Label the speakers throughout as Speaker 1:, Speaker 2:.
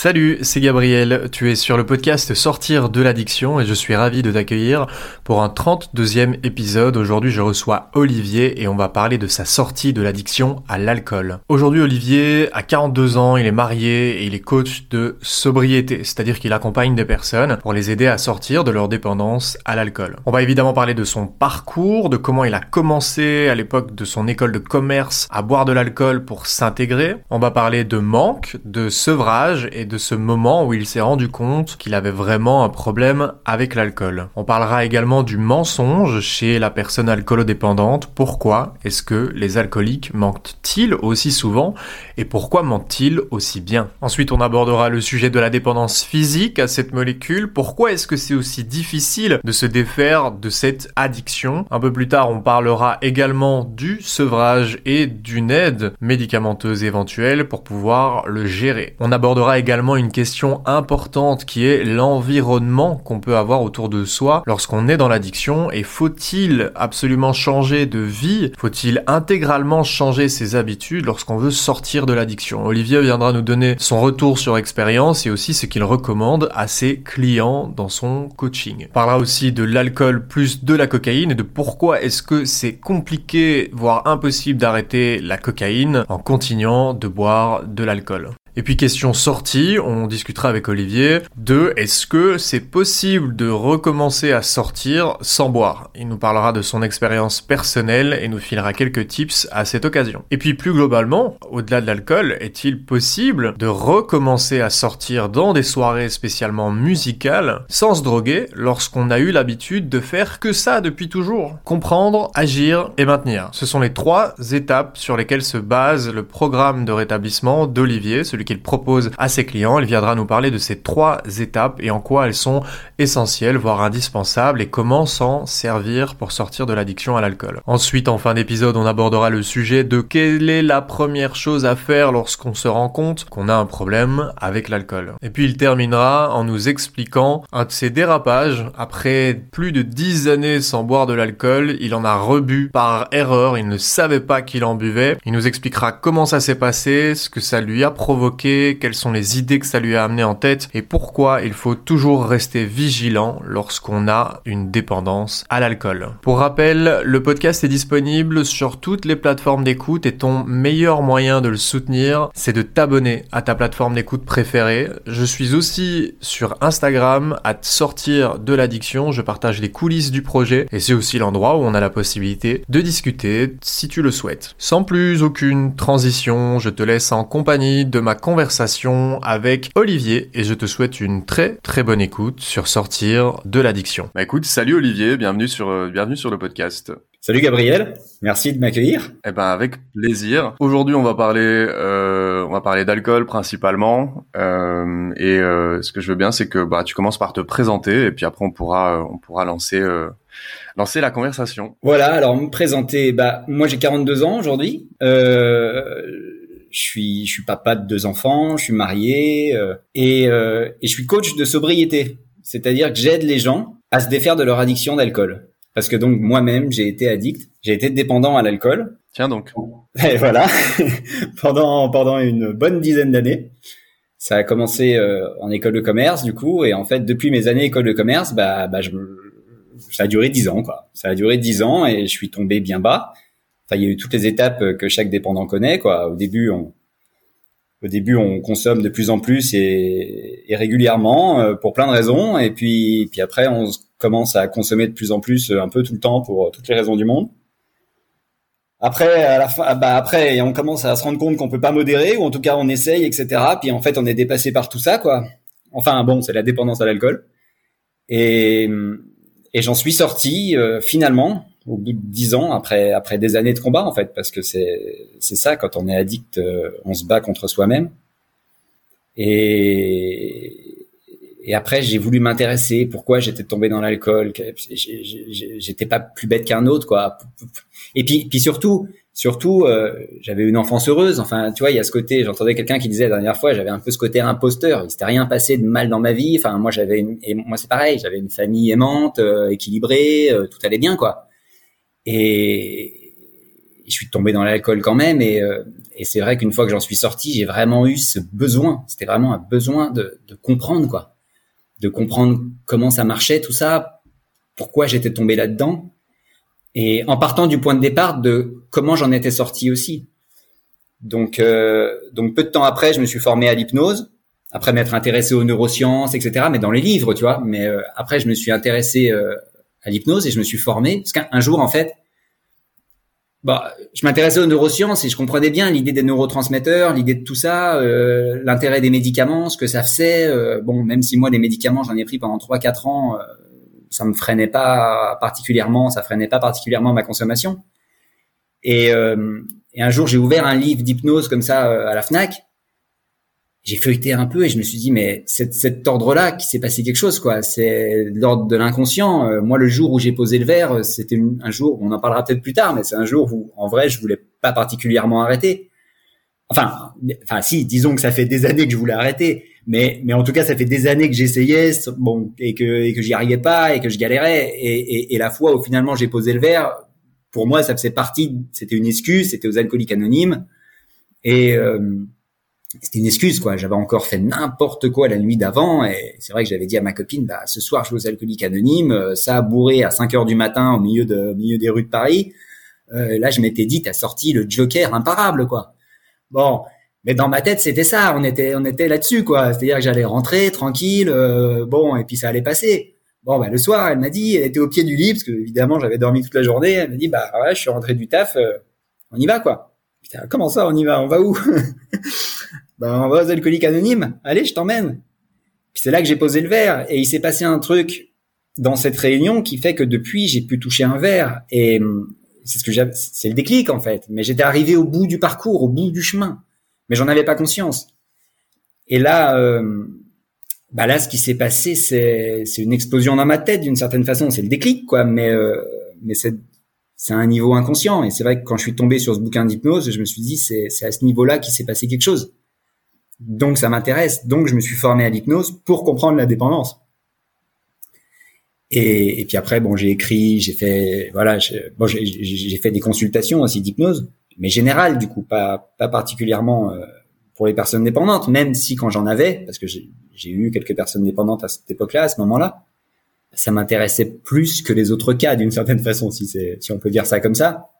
Speaker 1: Salut, c'est Gabriel, tu es sur le podcast Sortir de l'addiction et je suis ravi de t'accueillir pour un 32e épisode. Aujourd'hui je reçois Olivier et on va parler de sa sortie de l'addiction à l'alcool. Aujourd'hui Olivier a 42 ans, il est marié et il est coach de sobriété, c'est-à-dire qu'il accompagne des personnes pour les aider à sortir de leur dépendance à l'alcool. On va évidemment parler de son parcours, de comment il a commencé à l'époque de son école de commerce à boire de l'alcool pour s'intégrer. On va parler de manque, de sevrage et de ce moment où il s'est rendu compte qu'il avait vraiment un problème avec l'alcool. On parlera également du mensonge chez la personne alcoolodépendante. Pourquoi est-ce que les alcooliques mentent-ils aussi souvent et pourquoi mentent-ils aussi bien? Ensuite, on abordera le sujet de la dépendance physique à cette molécule. Pourquoi est-ce que c'est aussi difficile de se défaire de cette addiction? Un peu plus tard, on parlera également du sevrage et d'une aide médicamenteuse éventuelle pour pouvoir le gérer. On abordera également une question importante qui est l'environnement qu'on peut avoir autour de soi lorsqu'on est dans l'addiction et faut-il absolument changer de vie? Faut-il intégralement changer ses habitudes lorsqu'on veut sortir de l'addiction? Olivier viendra nous donner son retour sur expérience et aussi ce qu'il recommande à ses clients dans son coaching. On parlera aussi de l'alcool plus de la cocaïne et de pourquoi est-ce que c'est compliqué voire impossible d'arrêter la cocaïne en continuant de boire de l'alcool. Et puis question sortie, on discutera avec Olivier de est-ce que c'est possible de recommencer à sortir sans boire? Il nous parlera de son expérience personnelle et nous filera quelques tips à cette occasion. Et puis plus globalement, au-delà de l'alcool, est-il possible de recommencer à sortir dans des soirées spécialement musicales sans se droguer lorsqu'on a eu l'habitude de faire que ça depuis toujours? Comprendre, agir et maintenir. Ce sont les trois étapes sur lesquelles se base le programme de rétablissement d'Olivier, celui qu'il propose à ses clients. Il viendra nous parler de ces trois étapes et en quoi elles sont essentielles, voire indispensables, et comment s'en servir pour sortir de l'addiction à l'alcool. Ensuite, en fin d'épisode, on abordera le sujet de quelle est la première chose à faire lorsqu'on se rend compte qu'on a un problème avec l'alcool. Et puis il terminera en nous expliquant un de ses dérapages. Après plus de dix années sans boire de l'alcool, il en a rebu par erreur, il ne savait pas qu'il en buvait. Il nous expliquera comment ça s'est passé, ce que ça lui a provoqué quelles sont les idées que ça lui a amené en tête et pourquoi il faut toujours rester vigilant lorsqu'on a une dépendance à l'alcool. Pour rappel, le podcast est disponible sur toutes les plateformes d'écoute et ton meilleur moyen de le soutenir, c'est de t'abonner à ta plateforme d'écoute préférée. Je suis aussi sur Instagram à sortir de l'addiction, je partage les coulisses du projet et c'est aussi l'endroit où on a la possibilité de discuter si tu le souhaites. Sans plus aucune transition, je te laisse en compagnie de ma conversation avec Olivier et je te souhaite une très très bonne écoute sur sortir de l'addiction. Bah écoute, salut Olivier, bienvenue sur euh, bienvenue sur le podcast.
Speaker 2: Salut Gabriel, merci de m'accueillir.
Speaker 1: Eh ben avec plaisir. Aujourd'hui, on va parler euh, on va parler d'alcool principalement euh, et euh, ce que je veux bien c'est que bah tu commences par te présenter et puis après on pourra on pourra lancer euh, lancer la conversation.
Speaker 2: Voilà, alors me présenter bah moi j'ai 42 ans aujourd'hui. Euh, je suis, je suis papa de deux enfants, je suis marié euh, et, euh, et je suis coach de sobriété. C'est-à-dire que j'aide les gens à se défaire de leur addiction d'alcool. Parce que donc moi-même j'ai été addict, j'ai été dépendant à l'alcool.
Speaker 1: Tiens donc.
Speaker 2: Et voilà, pendant pendant une bonne dizaine d'années. Ça a commencé euh, en école de commerce du coup et en fait depuis mes années école de commerce, bah, bah je, ça a duré dix ans quoi. Ça a duré dix ans et je suis tombé bien bas. Enfin, il y a eu toutes les étapes que chaque dépendant connaît. Quoi. Au début, on, au début, on consomme de plus en plus et, et régulièrement euh, pour plein de raisons. Et puis, puis après, on commence à consommer de plus en plus, euh, un peu tout le temps pour euh, toutes les raisons du monde. Après, à la fin, bah après, on commence à se rendre compte qu'on peut pas modérer, ou en tout cas, on essaye, etc. Puis en fait, on est dépassé par tout ça, quoi. Enfin, bon, c'est la dépendance à l'alcool. Et, et j'en suis sorti euh, finalement au bout de dix ans après après des années de combat en fait parce que c'est c'est ça quand on est addict euh, on se bat contre soi-même. Et et après j'ai voulu m'intéresser pourquoi j'étais tombé dans l'alcool j'étais pas plus bête qu'un autre quoi. Et puis puis surtout surtout euh, j'avais une enfance heureuse enfin tu vois il y a ce côté j'entendais quelqu'un qui disait la dernière fois j'avais un peu ce côté imposteur il s'était rien passé de mal dans ma vie enfin moi j'avais une, moi c'est pareil j'avais une famille aimante euh, équilibrée tout allait bien quoi et je suis tombé dans l'alcool quand même. Et, euh, et c'est vrai qu'une fois que j'en suis sorti, j'ai vraiment eu ce besoin. C'était vraiment un besoin de, de comprendre quoi, de comprendre comment ça marchait tout ça, pourquoi j'étais tombé là-dedans, et en partant du point de départ de comment j'en étais sorti aussi. Donc, euh, donc peu de temps après, je me suis formé à l'hypnose. Après m'être intéressé aux neurosciences, etc. Mais dans les livres, tu vois. Mais euh, après, je me suis intéressé euh, à l'hypnose et je me suis formé. Parce qu'un jour, en fait, bah, je m'intéressais aux neurosciences et je comprenais bien l'idée des neurotransmetteurs, l'idée de tout ça, euh, l'intérêt des médicaments, ce que ça faisait. Euh, bon, même si moi, les médicaments, j'en ai pris pendant 3-4 ans, euh, ça me freinait pas particulièrement, ça freinait pas particulièrement ma consommation. Et, et un jour, j'ai ouvert un livre d'hypnose comme ça à la Fnac j'ai feuilleté un peu et je me suis dit mais c'est cet ordre-là qui s'est passé quelque chose quoi. C'est l'ordre de l'inconscient. Euh, moi le jour où j'ai posé le verre, euh, c'était un jour, on en parlera peut-être plus tard, mais c'est un jour où en vrai je voulais pas particulièrement arrêter. Enfin, enfin si, disons que ça fait des années que je voulais arrêter, mais mais en tout cas ça fait des années que j'essayais, bon et que et que j'y arrivais pas et que je galérais et, et, et la fois où finalement j'ai posé le verre, pour moi ça faisait partie, c'était une excuse, c'était aux alcooliques anonymes et euh, c'était une excuse quoi. J'avais encore fait n'importe quoi la nuit d'avant et c'est vrai que j'avais dit à ma copine bah ce soir je vais aux alcooliques anonymes, euh, ça a bourré à 5 heures du matin au milieu de milieu des rues de Paris. Euh, là je m'étais dit t'as sorti le Joker imparable quoi. Bon, mais dans ma tête c'était ça, on était on était là-dessus quoi. C'est-à-dire que j'allais rentrer tranquille, euh, bon et puis ça allait passer. Bon bah le soir elle m'a dit, elle était au pied du lit parce que évidemment j'avais dormi toute la journée. Elle m'a dit bah ouais je suis rentré du taf, euh, on y va quoi. Comment ça on y va, on va où ben, on va aux alcooliques anonymes. Allez, je t'emmène. Puis c'est là que j'ai posé le verre. Et il s'est passé un truc dans cette réunion qui fait que depuis, j'ai pu toucher un verre. Et hum, c'est ce que c'est le déclic, en fait. Mais j'étais arrivé au bout du parcours, au bout du chemin. Mais j'en avais pas conscience. Et là, euh, bah là, ce qui s'est passé, c'est, une explosion dans ma tête, d'une certaine façon. C'est le déclic, quoi. Mais, euh, mais c'est, c'est un niveau inconscient. Et c'est vrai que quand je suis tombé sur ce bouquin d'hypnose, je me suis dit, c'est, à ce niveau-là qu'il s'est passé quelque chose. Donc ça m'intéresse. Donc je me suis formé à l'hypnose pour comprendre la dépendance. Et, et puis après, bon, j'ai écrit, j'ai fait, voilà, bon, j'ai fait des consultations aussi d'hypnose, mais générales du coup, pas pas particulièrement euh, pour les personnes dépendantes, même si quand j'en avais, parce que j'ai eu quelques personnes dépendantes à cette époque-là, à ce moment-là, ça m'intéressait plus que les autres cas d'une certaine façon, si c'est si on peut dire ça comme ça.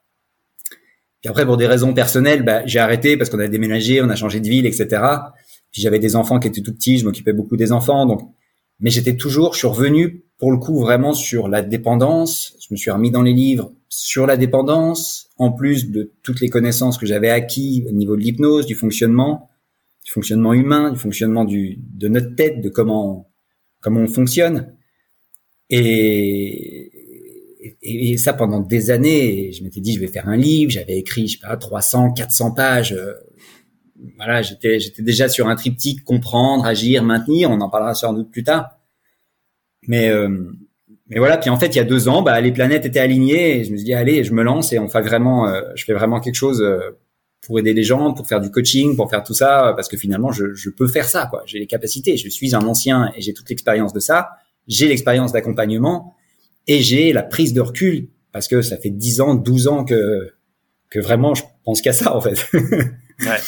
Speaker 2: Puis après, pour des raisons personnelles, bah, j'ai arrêté parce qu'on a déménagé, on a changé de ville, etc. Puis j'avais des enfants qui étaient tout petits, je m'occupais beaucoup des enfants, donc. Mais j'étais toujours, je suis revenu pour le coup vraiment sur la dépendance. Je me suis remis dans les livres sur la dépendance, en plus de toutes les connaissances que j'avais acquis au niveau de l'hypnose, du fonctionnement, du fonctionnement humain, du fonctionnement du, de notre tête, de comment comment on fonctionne. Et, et, ça pendant des années. Je m'étais dit, je vais faire un livre. J'avais écrit, je sais pas, 300, 400 pages. Euh, voilà, j'étais, j'étais déjà sur un triptyque comprendre, agir, maintenir. On en parlera sans doute plus tard. Mais, euh, mais voilà. Puis en fait, il y a deux ans, bah, les planètes étaient alignées. Et je me suis dit, allez, je me lance et on fait vraiment, euh, je fais vraiment quelque chose pour aider les gens, pour faire du coaching, pour faire tout ça, parce que finalement, je, je peux faire ça. Quoi. J'ai les capacités. Je suis un ancien et j'ai toute l'expérience de ça. J'ai l'expérience d'accompagnement et j'ai la prise de recul parce que ça fait 10 ans, 12 ans que que vraiment je pense qu'à ça en fait.
Speaker 3: ouais.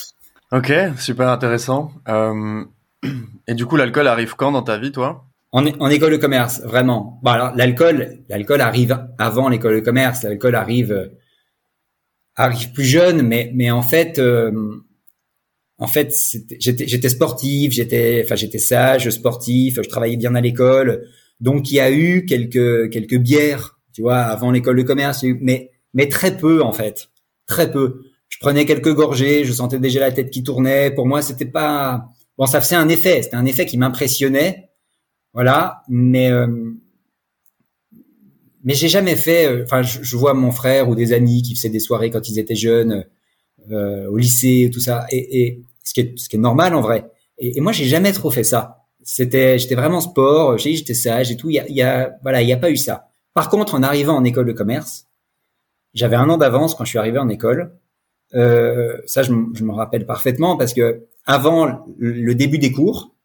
Speaker 3: Ok, super intéressant. Euh, et du coup, l'alcool arrive quand dans ta vie, toi?
Speaker 2: En, en école de commerce, vraiment. Bon alors l'alcool, l'alcool arrive avant l'école de commerce. L'alcool arrive euh, arrive plus jeune, mais mais en fait. Euh, en fait, j'étais, j'étais sportif, j'étais, enfin, j'étais sage, sportif, je travaillais bien à l'école, donc il y a eu quelques quelques bières, tu vois, avant l'école de commerce, mais mais très peu en fait, très peu. Je prenais quelques gorgées, je sentais déjà la tête qui tournait. Pour moi, c'était pas bon, ça faisait un effet, c'était un effet qui m'impressionnait, voilà. Mais euh... mais j'ai jamais fait. Euh, enfin, je, vois mon frère ou des amis qui faisaient des soirées quand ils étaient jeunes, euh, au lycée, tout ça, et, et ce qui est ce qui est normal en vrai. Et, et moi, j'ai jamais trop fait ça. C'était, j'étais vraiment sport, j'étais sage et tout. Il y a, y a, voilà, il n'y a pas eu ça. Par contre, en arrivant en école de commerce, j'avais un an d'avance quand je suis arrivé en école. Euh, ça, je, je, me rappelle parfaitement parce que avant le début des cours,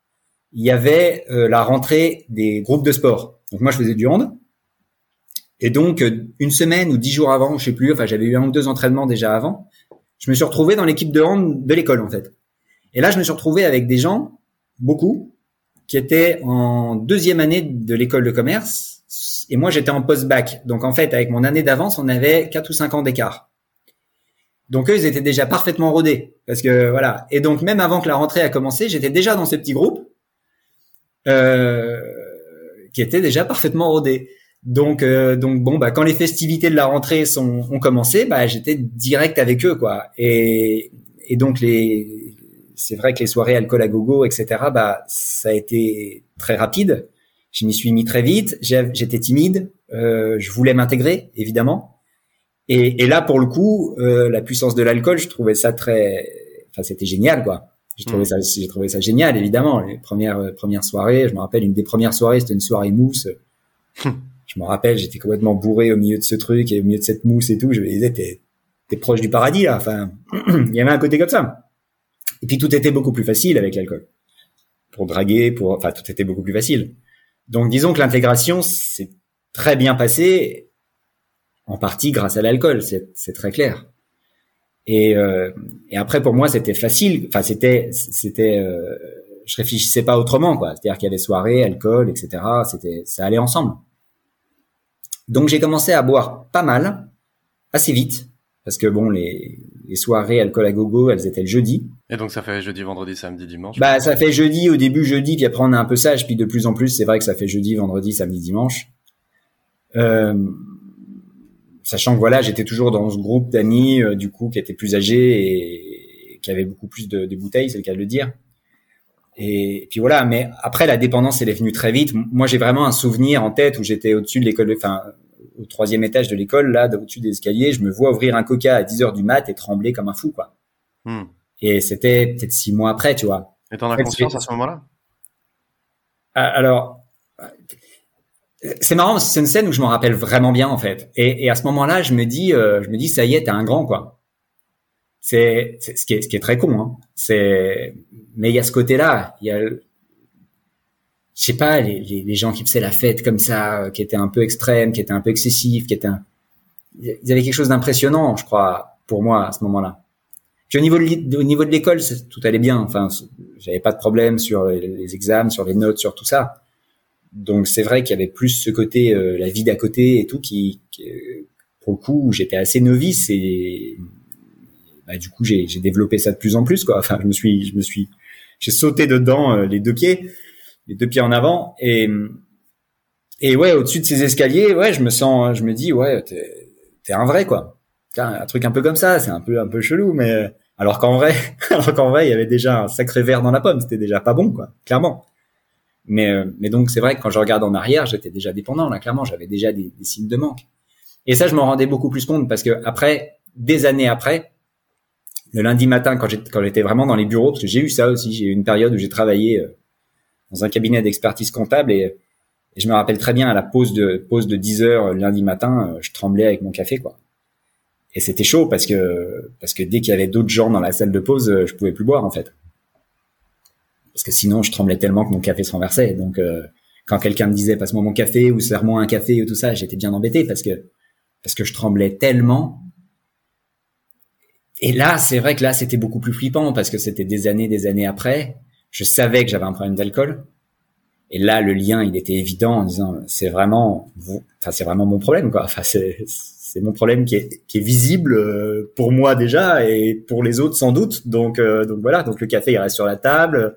Speaker 2: il y avait euh, la rentrée des groupes de sport. Donc moi, je faisais du hand. Et donc, une semaine ou dix jours avant, je sais plus, enfin, j'avais eu un ou deux entraînements déjà avant, je me suis retrouvé dans l'équipe de hand de l'école, en fait. Et là, je me suis retrouvé avec des gens, beaucoup, qui étaient en deuxième année de l'école de commerce, et moi, j'étais en post-bac. Donc, en fait, avec mon année d'avance, on avait quatre ou cinq ans d'écart. Donc, eux, ils étaient déjà parfaitement rodés. Parce que, voilà. Et donc, même avant que la rentrée a commencé, j'étais déjà dans ces petits groupes, euh, qui étaient déjà parfaitement rodés. Donc, euh, donc bon, bah, quand les festivités de la rentrée sont, ont commencé, bah, j'étais direct avec eux, quoi. Et, et donc les, c'est vrai que les soirées alcool à gogo, etc. Bah, ça a été très rapide. Je m'y suis mis très vite. J'étais timide. Euh, je voulais m'intégrer, évidemment. Et, et, là, pour le coup, euh, la puissance de l'alcool, je trouvais ça très, enfin, c'était génial, quoi. J'ai trouvé mmh. ça, j'ai trouvé ça génial, évidemment. Les premières premières soirées, je me rappelle une des premières soirées, c'était une soirée mousse. je me rappelle, j'étais complètement bourré au milieu de ce truc et au milieu de cette mousse et tout. Je me disais, t'es, t'es proche du paradis là. Enfin, il y avait un côté comme ça. Et puis tout était beaucoup plus facile avec l'alcool. Pour draguer, pour, enfin, tout était beaucoup plus facile. Donc disons que l'intégration s'est très bien passée, en partie grâce à l'alcool, c'est, très clair. Et, euh, et après pour moi c'était facile. Enfin c'était, c'était, euh, je réfléchissais pas autrement quoi. C'est-à-dire qu'il y avait soirée, alcool, etc. C'était, ça allait ensemble. Donc j'ai commencé à boire pas mal, assez vite, parce que bon, les, les soirées alcool à gogo, elles étaient le jeudi.
Speaker 3: Et donc ça fait jeudi, vendredi, samedi, dimanche?
Speaker 2: Bah ça fait jeudi au début, jeudi, puis après on est un peu sage, puis de plus en plus, c'est vrai que ça fait jeudi, vendredi, samedi, dimanche. Euh, sachant que voilà, j'étais toujours dans ce groupe d'amis, euh, du coup, qui étaient plus âgés et, qui avaient beaucoup plus de, de bouteilles, c'est le cas de le dire. Et, puis voilà, mais après la dépendance elle est venue très vite. Moi j'ai vraiment un souvenir en tête où j'étais au-dessus de l'école, enfin au troisième étage de l'école, là au-dessus des escaliers, je me vois ouvrir un coca à 10 heures du mat et trembler comme un fou quoi. Hmm. Et c'était peut-être six mois après, tu vois.
Speaker 3: Et t'en as conscience à ce moment-là?
Speaker 2: Ah, Alors c'est marrant, c'est une scène où je m'en rappelle vraiment bien en fait. Et, à ce moment-là, je me dis, euh, je me dis, ça y est, t'es un grand quoi. C'est ce qui est ce qui est très con. Hein. C'est mais il y a ce côté-là. Il y a je sais pas les, les, les, gens qui faisaient la fête comme ça, euh, qui étaient un peu extrêmes, qui étaient un peu excessifs, qui étaient un... ils avaient quelque chose d'impressionnant, je crois, pour moi à ce moment-là. Puis au niveau de, au niveau de l'école, tout allait bien. Enfin, j'avais pas de problème sur les, examens, sur les notes, sur tout ça. Donc c'est vrai qu'il y avait plus ce côté, euh, la vie d'à côté et tout, qui, qui pour le coup, j'étais assez novice et bah, du coup j'ai développé ça de plus en plus quoi. Enfin, je me suis, je me suis, j'ai sauté dedans euh, les deux pieds, les deux pieds en avant et et ouais au-dessus de ces escaliers, ouais, je me sens, je me dis ouais, t'es es un vrai quoi. Un truc un peu comme ça, c'est un peu un peu chelou, mais alors qu'en vrai, alors qu'en vrai, il y avait déjà un sacré verre dans la pomme, c'était déjà pas bon quoi, clairement. Mais euh, mais donc c'est vrai que quand je regarde en arrière, j'étais déjà dépendant là, clairement, j'avais déjà des, des signes de manque. Et ça, je m'en rendais beaucoup plus compte parce que après, des années après, le lundi matin quand j'étais vraiment dans les bureaux parce que j'ai eu ça aussi j'ai eu une période où j'ai travaillé euh, dans un cabinet d'expertise comptable et, je me rappelle très bien à la pause de pause de 10 heures lundi matin euh, je tremblais avec mon café quoi. Et c'était chaud parce que parce que dès qu'il y avait d'autres gens dans la salle de pause euh, je pouvais plus boire en fait. Parce que sinon je tremblais tellement que mon café se renversait. Donc quand quelqu'un me disait passe-moi mon café ou serre-moi un café ou tout ça j'étais bien embêté parce que parce que je tremblais tellement. Et là, c'est vrai que là, c'était beaucoup plus flippant parce que c'était des années, des années après. Je savais que j'avais un problème d'alcool. Et là, le lien, il était évident en disant, c'est vraiment, enfin, c'est vraiment mon problème, quoi. Enfin, c'est, c'est mon problème qui est, qui est visible euh, pour moi déjà et pour les autres sans doute. Donc, euh, donc voilà. Donc le café, il reste sur la table.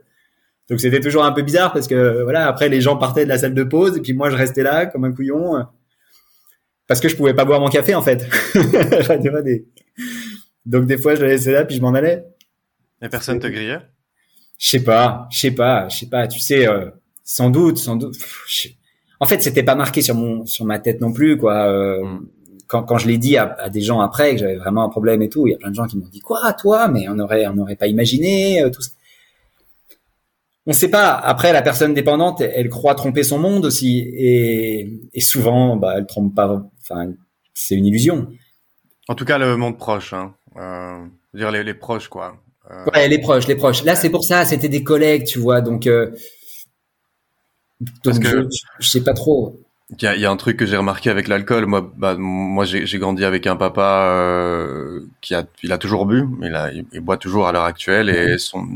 Speaker 2: Donc c'était toujours un peu bizarre parce que voilà, après les gens partaient de la salle de pause et puis moi je restais là comme un couillon parce que je pouvais pas boire mon café en fait. donc des fois, je le laissais là, puis je m'en allais.
Speaker 3: Et personne te grillait?
Speaker 2: Je sais pas, je sais pas, je sais pas. Tu sais, euh, sans doute, sans doute. En fait, c'était pas marqué sur mon sur ma tête non plus, quoi. Euh, mm. quand, quand je l'ai dit à, à, des gens après que j'avais vraiment un problème et tout, il y a plein de gens qui m'ont dit quoi, toi? Mais on aurait on n'aurait pas imaginé euh, tout ça. On sait pas. Après, la personne dépendante, elle, croit tromper son monde aussi, et, et souvent, bah, elle trompe pas. Enfin, c'est une illusion.
Speaker 3: En tout cas, le monde proche. Hein. Euh, dire les, les, proches, quoi.
Speaker 2: Euh... Ouais, les proches, les proches. Là, c'est pour ça, c'était des collègues, tu vois, donc. Euh... Donc, que... je, je, sais pas trop.
Speaker 3: Il y a, y a, un truc que j'ai remarqué avec l'alcool. Moi, bah, moi, j'ai grandi avec un papa euh, qui a, il a toujours bu, il, a, il, boit toujours à l'heure actuelle et son,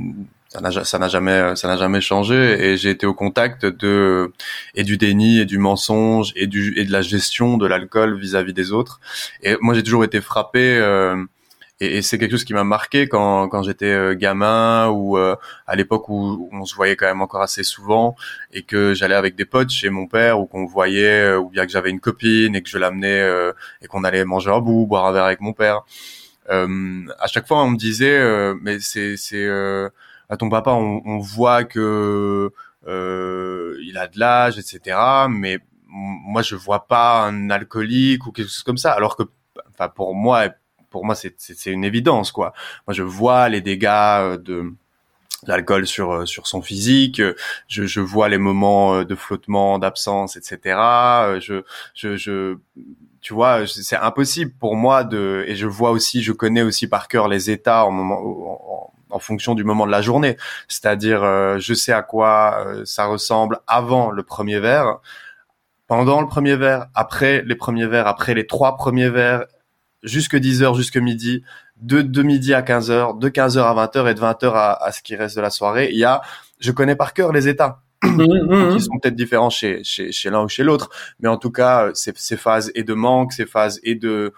Speaker 3: ça n'a, ça n'a jamais, ça n'a jamais changé. Et j'ai été au contact de et du déni et du mensonge et du et de la gestion de l'alcool vis-à-vis des autres. Et moi, j'ai toujours été frappé. Euh, et, et c'est quelque chose qui m'a marqué quand, quand j'étais euh, gamin ou euh, à l'époque où, on se voyait quand même encore assez souvent et que j'allais avec des potes chez mon père ou qu'on voyait euh, ou bien que j'avais une copine et que je l'amenais et qu'on allait manger un bout, boire un verre avec mon père. à chaque fois, on me disait, mais c'est c'est à ton papa, on, on voit que il a de l'âge, etc. Mais moi, je vois pas un alcoolique ou quelque chose comme ça. Alors que, enfin, pour moi, pour moi, c'est une évidence, quoi. Moi, je vois les dégâts euh, de l'alcool sur euh, sur son physique je, je vois les moments euh, de flottement d'absence etc je je je tu vois c'est impossible pour moi de et je vois aussi je connais aussi par cœur les états en moment en, fonction du moment de la journée c'est-à-dire je sais à quoi ça ressemble avant le premier verre pendant le premier verre après les premiers verres après les trois premiers verres jusque 10h, jusque midi, de, de midi à 15h, de 15h à 20h et de 20h à, à ce qui reste de la soirée. Il y a, je connais par cœur les états. Mmh, mmh, mmh. qui sont peut-être différents chez, chez, chez l'un ou chez l'autre, mais en tout cas, ces, ces phases et de manque, ces phases et de,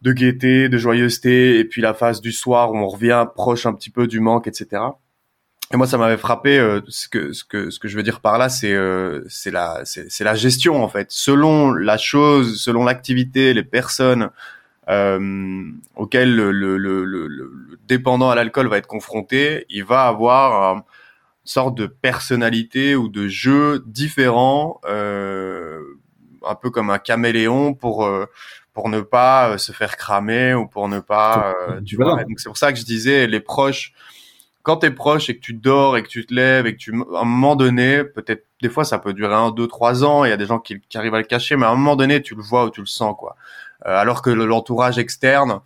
Speaker 3: de gaieté, de joyeuseté, et puis la phase du soir où on revient proche un petit peu du manque, etc. Et moi, ça m'avait frappé. Euh, ce que ce que ce que je veux dire par là, c'est euh, c'est la c'est la gestion en fait. Selon la chose, selon l'activité, les personnes, euh, auquel le, le, le, le, dépendant à l'alcool va être confronté, il va avoir une sorte de personnalité ou de jeu différent, euh, un peu comme un caméléon pour euh, pour ne pas se faire cramer ou pour ne pas tu vois. Donc c'est pour ça que je disais les proches. Quand t'es proche et que tu dors et que tu te lèves et que tu, à un moment donné, peut-être des fois ça peut durer un, deux, trois ans. Il y a des gens qui, qui arrivent à le cacher, mais à un moment donné, tu le vois ou tu le sens quoi. Euh, alors que l'entourage externe,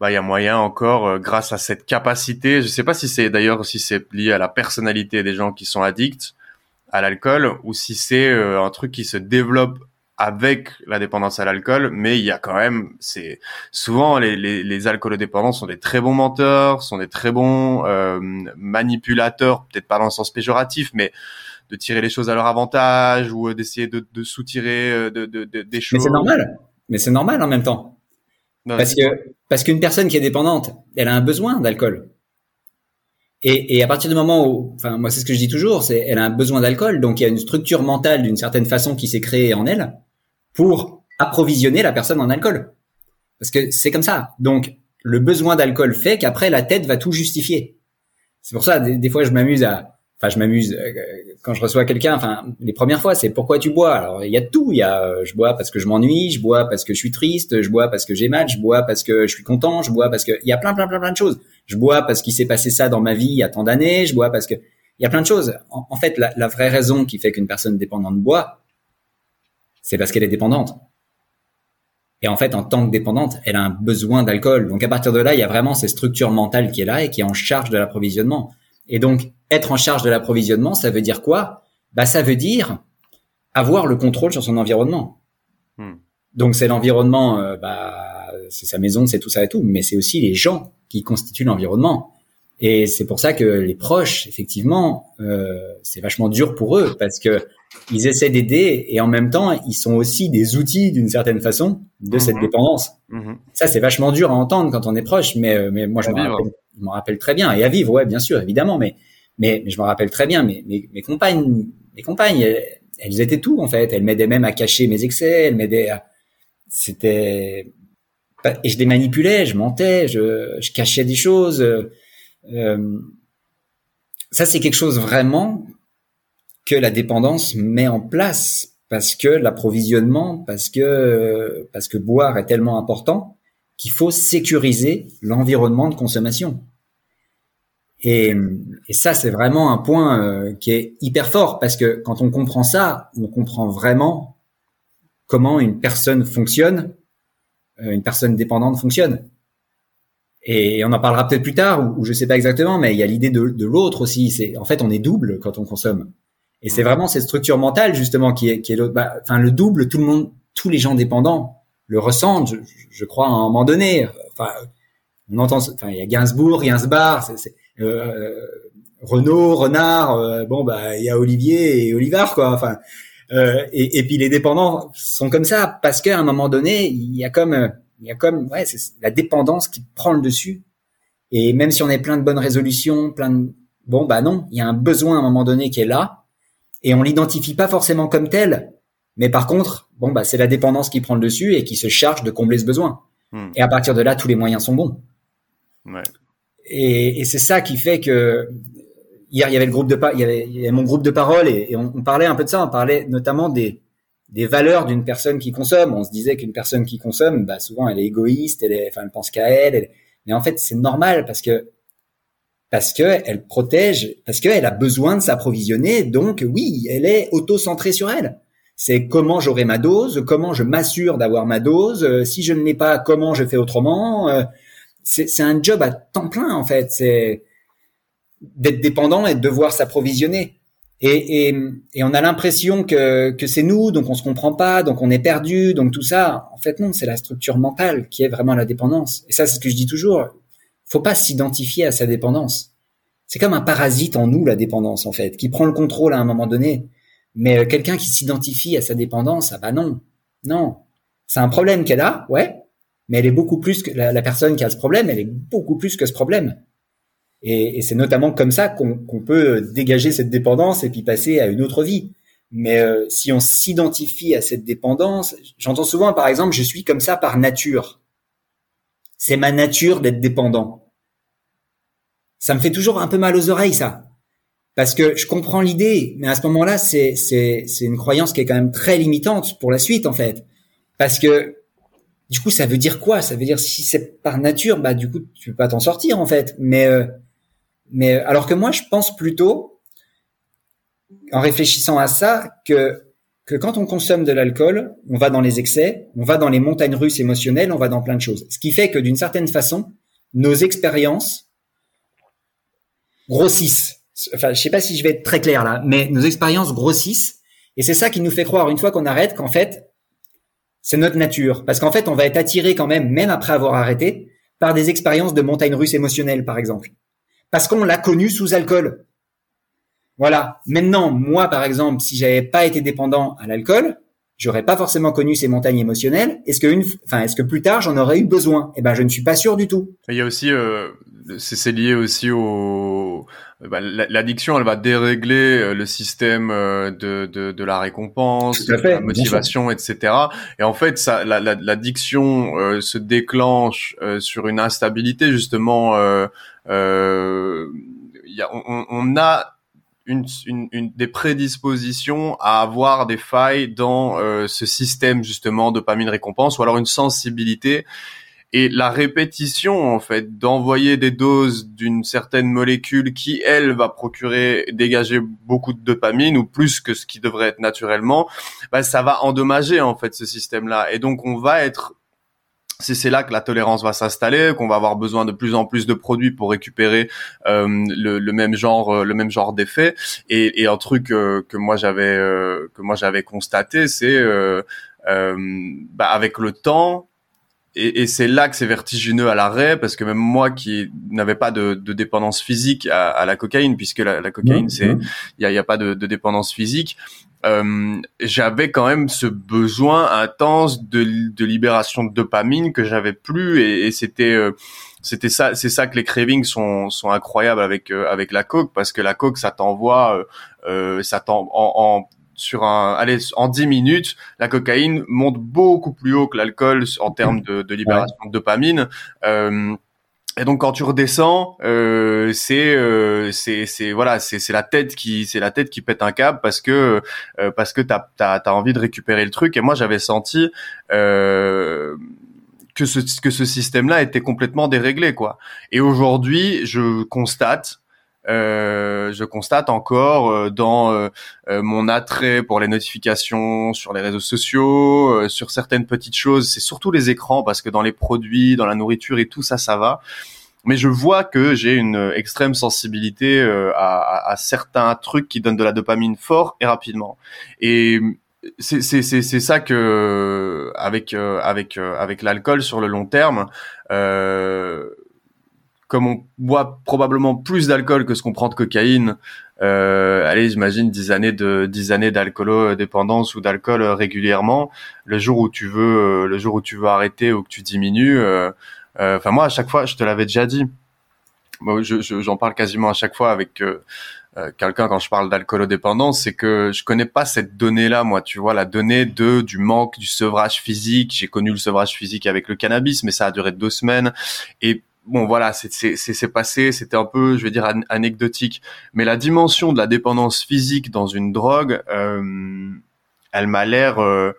Speaker 3: bah il y a moyen encore euh, grâce à cette capacité. Je sais pas si c'est d'ailleurs si c'est lié à la personnalité des gens qui sont addicts à l'alcool ou si c'est euh, un truc qui se développe avec la dépendance à l'alcool, mais il y a quand même, c'est souvent les, les, les alcoolodépendants sont des très bons menteurs, sont des très bons manipulateurs, peut-être pas dans le sens péjoratif, mais de tirer les choses à leur avantage ou d'essayer de, de soutirer de, de, des choses.
Speaker 2: Mais c'est normal mais c'est normal en même temps. parce que parce qu'une personne qui est dépendante, elle a un besoin d'alcool. Et, et à partir du moment où, enfin moi c'est ce que je dis toujours, c'est elle a un besoin d'alcool, donc il y a une structure mentale d'une certaine façon qui s'est créée en elle pour approvisionner la personne en alcool. Parce que c'est comme ça. Donc le besoin d'alcool fait qu'après la tête va tout justifier. C'est pour ça des fois je m'amuse à enfin je m'amuse euh, quand je reçois quelqu'un enfin les premières fois c'est pourquoi tu bois? Alors il y a tout. Il y a euh, je bois parce que je m'ennuie je bois parce que je suis triste je bois parce que j'ai mal je bois parce que je suis content je bois parce que il y a plein plein plein plein de choses. Je bois parce qu'il s'est passé ça dans ma vie il y a tant d'années je bois parce que il y a plein de choses. En, fait la, la, vraie raison qui fait qu'une personne dépendante boit c'est parce qu'elle est dépendante. Et en fait, en tant que dépendante, elle a un besoin d'alcool. Donc à partir de là, il y a vraiment cette structure mentale qui est là et qui est en charge de l'approvisionnement. Et donc, être en charge de l'approvisionnement, ça veut dire quoi? Bah, ça veut dire avoir le contrôle sur son environnement. Hmm. Donc, c'est l'environnement, euh, bah, c'est sa maison, c'est tout ça et tout, mais c'est aussi les gens qui constituent l'environnement. Et c'est pour ça que les proches, effectivement, euh, c'est vachement dur pour eux parce que ils essaient d'aider et en même temps, ils sont aussi des outils d'une certaine façon de cette mhm. dépendance. Mhm. Ça, c'est vachement dur à entendre quand on est proche, mais euh, mais moi, je me rappelle, rappelle très bien et à vivre, ouais, bien sûr, évidemment, mais mais, mais je me rappelle très bien. Mes, mes, mes compagnes, mes compagnes, elles, étaient tout en fait. Elles m'aidaient même à cacher mes excès. Elles m'aidaient à. C'était et je les manipulais, je mentais, je, je cachais des choses. Euh, ça, c'est quelque chose vraiment que la dépendance met en place parce que l'approvisionnement, parce que parce que boire est tellement important qu'il faut sécuriser l'environnement de consommation. Et, et ça, c'est vraiment un point euh, qui est hyper fort parce que quand on comprend ça, on comprend vraiment comment une personne fonctionne, euh, une personne dépendante fonctionne. Et on en parlera peut-être plus tard, ou, je sais pas exactement, mais il y a l'idée de, de l'autre aussi. C'est en fait, on est double quand on consomme. Et c'est vraiment cette structure mentale justement qui est qui est l'autre. Bah, enfin, le double, tout le monde, tous les gens dépendants le ressentent. Je, je crois à un moment donné. Enfin, on entend. Enfin, il y a Gainsbourg, Gainsbar, c'est, euh, Renault, Renard. Euh, bon, bah, il y a Olivier et Olivard, quoi. Enfin, euh, et, et, puis les dépendants sont comme ça parce qu'à un moment donné, il y a comme, il y a comme, ouais, c'est la dépendance qui prend le dessus. Et même si on est plein de bonnes résolutions, plein de, bon, bah non, il y a un besoin à un moment donné qui est là et on l'identifie pas forcément comme tel. Mais par contre, bon, bah, c'est la dépendance qui prend le dessus et qui se charge de combler ce besoin. Hmm. Et à partir de là, tous les moyens sont bons. Ouais. Et, et c'est ça qui fait que hier il y avait le groupe de il y avait, il y avait mon groupe de parole et, on, on, parlait un peu de ça. On parlait notamment des des valeurs d'une personne qui consomme. On se disait qu'une personne qui consomme, bah souvent elle est égoïste, elle est, enfin elle pense qu'à elle, elle. Mais en fait c'est normal parce que parce que elle protège, parce qu'elle a besoin de s'approvisionner. Donc oui, elle est auto-centrée sur elle. C'est comment j'aurai ma dose, comment je m'assure d'avoir ma dose. Euh, si je ne l'ai pas, comment je fais autrement. Euh, c'est un job à temps plein en fait. C'est d'être dépendant et de devoir s'approvisionner. Et, on a l'impression que, que c'est nous, donc on se comprend pas, donc on est perdu, donc tout ça. En fait, non, c'est la structure mentale qui est vraiment la dépendance. Et ça, c'est ce que je dis toujours faut pas s'identifier à sa dépendance. C'est comme un parasite en nous, la dépendance, en fait, qui prend le contrôle à un moment donné. Mais euh, quelqu'un qui s'identifie à sa dépendance, ah bah non, non. C'est un problème qu'elle a, ouais, mais elle est beaucoup plus que la, personne qui a ce problème, elle est beaucoup plus que ce problème. Et, c'est notamment comme ça qu'on peut dégager cette dépendance et puis passer à une autre vie. Mais euh, si on s'identifie à cette dépendance, j'entends souvent par exemple, je suis comme ça par nature. C'est ma nature d'être dépendant. Ça me fait toujours un peu mal aux oreilles, ça. Parce que je comprends l'idée, mais à ce moment-là, c'est, c'est, c'est une croyance qui est quand même très limitante pour la suite, en fait. Parce que, du coup, ça veut dire quoi? Ça veut dire si c'est par nature, bah, du coup, tu peux pas t'en sortir, en fait. Mais, euh, mais, alors que moi, je pense plutôt, en réfléchissant à ça, que que quand on consomme de l'alcool, on va dans les excès, on va dans les montagnes russes émotionnelles, on va dans plein de choses. Ce qui fait que d'une certaine façon, nos expériences grossissent. Enfin, je sais pas si je vais être très clair là, mais nos expériences grossissent et c'est ça qui nous fait croire une fois qu'on arrête qu'en fait, c'est notre nature. Parce qu'en fait, on va être attiré quand même, même après avoir arrêté, par des expériences de montagnes russes émotionnelles, par exemple. Parce qu'on l'a connu sous alcool. Voilà. Maintenant, moi, par exemple, si j'avais pas été dépendant à l'alcool, j'aurais pas forcément connu ces montagnes émotionnelles. Est-ce que une, enfin, est-ce que plus tard j'en aurais eu besoin? Eh ben, je ne suis pas sûr du tout.
Speaker 1: Il y a aussi, euh, c'est lié aussi au, bah, l'addiction, elle va dérégler euh, le système euh, de, de, de la récompense, de la motivation, etc. Et en fait, ça, l'addiction se déclenche sur une instabilité justement. y a, on, on a une, une, une, des prédispositions à avoir des failles dans euh, ce système justement dopamine récompense ou alors une sensibilité. Et la répétition en fait d'envoyer des doses d'une certaine molécule qui elle va procurer dégager beaucoup de dopamine ou plus que ce qui devrait être naturellement bah, ça va endommager en fait ce système là et donc on va être c'est là que la tolérance va s'installer, qu'on va avoir besoin de plus en plus de produits pour récupérer euh, le, le, même genre, euh, le même genre d'effet. Et, et, un truc euh, que moi j'avais euh, que moi j'avais constaté, c'est bah, avec le temps, et, et c'est là que c'est vertigineux à l'arrêt parce que même moi qui n'avais pas de, de, dépendance physique à, à, la cocaïne puisque la, la cocaïne c'est il y a, y a, pas de, de dépendance physique euh, j'avais quand même ce besoin intense de, de libération de dopamine que j'avais plus et, et c'était euh, c'était ça c'est ça que les cravings sont sont incroyables avec euh, avec la coke parce que la coke ça t'envoie euh, ça t'en en, en, sur un allez en 10 minutes la cocaïne monte beaucoup plus haut que l'alcool en termes de, de libération de dopamine et donc quand tu redescends, euh, c'est euh, c'est c'est voilà, c'est c'est la tête qui c'est la tête qui pète un câble parce que euh, parce que t'as t'as as envie de récupérer le truc. Et moi j'avais senti euh, que ce que ce système-là était complètement déréglé quoi. Et aujourd'hui je constate euh, je constate encore euh, dans euh, mon attrait pour les notifications sur les réseaux sociaux, sur certaines petites choses, c'est surtout les écrans parce que dans les produits, dans la nourriture et tout ça, ça va. mais je vois que j'ai une extrême sensibilité à, à, à, certains trucs qui donnent de la dopamine fort et rapidement. Et c'est c'est c'est c'est ça que avec avec avec l'alcool sur le long terme euh, comme on boit probablement plus d'alcool que ce qu'on prend de cocaïne, euh, allez, j'imagine 10 années de 10 années d'alcoolo dépendance ou d'alcool régulièrement, le jour où tu veux le jour où tu veux arrêter ou que tu diminues euh, euh, enfin moi à chaque fois, je te l'avais déjà dit. Je, j'en parle quasiment à chaque fois avec euh, quelqu'un quand je parle d'alcoolodépendance, c'est que je connais pas cette donnée-là, moi, tu vois, la donnée de du manque du sevrage physique. J'ai connu le sevrage physique avec le cannabis, mais ça a duré deux semaines. Et bon voilà, c'est passé, c'était un peu, je vais dire, anecdotique. Mais la dimension de la dépendance physique dans une drogue, euh, elle m'a l'air, euh,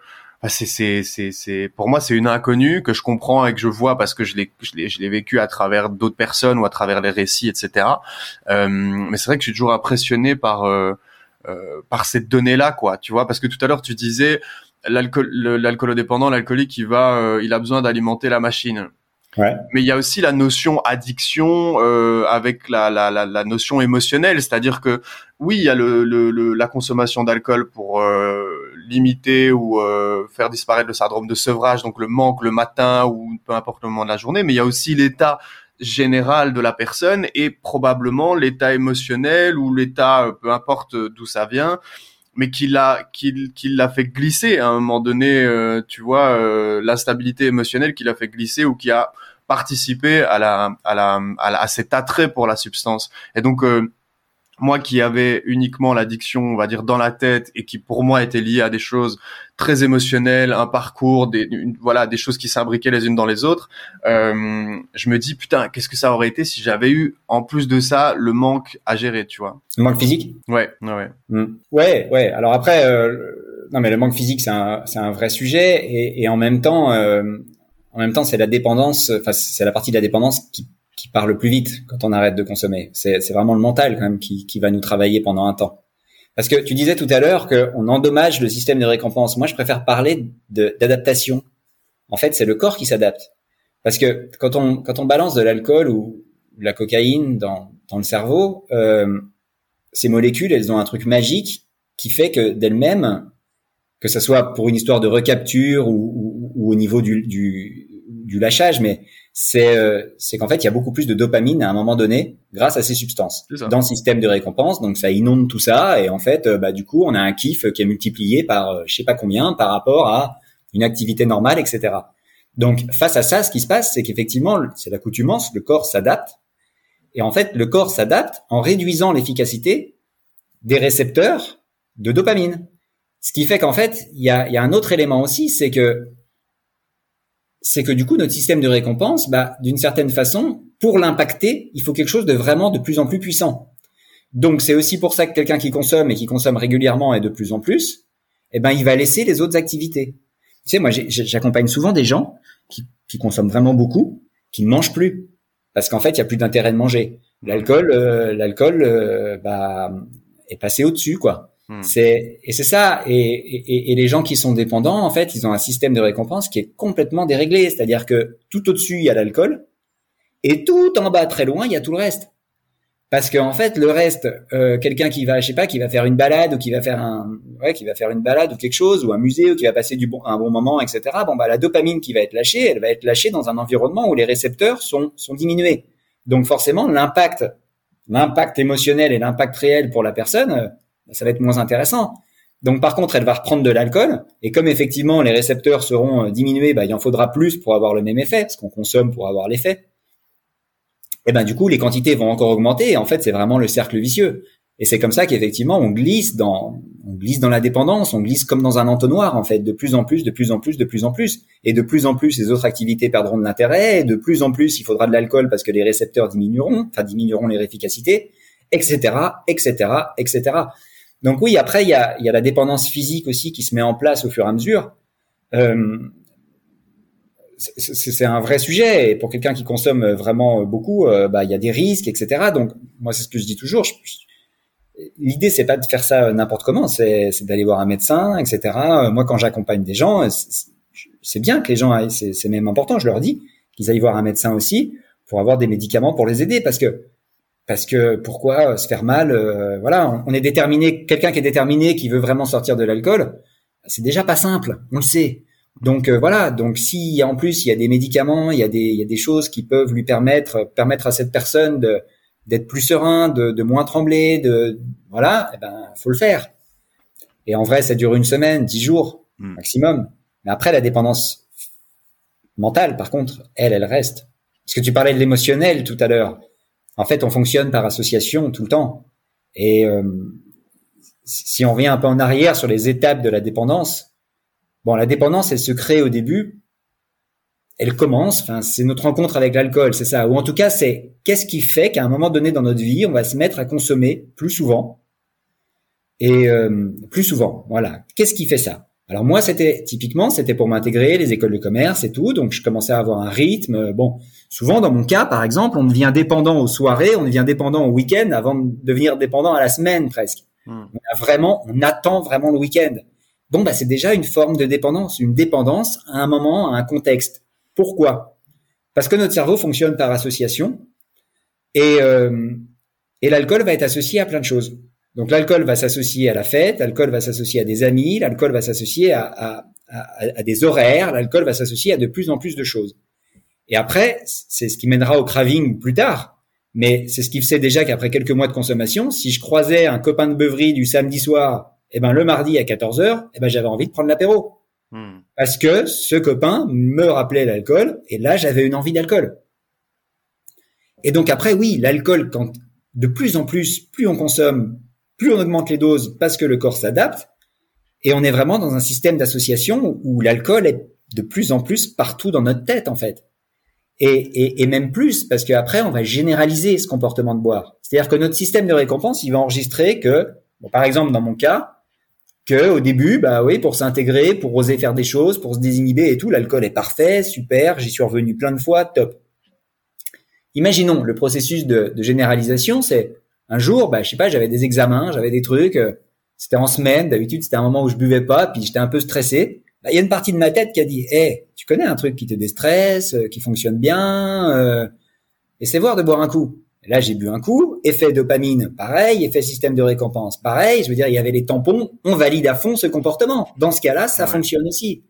Speaker 1: c'est c'est pour moi c'est une inconnue que je comprends et que je vois parce que je l'ai je l'ai je l'ai vécu à travers d'autres personnes ou à travers les récits, etc. Euh, mais c'est vrai que je suis toujours impressionné par euh, euh, par cette donnée là, quoi. Tu vois, parce que tout à l'heure tu disais l'alcool l'alcoolodépendant, l'alcoolique, il va, il a besoin d'alimenter la machine. Mais il y a aussi la notion addiction euh, avec la, la, la, la, notion émotionnelle, c'est-à-dire que oui, il y a le, le, la consommation d'alcool pour euh, limiter ou euh, faire disparaître le syndrome de sevrage, donc le manque le matin ou peu importe le moment de la journée, mais il y a aussi l'état général de la personne et probablement l'état émotionnel ou l'état, euh, peu importe d'où ça vient, mais qui l'a qui, qui l'a fait glisser à un moment donné euh, tu vois euh, l'instabilité émotionnelle qui l'a fait glisser ou qui a participé à la à la à, cet attrait pour la substance. Et donc euh, moi qui avais uniquement l'addiction, on va dire, dans la tête et qui pour moi était liée à des choses très émotionnelles, un parcours, des voilà, des choses qui s'imbriquaient les unes dans les autres, euh, je me dis putain, qu'est-ce que ça aurait été si j'avais eu en plus de ça le manque à gérer, tu vois.
Speaker 2: Le manque physique?
Speaker 1: Ouais, ouais.
Speaker 2: Hmm. Ouais, ouais. Alors après, euh, non mais le manque physique c'est un c'est un vrai sujet et, et en même temps, euh, en même temps c'est la dépendance, enfin c'est la partie de la dépendance qui qui part le plus vite quand on arrête de consommer. C'est, vraiment le mental quand même qui, qui va nous travailler pendant un temps. Parce que tu disais tout à l'heure qu'on endommage le système de récompense. Moi, je préfère parler d'adaptation. En fait, c'est le corps qui s'adapte. Parce que quand on, quand on balance de l'alcool ou de la cocaïne dans, dans le cerveau, euh, ces molécules, elles ont un truc magique qui fait que d'elles-mêmes, que ce soit pour une histoire de recapture ou, ou, ou au niveau du, du, du lâchage, mais c'est euh, c'est qu'en fait il y a beaucoup plus de dopamine à un moment donné grâce à ces substances dans le système de récompense. Donc ça inonde tout ça et en fait euh, bah du coup on a un kiff qui est multiplié par euh, je sais pas combien par rapport à une activité normale etc donc face à ça ce qui se passe c'est qu'effectivement c'est l'accoutumance le corps s'adapte. Et en fait le corps s'adapte en réduisant l'efficacité des récepteurs de dopamine. Ce qui fait qu'en fait il y a, y a un autre élément aussi c'est que c'est que du coup notre système de récompense, bah, d'une certaine façon, pour l'impacter, il faut quelque chose de vraiment de plus en plus puissant. Donc c'est aussi pour ça que quelqu'un qui consomme et qui consomme régulièrement et de plus en plus, eh ben il va laisser les autres activités. Tu sais, moi j'accompagne souvent des gens qui, consomment vraiment beaucoup, qui ne mangent plus parce qu'en fait il y a plus d'intérêt de manger. L'alcool, euh, l'alcool, euh, bah, est passé au-dessus quoi. Hmm. C'est et c'est ça. Et, et, et, les gens qui sont dépendants, en fait, ils ont un système de récompense qui est complètement déréglé. C'est-à-dire que tout au-dessus il y a l'alcool et tout en bas très loin il y a tout le reste. Parce qu'en en fait, le reste, euh, quelqu'un qui va, je sais pas, qui va faire une balade ou qui va faire un, ouais, qui va faire une balade ou quelque chose ou un musée ou qui va passer du bon, un bon moment, etc. Bon bah la dopamine qui va être lâchée, elle va être lâchée dans un environnement où les récepteurs sont sont diminués. Donc forcément, l'impact, l'impact émotionnel et l'impact réel pour la personne bah, ça va être moins intéressant. Donc par contre, elle va reprendre de l'alcool et comme effectivement les récepteurs seront euh, diminués, bah, il en faudra plus pour avoir le même effet, parce qu'on consomme pour avoir l'effet. Et ben du coup, les quantités vont encore augmenter et en fait, c'est vraiment le cercle vicieux. Et c'est comme ça qu'effectivement, on glisse dans, on glisse dans la dépendance, on glisse comme dans un entonnoir en fait, de plus en plus, de plus en plus, de plus en plus, et de plus en plus, les autres activités perdront de l'intérêt, de plus en plus, il faudra de l'alcool parce que les récepteurs diminueront, enfin diminueront leur efficacité, etc., etc., etc. Donc oui, après, il y a, y a la dépendance physique aussi qui se met en place au fur et à mesure. Euh, c'est un vrai sujet et pour quelqu'un qui consomme vraiment beaucoup, euh, bah, il y a des risques, etc. Donc moi, c'est ce que je dis toujours. L'idée, c'est pas de faire ça n'importe comment, c'est d'aller voir un médecin, etc. Moi, quand j'accompagne des gens, c'est bien que les gens c'est même important, je leur dis qu'ils aillent voir un médecin aussi pour avoir des médicaments pour les aider parce que parce que pourquoi se faire mal Voilà, on, est déterminé. Quelqu'un qui est déterminé, qui veut vraiment sortir de l'alcool, c'est déjà pas simple. On le sait. Donc voilà. Donc si en plus il y a des médicaments, il y a des il y a des choses qui peuvent lui permettre permettre à cette personne de d'être plus serein, de, de, moins trembler, de voilà, eh ben faut le faire. Et en vrai, ça dure une semaine, dix jours hmm. maximum. Mais après, la dépendance mentale, par contre, elle, elle reste. Parce que tu parlais de l'émotionnel tout à l'heure. En fait, on fonctionne par association tout le temps. Et euh, si on revient un peu en arrière sur les étapes de la dépendance, bon, la dépendance, elle se crée au début elle commence. Enfin, c'est notre rencontre avec l'alcool, c'est ça. Ou en tout cas, c'est qu'est-ce qui fait qu'à un moment donné dans notre vie, on va se mettre à consommer plus souvent et euh, plus souvent. Voilà. Qu'est-ce qui fait ça? Alors moi, c'était typiquement, c'était pour m'intégrer les écoles de commerce et tout. Donc je commençais à avoir un rythme. Bon, souvent dans mon cas, par exemple, on devient dépendant aux soirées, on devient dépendant au week-end avant de devenir dépendant à la semaine presque. Hmm. On a vraiment, on attend vraiment le week-end. Bon, bah c'est déjà une forme de dépendance, une dépendance à un moment, à un contexte. Pourquoi? Parce que notre cerveau fonctionne par association et, euh, et l'alcool va être associé à plein de choses. Donc l'alcool va s'associer à la fête, l'alcool va s'associer à des amis, l'alcool va s'associer à, à, à, des horaires, l'alcool va s'associer à de plus en plus de choses. Et après, c'est ce qui mènera au craving plus tard. Mais c'est ce qui fait déjà qu'après quelques mois de consommation, si je croisais un copain de beuverie du samedi soir, eh ben le mardi à 14 h eh ben j'avais envie de prendre l'apéro. Hmm. Parce que ce copain me rappelait l'alcool et là j'avais une envie d'alcool. Et donc après oui, l'alcool quand de plus en plus, plus on consomme, plus on augmente les doses parce que le corps s'adapte et on est vraiment dans un système d'association où l'alcool est de plus en plus partout dans notre tête en fait. Et, même plus parce qu'après on va généraliser ce comportement de boire. C'est-à-dire que notre système de récompense il va enregistrer que, par exemple dans mon cas, que au début, bah oui, pour s'intégrer, pour oser faire des choses, pour se désinhiber et tout, l'alcool est parfait, super, j'y suis revenu plein de fois, top. Imaginons le processus de, généralisation, c'est un jour, bah je sais pas, j'avais des examens, j'avais des trucs, euh, c'était en semaine, d'habitude c'était un moment où je buvais pas, puis j'étais un peu stressé. Bah, il y a une partie de ma tête qui a dit, hé, tu connais un truc qui te déstresse, euh, qui fonctionne bien, euh, essaie voir de boire un coup. Là, j'ai bu un coup, effet dopamine, pareil, effet système de récompense, pareil. Je veux dire, il y avait les tampons, on valide à fond ce comportement. Dans ce cas-là, ça fonctionne aussi.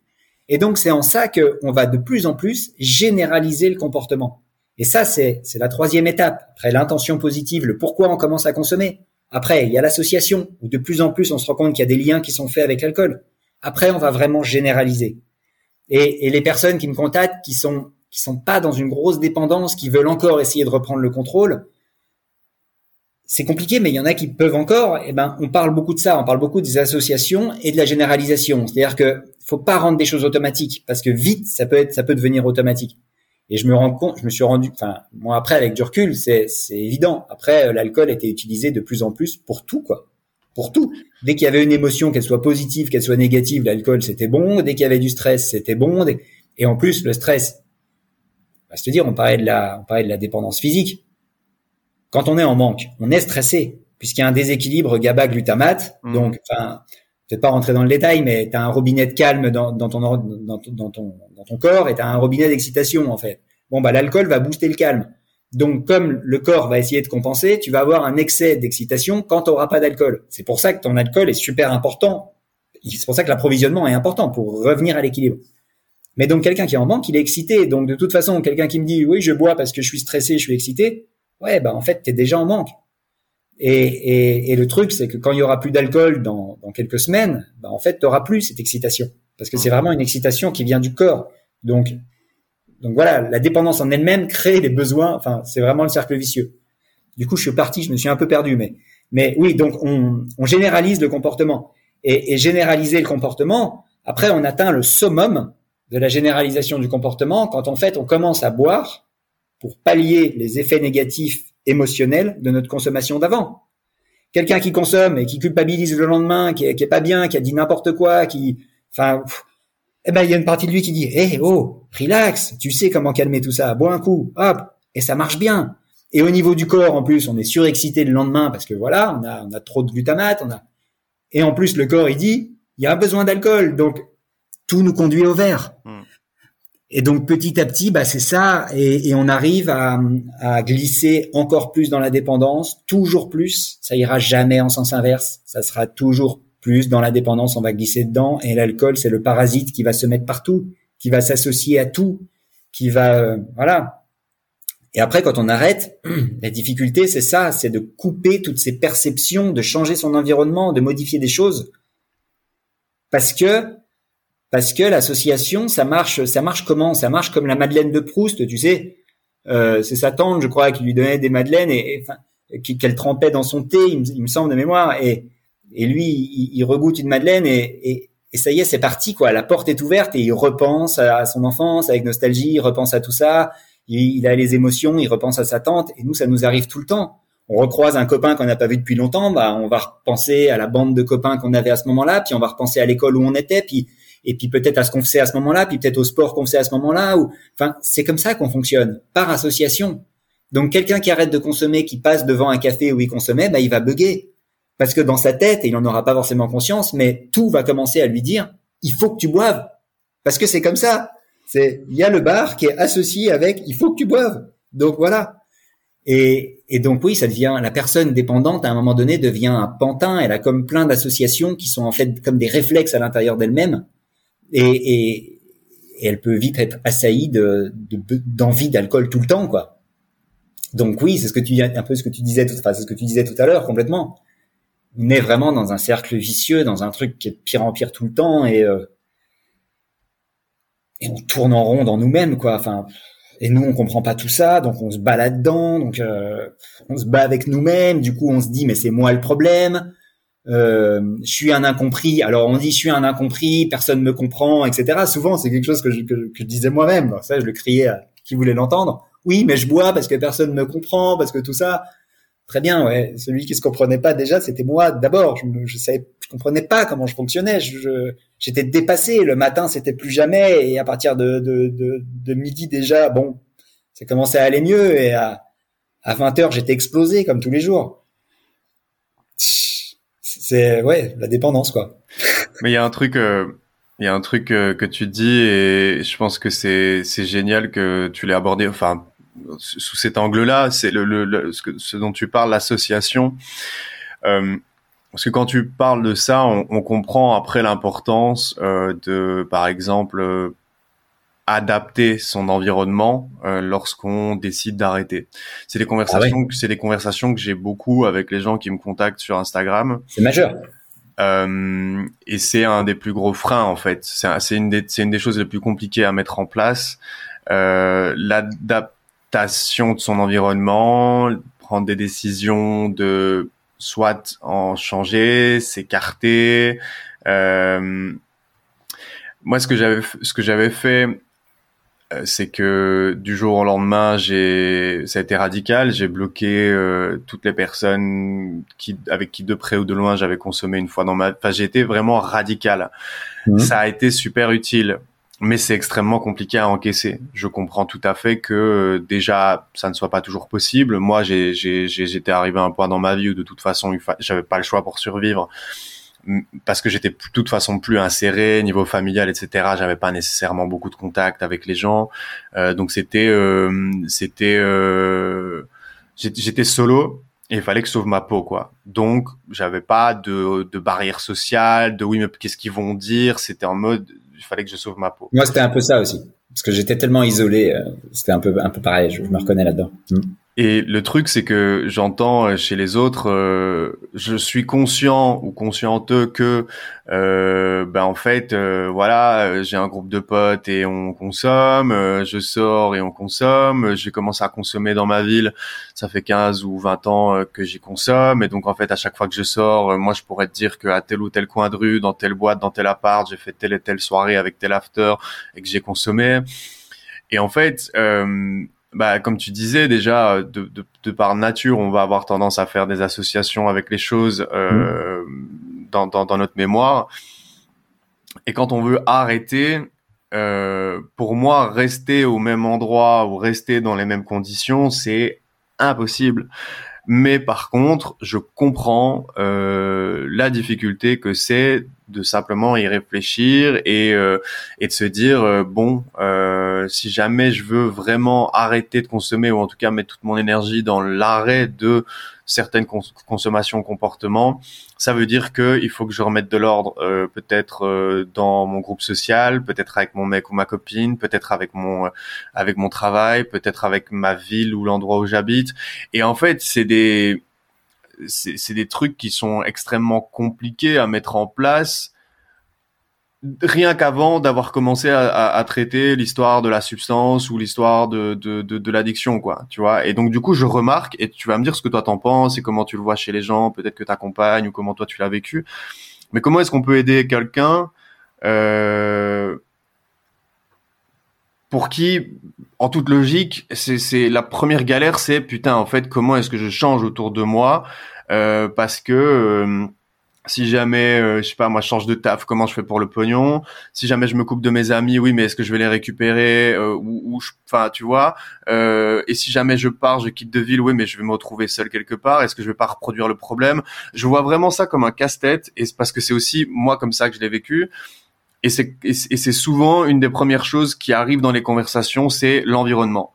Speaker 2: Et donc, c'est en ça que on va de plus en plus généraliser le comportement. Et ça, c'est la troisième étape. Après l'intention positive, le pourquoi on commence à consommer. Après, il y a l'association où de plus en plus on se rend compte qu'il y a des liens qui sont faits avec l'alcool. Après, on va vraiment généraliser. Et, les personnes qui me contactent, qui sont qui sont pas dans une grosse dépendance, qui veulent encore essayer de reprendre le contrôle, c'est compliqué, mais il y en a qui peuvent encore. Eh ben, on parle beaucoup de ça, on parle beaucoup des associations et de la généralisation. C'est-à-dire que faut pas rendre des choses automatiques parce que vite, ça peut être, ça peut devenir automatique. Et je me rends compte, je me suis rendu, enfin, moi après avec du recul, c'est c'est évident. Après, euh, l'alcool était utilisé de plus en plus pour tout, quoi, pour tout. Dès qu'il y avait une émotion, qu'elle soit positive, qu'elle soit négative, l'alcool c'était bon. Dès qu'il y avait du stress, c'était bon. Et en plus, le stress, bah, cest à dire, on parlait de la, on parlait de la dépendance physique. Quand on est en manque, on est stressé puisqu'il y a un déséquilibre GABA-glutamate. Mmh. Donc, enfin, peut-être pas rentrer dans le détail, mais tu as un robinet de calme dans, dans, ton, dans, dans, ton, ton corps as un robinet d'excitation en fait. Bon, bah l'alcool va booster le calme. Donc, comme le corps va essayer de compenser, tu vas avoir un excès d'excitation quand tu n'auras pas d'alcool. C'est pour ça que ton alcool est super important. C'est pour ça que l'approvisionnement est important pour revenir à l'équilibre. Mais donc quelqu'un qui est en manque, il est excité. Donc de toute façon, quelqu'un qui me dit oui, je bois parce que je suis stressé, je suis excité, ouais, bah en fait, tu es déjà en manque. Et, et, et le truc, c'est que quand il y aura plus d'alcool dans, dans quelques semaines, bah en fait, tu auras plus cette excitation. Parce que c'est vraiment une excitation qui vient du corps. Donc, donc voilà, la dépendance en elle-même crée des besoins. Enfin, c'est vraiment le cercle vicieux. Du coup, je suis parti, je me suis un peu perdu, mais mais oui, donc on, on généralise le comportement et, et généraliser le comportement. Après, on atteint le summum de la généralisation du comportement quand en fait on commence à boire pour pallier les effets négatifs émotionnels de notre consommation d'avant. Quelqu'un qui consomme et qui culpabilise le lendemain, qui est, pas bien, qui a dit n'importe quoi, qui, enfin, eh ben il y a une partie de lui qui dit, eh oh, relax, tu sais comment calmer tout ça, bois un coup, hop, et ça marche bien. Et au niveau du corps, en plus, on est surexcité le lendemain parce que voilà, on a, on a trop de glutamate, on a, et en plus le corps il dit, il y a besoin d'alcool, donc tout nous conduit au verre. Hmm. et donc petit à petit, bah c'est ça, et, on arrive à, à, glisser encore plus dans la dépendance, toujours plus. Ça ira jamais en sens inverse. Ça sera toujours plus dans la dépendance. On va glisser dedans, et l'alcool, c'est le parasite qui va se mettre partout, qui va s'associer à tout, qui va, euh, voilà. Et après, quand on arrête, la difficulté, c'est ça, c'est de couper toutes ces perceptions, de changer son environnement, de modifier des choses, parce que parce que l'association, ça marche, ça marche comment? Ça marche comme la Madeleine de Proust, tu sais. Euh, c'est sa tante, je crois, qui lui donnait des madeleines et, qu'elle trempait dans son thé, il me, semble de mémoire. Et, et lui, il, il, regoute une madeleine et, et, ça y est, c'est parti quoi. La porte est ouverte et il repense à son enfance avec nostalgie, il repense à tout ça. Il, il a les émotions, il repense à sa tante. Et nous, ça nous arrive tout le temps on recroise un copain qu'on n'a pas vu depuis longtemps, bah on va repenser à la bande de copains qu'on avait à ce moment-là, puis on va repenser à l'école où on était, puis et puis peut-être à ce qu'on faisait à ce moment-là, puis peut-être au sport qu'on faisait à ce moment-là. Ou, enfin, c'est comme ça qu'on fonctionne, par association. Donc quelqu'un qui arrête de consommer, qui passe devant un café où il consommait, bah, il va bugger. Parce que dans sa tête, et il n'en aura pas forcément conscience, mais tout va commencer à lui dire, il faut que tu boives. Parce que c'est comme ça. C'est, il y a le bar qui est associé avec, il faut que tu boives. Donc voilà. Et, et donc oui, ça devient, la personne dépendante à un moment donné devient un pantin. Elle a comme plein d'associations qui sont en fait comme des réflexes à l'intérieur d'elle-même et, et, elle peut vite être assaillie de d'envie d'alcool tout le temps, quoi. Donc oui, c'est ce que tu un peu ce que tu disais, enfin c'est ce que tu disais tout à l'heure complètement. On est vraiment dans un cercle vicieux, dans un truc qui est de pire en pire tout le temps et euh, et on tourne en rond dans nous-mêmes, quoi. Enfin, et nous on comprend pas tout ça, donc on se bat là-dedans, donc euh, on se bat avec nous-mêmes. Du coup, on se dit mais c'est moi le problème euh, je suis un incompris. Alors on dit je suis un incompris, personne me comprend, etc. Souvent c'est quelque chose que je, que, je disais moi-même. Ça je le criais à qui voulait l'entendre. Oui, mais je bois parce que personne me comprend, parce que tout ça. Très bien, ouais. Celui qui se comprenait pas déjà, c'était moi d'abord. Je, je je comprenais pas comment je fonctionnais. Je, j'étais dépassé. Le matin, c'était plus jamais. Et à partir de, de, de, de midi déjà, bon, ça commençait à aller mieux. Et à, à 20 heures, j'étais explosé comme tous les jours c'est ouais la dépendance quoi.
Speaker 1: Mais il y a un truc, euh, il y a un truc euh, que tu dis et je pense que c'est c'est génial que tu l'aies abordé. Enfin sous cet angle-là, c'est le, le, ce, que, ce, dont tu parles, l'association. Euh, parce que quand tu parles de ça, on, on comprend après l'importance euh, de, par exemple, adapter son environnement euh, lorsqu'on décide d'arrêter. C'est des conversations, ah c'est des conversations que j'ai beaucoup avec les gens qui me contactent sur Instagram.
Speaker 2: C'est majeur.
Speaker 1: Euh, et c'est un des plus gros freins en fait. C'est une des c'est une des choses les plus compliquées à mettre en place. Euh, L'adaptation de son environnement, prendre des décisions de soit en changer, s'écarter. Euh, moi, ce que j'avais ce que j'avais fait euh, c'est que du jour au lendemain, j'ai, ça a été radical. J'ai bloqué euh, toutes les personnes qui, avec qui de près ou de loin j'avais consommé une fois dans ma. Enfin, j'ai été vraiment radical. Mmh. Ça a été super utile, mais c'est extrêmement compliqué à encaisser. Je comprends tout à fait que euh, déjà ça ne soit pas toujours possible. Moi, j'étais arrivé à un point dans ma vie où de toute façon, j'avais pas le choix pour survivre. Parce que j'étais de toute façon plus inséré niveau familial etc j'avais pas nécessairement beaucoup de contact avec les gens. Euh, donc c'était euh, c'était euh, j'étais solo et il fallait que je sauve ma peau quoi. Donc j'avais pas de, de barrière sociale de oui mais qu'est-ce qu'ils vont dire? C'était en mode il fallait que je sauve ma peau.
Speaker 2: Moi c'était un peu ça aussi. Parce que j'étais tellement isolé c'était un peu un peu pareil. Je, me reconnais là-dedans. Mm.
Speaker 1: Et le truc, c'est que j'entends euh, chez les autres, euh, je suis conscient ou conscienteux que, euh, ben en fait, euh, voilà, j'ai un groupe de potes et on consomme, je sors et on consomme, j'ai commencé à consommer dans ma ville, ça fait 15 ou 20 ans que j'y consomme, et donc en fait, à chaque fois que je sors, moi, je pourrais te dire qu'à tel ou tel coin de rue, dans telle boîte, dans tel appart, j'ai fait telle et telle soirée avec tel after et que j'ai consommé. Et en fait, euh, bah, comme tu disais déjà, euh, de, de, de, par nature, on va avoir tendance à faire des associations avec les choses euh, mmh. dans, dans, dans, notre mémoire. Et quand on veut arrêter, euh, pour moi, rester au même endroit ou rester dans les mêmes conditions, c'est impossible. Mais par contre, je comprends euh, la difficulté que c'est de simplement y réfléchir et, euh, et de se dire euh, bon euh, si jamais je veux vraiment arrêter de consommer ou en tout cas mettre toute mon énergie dans l'arrêt de certaines consommations comportements, ça veut dire que il faut que je remette de l'ordre euh, peut-être euh, dans mon groupe social, peut-être avec mon mec ou ma copine, peut-être avec mon avec mon travail, peut-être avec ma ville ou l'endroit où j'habite. Et en fait, c'est des c'est des trucs qui sont extrêmement compliqués à mettre en place rien qu'avant d'avoir commencé à, à, traiter l'histoire de la substance ou l'histoire de, de, de, de l'addiction, quoi, tu vois. Et donc du coup, je remarque, et tu vas me dire ce que toi t'en penses et comment tu le vois chez les gens, peut-être que t'accompagnes ou comment toi tu l'as vécu. Mais comment est-ce qu'on peut aider quelqu'un euh, pour qui, en toute logique, c'est la première galère, c'est putain, en fait, comment est-ce que je change autour de moi euh, parce que euh, si jamais, euh, je sais pas, moi, je change de taf, comment je fais pour le pognon? Si jamais je me coupe de mes amis, oui, mais est-ce que je vais les récupérer euh, ou, enfin, tu vois euh, Et si jamais je pars, je quitte de ville, oui, mais je vais me retrouver seul quelque part. Est-ce que je vais pas reproduire le problème? Je vois vraiment ça comme un casse-tête, et parce que c'est aussi moi comme ça que je l'ai vécu. C'est et c'est souvent une des premières choses qui arrive dans les conversations, c'est l'environnement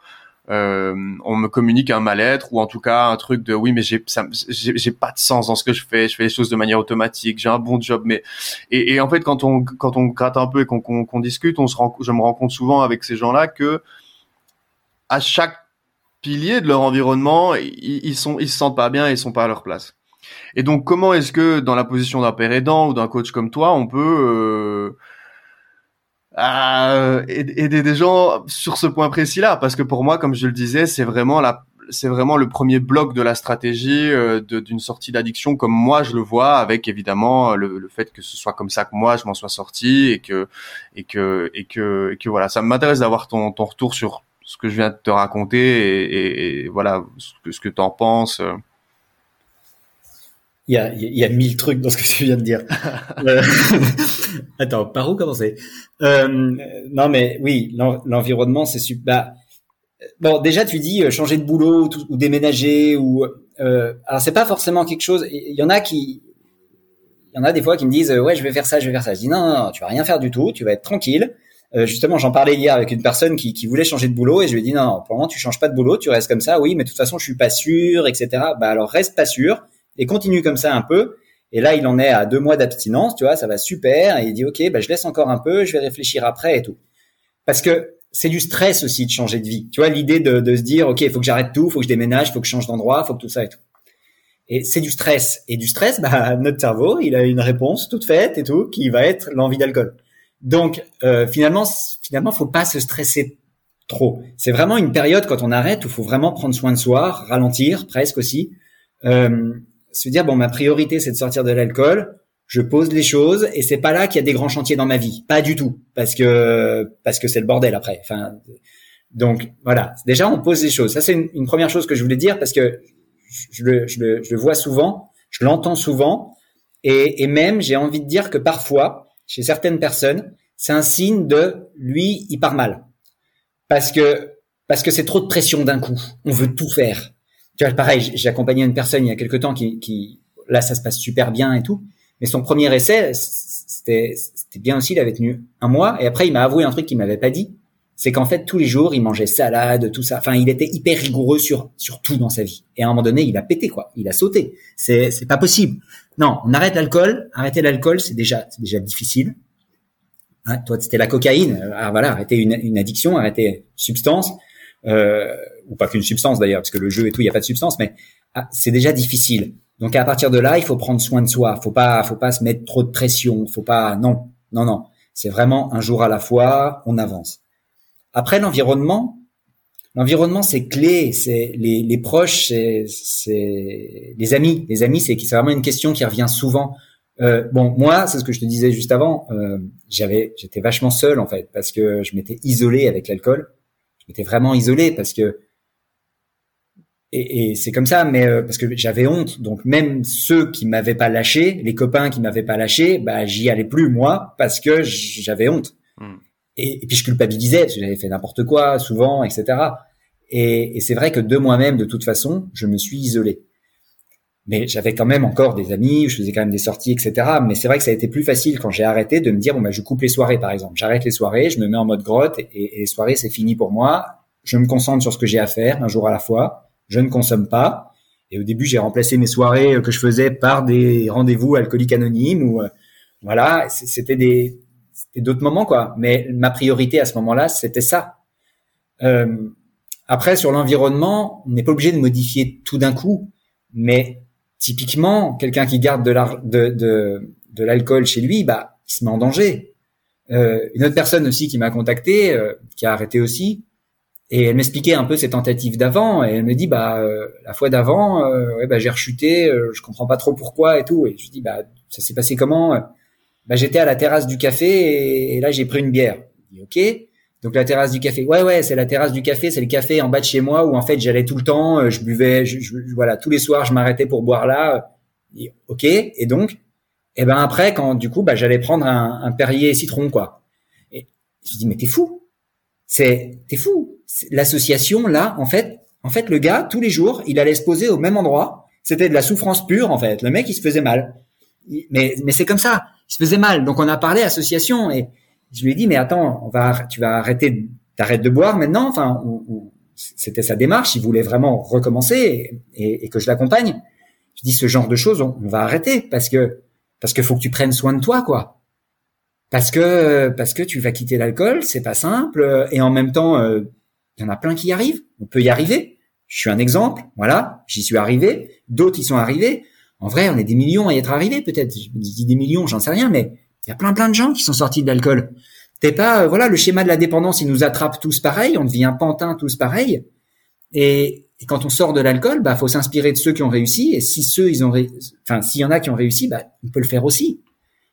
Speaker 1: euh, on me communique un mal-être ou en tout cas un truc de oui mais j'ai j'ai pas de sens dans ce que je fais je fais les choses de manière automatique j'ai un bon job mais et, et, en fait quand on quand on gratte un peu et qu'on qu'on discute on se rend je me rends compte souvent avec ces gens-là que à chaque pilier de leur environnement ils, sont ils se sentent pas bien ils sont pas à leur place. Et donc comment est-ce que dans la position d'un père aidant ou d'un coach comme toi on peut euh, à aider des gens sur ce point précis-là, parce que pour moi, comme je le disais, c'est vraiment la, c'est vraiment le premier bloc de la stratégie euh, d'une sortie d'addiction, comme moi je le vois, avec évidemment le, le, fait que ce soit comme ça que moi je m'en sois sorti et que et que et que et que voilà, ça m'intéresse d'avoir ton ton retour sur ce que je viens de te raconter et, et, voilà ce que ce que t'en penses.
Speaker 2: Il y a, il y a mille trucs dans ce que tu viens de dire. Euh, attends, par où commencer? Euh, Non, mais oui, l'environnement, c'est super. Bah, bon, déjà, tu dis euh, changer de boulot ou, déménager ou. Euh, alors, c'est pas forcément quelque chose. Il y en a qui, il y en a des fois qui me disent ouais, je vais faire ça, je vais faire ça. Je dis non, non, non tu vas rien faire du tout. Tu vas être tranquille. Euh, justement, j'en parlais hier avec une personne qui, qui, voulait changer de boulot et je lui ai dit non, non, pour le moment, tu changes pas de boulot, tu restes comme ça. Oui, mais de toute façon, je suis pas sûr, etc. Bah alors, reste pas sûr et continue comme ça un peu. Et là, il en est à deux mois d'abstinence, tu vois, ça va super. Et il dit, OK, bah, je laisse encore un peu, je vais réfléchir après et tout. Parce que c'est du stress aussi de changer de vie. Tu vois, l'idée de, de, se dire, OK, il faut que j'arrête tout, il faut que je déménage, il faut que je change d'endroit, il faut que tout ça et tout. Et c'est du stress. Et du stress, bah, notre cerveau, il a une réponse toute faite et tout, qui va être l'envie d'alcool. Donc, euh, finalement, finalement, faut pas se stresser trop. C'est vraiment une période quand on arrête où faut vraiment prendre soin de soi, ralentir presque aussi. Euh, se dire bon ma priorité c'est de sortir de l'alcool je pose les choses et c'est pas là qu'il y a des grands chantiers dans ma vie. Pas du tout. Parce que parce que c'est le bordel après. Enfin donc voilà. Déjà on pose les choses. Ça c'est une, première chose que je voulais dire parce que je le, je le, je le vois souvent je l'entends souvent. Et, et même j'ai envie de dire que parfois chez certaines personnes c'est un signe de lui il part mal. Parce que parce que c'est trop de pression d'un coup. On veut tout faire tu vois, pareil, j'ai accompagné une personne il y a quelque temps qui, qui, là, ça se passe super bien et tout. Mais son premier essai, c'était, c'était bien aussi. Il avait tenu un mois et après, il m'a avoué un truc qu'il m'avait pas dit. C'est qu'en fait, tous les jours, il mangeait salade, tout ça. Enfin, il était hyper rigoureux sur, sur tout dans sa vie. Et à un moment donné, il a pété, quoi. Il a sauté. C'est, c'est pas possible. Non, on arrête l'alcool. Arrêter l'alcool, c'est déjà, c'est déjà difficile. Hein, toi, c'était la cocaïne. Alors ah, voilà, arrêter une, une addiction, arrêter substance. Euh, ou pas qu'une substance d'ailleurs, parce que le jeu et tout, il n'y a pas de substance, mais ah, c'est déjà difficile. Donc à partir de là, il faut prendre soin de soi. Faut pas, faut pas se mettre trop de pression. Faut pas, non, non, non. C'est vraiment un jour à la fois. On avance. Après l'environnement, l'environnement c'est clé. C'est les, les proches, c'est, les amis. Les amis, c'est c'est vraiment une question qui revient souvent. Euh, bon, moi, c'est ce que je te disais juste avant. Euh, j'avais, j'étais vachement seul en fait parce que je m'étais isolé avec l'alcool. Je m'étais vraiment isolé parce que et, et c'est comme ça, mais euh, parce que j'avais honte. Donc même ceux qui m'avaient pas lâché, les copains qui m'avaient pas lâché, bah j'y allais plus moi parce que j'avais honte. Hmm. Et, et, puis je culpabilisais parce que j'avais fait n'importe quoi souvent, etc. Et, et c'est vrai que de moi-même, de toute façon, je me suis isolé. mais j'avais quand même encore des amis, je faisais quand même des sorties, etc. Mais c'est vrai que ça a été plus facile quand j'ai arrêté de me dire bon bah je coupe les soirées par exemple, j'arrête les soirées, je me mets en mode grotte et, et les soirées c'est fini pour moi. Je me concentre sur ce que j'ai à faire un jour à la fois. Je ne consomme pas. Et au début j'ai remplacé mes soirées que je faisais par des rendez-vous alcooliques anonymes ou euh, voilà, c'était des d'autres moments quoi. Mais ma priorité à ce moment-là c'était ça. Euh, après sur l'environnement, on n'est pas obligé de modifier tout d'un coup, mais typiquement, quelqu'un qui garde de l'alcool chez lui, bah, il se met en danger. Euh, une autre personne aussi qui m'a contacté, euh, qui a arrêté aussi, et elle m'expliquait un peu ses tentatives d'avant, et elle me dit, bah, euh, la fois d'avant, euh, ouais, bah, j'ai rechuté, je comprends pas trop pourquoi et tout, et je dis, bah, ça s'est passé comment? Bah, j'étais à la terrasse du café et, et là j'ai pris une bière. Je dis, ok. Donc la terrasse du café. Ouais ouais, c'est la terrasse du café, c'est le café en bas de chez moi où en fait j'allais tout le temps, euh, je buvais, voilà, tous les soirs je m'arrêtais pour boire là. ok. Et donc, et eh ben après quand du coup bah j'allais prendre un, un Perrier citron quoi. Et je dis mais t'es fou. C'est t'es fou. L'association là en fait, en fait le gars tous les jours il allait se poser au même endroit. C'était de la souffrance pure en fait. Le mec il se faisait mal. Mais mais c'est comme ça. Il se faisait mal. Donc on a parlé association et je lui ai dit, mais attends, on va, tu vas arrêter, t'arrêtes de boire maintenant? Enfin, c'était sa démarche. Il voulait vraiment recommencer et, que je l'accompagne. Je dis, ce genre de choses, on, va arrêter parce que parce que faut que tu prennes soin de toi, quoi. Parce que parce que tu vas quitter l'alcool, c'est pas simple. Et en même temps, euh, il y en a plein qui y arrivent. On peut y arriver. Je suis un exemple. Voilà, j'y suis arrivé. D'autres y sont arrivés. En vrai, on est des millions à y être arrivés, peut-être. Je dis des millions, j'en sais rien, mais il y a plein plein de gens qui sont sortis de l'alcool. T'es pas, euh, voilà, le schéma de la dépendance, il nous attrape tous pareil, on devient pantin tous pareil. Et, quand on sort de l'alcool, bah faut s'inspirer de ceux qui ont réussi. Et si ceux ils ont, enfin s'il y en a qui ont réussi, bah on peut le faire aussi.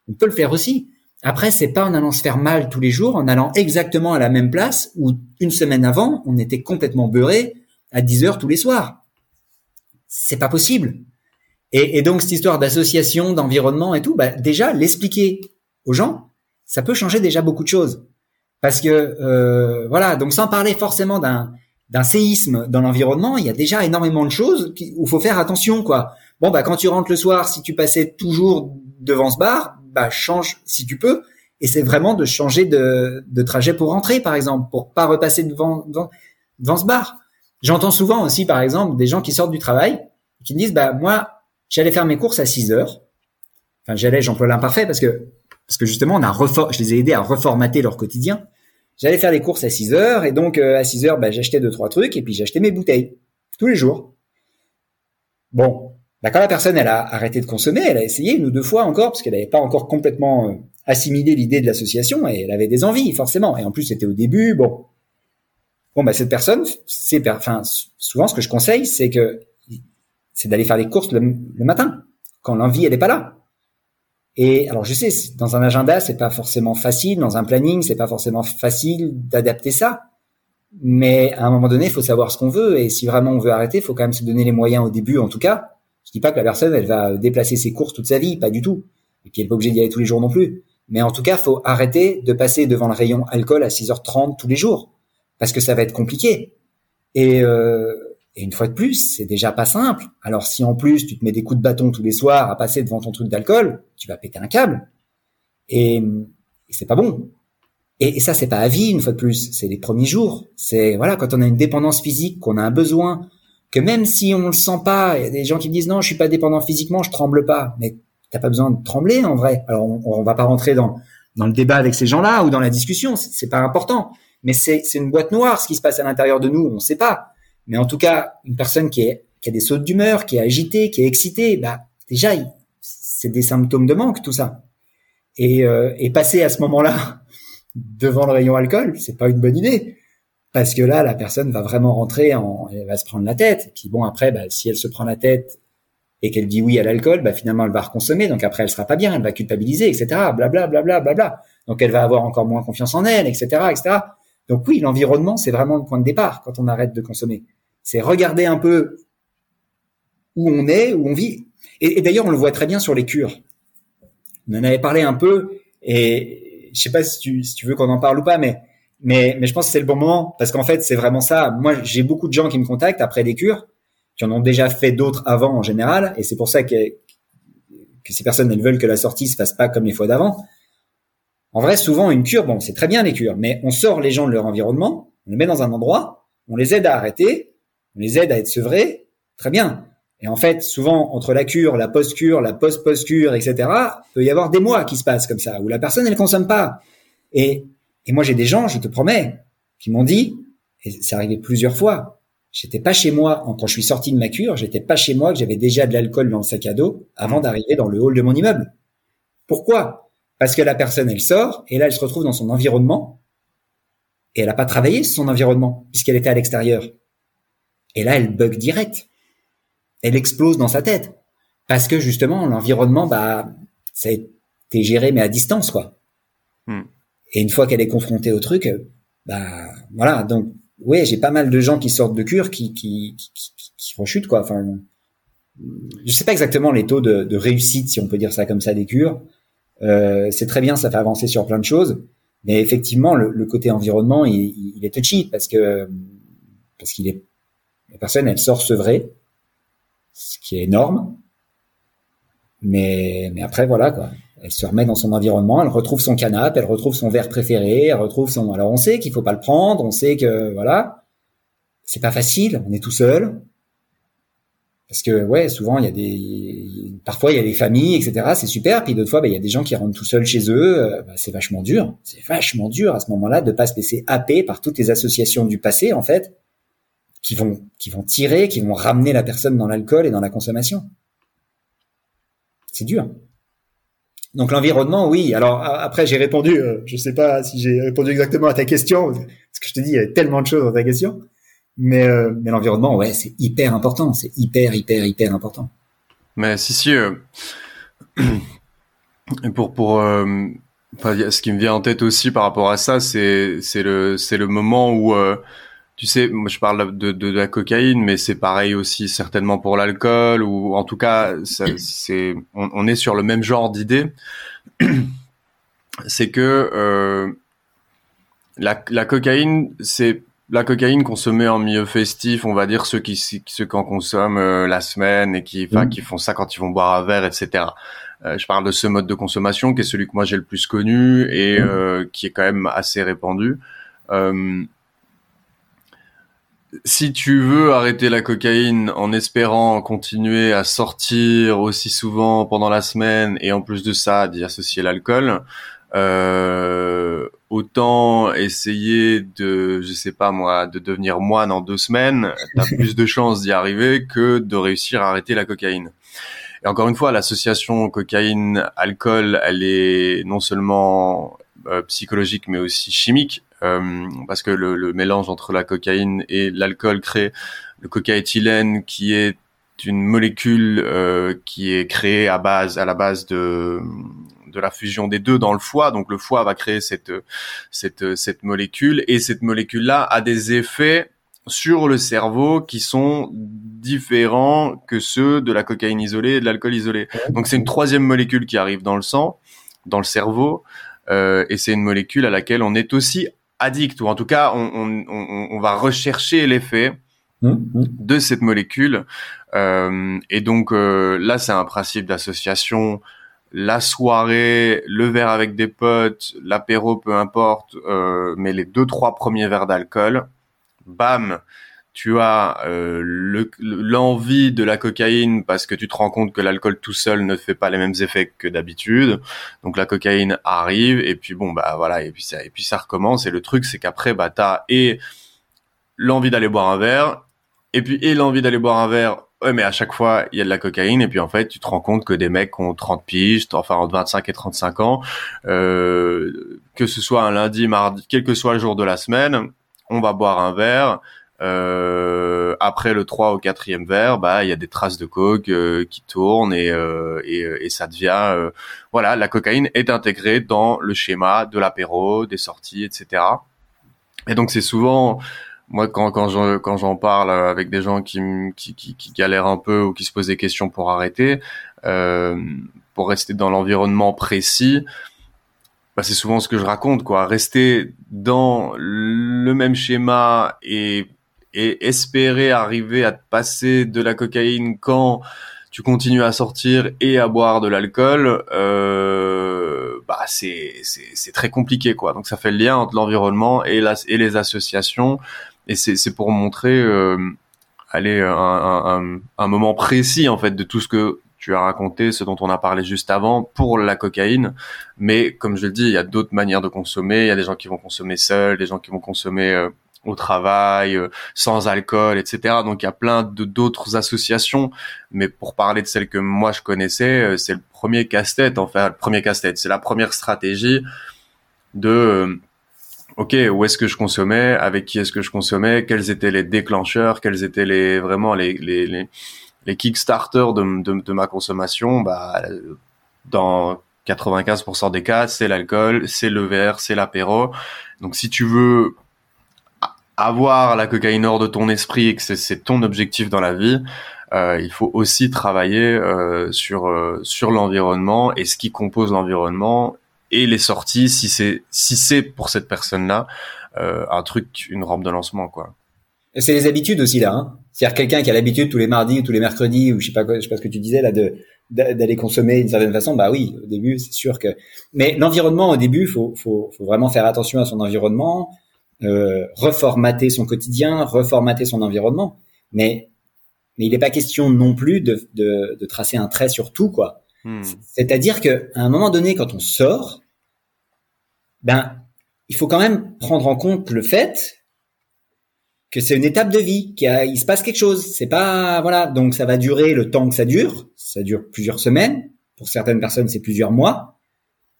Speaker 2: On peut le faire aussi. Après, c'est pas en allant se faire mal tous les jours, en allant exactement à la même place où une semaine avant, on était complètement beurré à 10 heures tous les soirs. C'est pas possible. Et, donc cette histoire d'association, d'environnement et tout, bah déjà l'expliquer aux gens, ça peut changer déjà beaucoup de choses. Parce que euh, voilà, donc sans parler forcément d'un d'un séisme dans l'environnement, il y a déjà énormément de choses où faut faire attention quoi. Bon bah quand tu rentres le soir, si tu passais toujours devant ce bar, bah change si tu peux. Et c'est vraiment de changer de, trajet pour rentrer par exemple, pour pas repasser devant ce bar. J'entends souvent aussi par exemple des gens qui sortent du travail qui me disent bah moi j'allais faire mes courses à 6 heures. Enfin j'allais, j'emploie l'imparfait parce que parce que justement, on a je les ai aidés à reformater leur quotidien. J'allais faire des courses à 6 heures et donc euh, à 6 heures, bah, j'achetais deux trois trucs et puis j'achetais mes bouteilles tous les jours. Bon, bah, quand la personne elle a arrêté de consommer, elle a essayé une ou deux fois encore parce qu'elle n'avait pas encore complètement euh, assimilé l'idée de l'association et elle avait des envies forcément. Et en plus, c'était au début. Bon, bon bah cette personne, c'est enfin souvent ce que je conseille, c'est que c'est d'aller faire des courses le, matin quand l'envie elle est pas là. Et alors je sais, dans un agenda, c'est pas forcément facile, dans un planning, c'est pas forcément facile d'adapter ça. Mais à un moment donné, il faut savoir ce qu'on veut. Et si vraiment on veut arrêter, il faut quand même se donner les moyens au début, en tout cas. Je dis pas que la personne, elle va déplacer ses courses toute sa vie, pas du tout. Et puis elle n'est pas obligée d'y aller tous les jours non plus. Mais en tout cas, faut arrêter de passer devant le rayon alcool à 6h30 tous les jours. Parce que ça va être compliqué. Et, euh, et une fois de plus, c'est déjà pas simple. Alors si en plus tu te mets des coups de bâton tous les soirs à passer devant ton truc d'alcool, tu vas péter un câble. Et, et c'est pas bon. Et, ça, c'est pas à vie, une fois de plus. C'est les premiers jours. C'est, voilà, quand on a une dépendance physique, qu'on a un besoin, que même si on le sent pas, il y a des gens qui disent non, je suis pas dépendant physiquement, je tremble pas. Mais t'as pas besoin de trembler, en vrai. Alors, on, va pas rentrer dans, dans le débat avec ces gens-là ou dans la discussion. C'est pas important. Mais c'est une boîte noire, ce qui se passe à l'intérieur de nous. On sait pas. Mais en tout cas, une personne qui a des sautes d'humeur, qui est agitée, qui est excitée, bah déjà, c'est des symptômes de manque, tout ça. Et, euh, et passer à ce moment-là devant le rayon alcool, c'est pas une bonne idée. Parce que là, la personne va vraiment rentrer en, elle va se prendre la tête. Et puis bon, après, bah, si elle se prend la tête et qu'elle dit oui à l'alcool, bah finalement elle va reconsommer. Donc après, elle sera pas bien, elle va culpabiliser, etc. Blablabla, bla, bla, bla, Donc elle va avoir encore moins confiance en elle, etc., etc. Donc oui, l'environnement, c'est vraiment le point de départ quand on arrête de consommer. C'est regarder un peu où on est, où on vit. Et, d'ailleurs, on le voit très bien sur les cures. On en avait parlé un peu, et je sais pas si tu, si tu veux qu'on en parle ou pas, mais, mais, mais je pense que c'est le bon moment, parce qu'en fait, c'est vraiment ça. Moi, j'ai beaucoup de gens qui me contactent après des cures, qui en ont déjà fait d'autres avant en général, et c'est pour ça que, que ces personnes elles veulent que la sortie se fasse pas comme les fois d'avant. En vrai, souvent une cure, bon, c'est très bien les cures, mais on sort les gens de leur environnement, on les met dans un endroit, on les aide à arrêter, on les aide à être sevrés, très bien. Et en fait, souvent entre la cure, la post-cure, la post-post-cure, etc., peut y avoir des mois qui se passent comme ça où la personne elle consomme pas. Et et moi j'ai des gens, je te promets, qui m'ont dit, et c'est arrivé plusieurs fois, J'étais pas chez moi quand je suis sorti de ma cure, j'étais pas chez moi que j'avais déjà de l'alcool dans le sac à dos avant mmh. d'arriver dans le hall de mon immeuble. Pourquoi? Parce que la personne elle sort et là elle se retrouve dans son environnement et elle a pas travaillé son environnement puisqu'elle était à l'extérieur. Et là elle bug direct. Elle explose dans sa tête parce que justement l'environnement bah ça a été géré mais à distance quoi. Mmh. Et une fois qu'elle est confrontée au truc, bah voilà donc oui, j'ai pas mal de gens qui sortent de cure qui qui, qui, qui, rechutent quoi. Enfin, je sais pas exactement les taux de, réussite si on peut dire ça comme ça des cures. Euh, c'est très bien, ça fait avancer sur plein de choses, mais effectivement le, le côté environnement il, il, est touchy parce que parce qu'il est la personne elle sort sevrée, ce qui est énorme, mais mais après voilà quoi elle se remet dans son environnement, elle retrouve son canapé, elle retrouve son verre préféré, elle retrouve son. Alors on sait qu'il faut pas le prendre, on sait que voilà, c'est pas facile, on est tout seul. Parce que ouais, souvent il y a des, parfois il y a des familles, etc. C'est super, puis d'autres fois bah, il y a des gens qui rentrent tout seuls chez eux. Euh, bah, c'est vachement dur, c'est vachement dur à ce moment-là de pas se laisser happer par toutes les associations du passé en fait, qui vont qui vont tirer, qui vont ramener la personne dans l'alcool et dans la consommation. C'est dur. Donc l'environnement, oui. Alors après, j'ai répondu. Euh, je sais pas si j'ai répondu exactement à ta question, parce que je te dis, il y a tellement de choses dans ta question. Mais, euh, mais l'environnement, ouais, c'est hyper important. C'est hyper, hyper, hyper important.
Speaker 1: Mais si, si. Euh... pour pour euh, ce qui me vient en tête aussi par rapport à ça, c'est c'est le c'est le moment où tu sais, moi je parle de, de, de la cocaïne, mais c'est pareil aussi certainement pour l'alcool ou en tout cas, c'est on, on, est sur le même genre d'idée. c'est que euh, la, la cocaïne, c'est la cocaïne consommée en milieu festif, on va dire ceux qui ceux qui en consomment euh, la semaine et qui enfin mmh. qui font ça quand ils vont boire un verre, etc. Euh, je parle de ce mode de consommation qui est celui que moi j'ai le plus connu et euh, qui est quand même assez répandu. Si tu veux arrêter la cocaïne en espérant continuer à sortir aussi souvent pendant la semaine et en plus de ça d'y associer l'alcool, euh, autant essayer de, je sais pas moi, de devenir moine en deux semaines, t'as plus de chances d'y arriver que de réussir à arrêter la cocaïne. Et encore une fois, l'association cocaïne-alcool, elle est non seulement euh, psychologique mais aussi chimique. Euh, parce que le, le, mélange entre la cocaïne et l'alcool crée le cocaéthylène qui est une molécule euh, qui est créée à base à la base de de la fusion des deux dans le foie donc le foie va créer cette cette cette molécule et cette molécule là a des effets sur le cerveau qui sont différents que ceux de la cocaïne isolée et de l'alcool isolé. Donc c'est une troisième molécule qui arrive dans le sang, dans le cerveau, euh, et c'est une molécule à laquelle on est aussi addict, ou en tout cas, on, va rechercher l'effet mmh, mmh. de cette molécule. Euh, et donc euh, là, c'est un principe d'association. La soirée, le verre avec des potes, l'apéro, peu importe, euh, mais les deux trois premiers verres d'alcool, bam, tu as euh, l'envie de la cocaïne parce que tu te rends compte que l'alcool tout seul ne fait pas les mêmes effets que d'habitude. Donc la cocaïne arrive et puis bon bah voilà et puis ça et puis ça recommence. Et le truc c'est qu'après bah t'as et l'envie d'aller boire un verre et puis et l'envie d'aller boire un verre. Ouais mais à chaque fois il y a de la cocaïne et puis en fait tu te rends compte que des mecs ont 30 piges enfin entre 25 et 35 ans. Euh, que ce soit un lundi mardi quel que soit le jour de la semaine on va boire un verre euh, après le 3 au 4e verre, bah il y a des traces de coke euh, qui tournent et, euh, et, et, ça devient voilà la cocaïne est intégrée dans le schéma de l'apéro, des sorties, etc. Et donc c'est souvent moi quand quand j'en quand j'en parle avec des gens qui, qui, qui qui galèrent un peu ou qui se posent des questions pour arrêter, pour rester dans l'environnement précis. Bah, c'est souvent ce que je raconte quoi rester dans le même schéma et et espérer arriver à te passer de la cocaïne quand tu continues à sortir et à boire de l'alcool, euh, bah c'est c'est très compliqué quoi. Donc ça fait le lien entre l'environnement et la, et les associations et c'est c'est pour montrer euh, un, un, un, moment précis en fait de tout ce que tu as raconté, ce dont on a parlé juste avant pour la cocaïne. Mais comme je le dis, il y a d'autres manières de consommer. Il y a des gens qui vont consommer seuls, des gens qui vont consommer euh, au travail, euh, sans alcool, etc. Donc il y a plein de d'autres associations, mais pour parler de celle que moi je connaissais, euh, c'est le premier casse-tête, enfin le premier casse-tête, c'est la première stratégie de euh, ok où est-ce que je consommais, avec qui est-ce que je consommais, quels étaient les déclencheurs, quels étaient les vraiment les les les, les kickstarters de, de, de ma consommation, bah dans 95% des cas, c'est l'alcool, c'est le verre, c'est l'apéro. Donc si tu veux avoir la cocaïne hors de ton esprit et que c'est ton objectif dans la vie, euh, il faut aussi travailler euh, sur euh, sur l'environnement et ce qui compose l'environnement et les sorties si c'est si c'est pour cette personne-là euh, un truc une rampe de lancement quoi.
Speaker 2: C'est les habitudes aussi là. Hein C'est-à-dire quelqu'un qui a l'habitude tous les mardis ou tous les mercredis ou je sais pas quoi, je sais pas ce que tu disais là de d'aller consommer d'une certaine façon. Bah oui, au début c'est sûr que. Mais l'environnement au début, faut faut faut vraiment faire attention à son environnement euh, reformater son quotidien, reformater son environnement. Mais mais il n'est pas question non plus de, de, de, tracer un trait sur tout quoi. Hmm. C'est-à-dire que à un moment donné, quand on sort, ben il faut quand même prendre en compte le fait que c'est une étape de vie, qu'il il se passe quelque chose. C'est pas voilà, donc ça va durer le temps que ça dure. Ça dure plusieurs semaines. Pour certaines personnes, c'est plusieurs mois.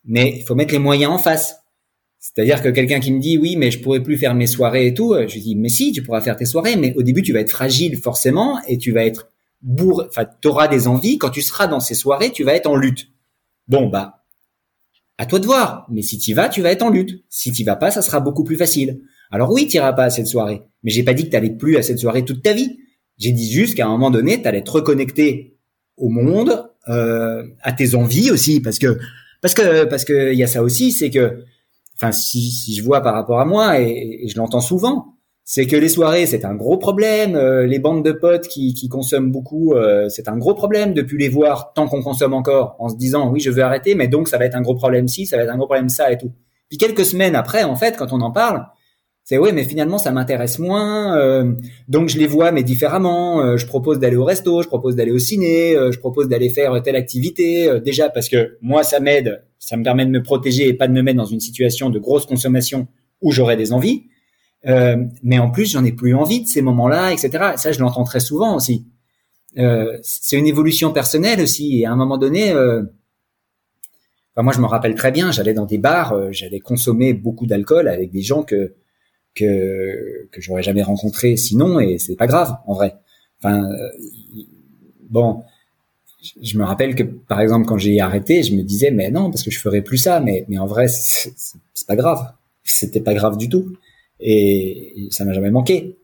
Speaker 2: Mais il faut mettre les moyens en face. C'est-à-dire que quelqu'un qui me dit oui, mais je pourrais plus faire mes soirées et tout, je dis mais si, tu pourras faire tes soirées, mais au début tu vas être fragile forcément et tu vas être bourré, enfin auras des envies. Quand tu seras dans ces soirées, tu vas être en lutte. Bon bah, à toi de voir. Mais si tu vas, tu vas être en lutte. Si tu vas pas, ça sera beaucoup plus facile. Alors oui, tu iras pas à cette soirée, mais j'ai pas dit que tu allais plus à cette soirée toute ta vie. J'ai dit juste qu'à un moment donné, tu allais te reconnecter au monde, euh, à tes envies aussi, parce que parce que parce que il y a ça aussi, c'est que enfin si, si je vois par rapport à moi et, je l'entends souvent, c'est que les soirées c'est un gros problème, euh, les bandes de potes qui, qui consomment beaucoup euh, c'est un gros problème de plus les voir tant qu'on consomme encore en se disant oui je veux arrêter mais donc ça va être un gros problème si ça va être un gros problème ça et tout. Puis quelques semaines après en fait quand on en parle c'est ouais mais finalement ça m'intéresse moins euh, donc je les vois mais différemment je propose d'aller au resto je propose d'aller au ciné je propose d'aller faire telle activité déjà parce que moi ça m'aide ça me permet de me protéger et pas de me mettre dans une situation de grosse consommation où j'aurais des envies. Euh, mais en plus, j'en ai plus envie de ces moments-là, etc. Ça, je l'entends très souvent aussi. Euh, c'est une évolution personnelle aussi. Et à un moment donné, euh, enfin, moi, je me rappelle très bien. J'allais dans des bars, euh, j'allais consommer beaucoup d'alcool avec des gens que que que j'aurais jamais rencontrés sinon, et c'est pas grave en vrai. Enfin, euh, bon, je me rappelle que par exemple quand j'ai arrêté, je me disais mais non parce que je ferais plus ça, mais mais en vrai c'est pas grave, c'était pas grave du tout et, ça m'a jamais manqué.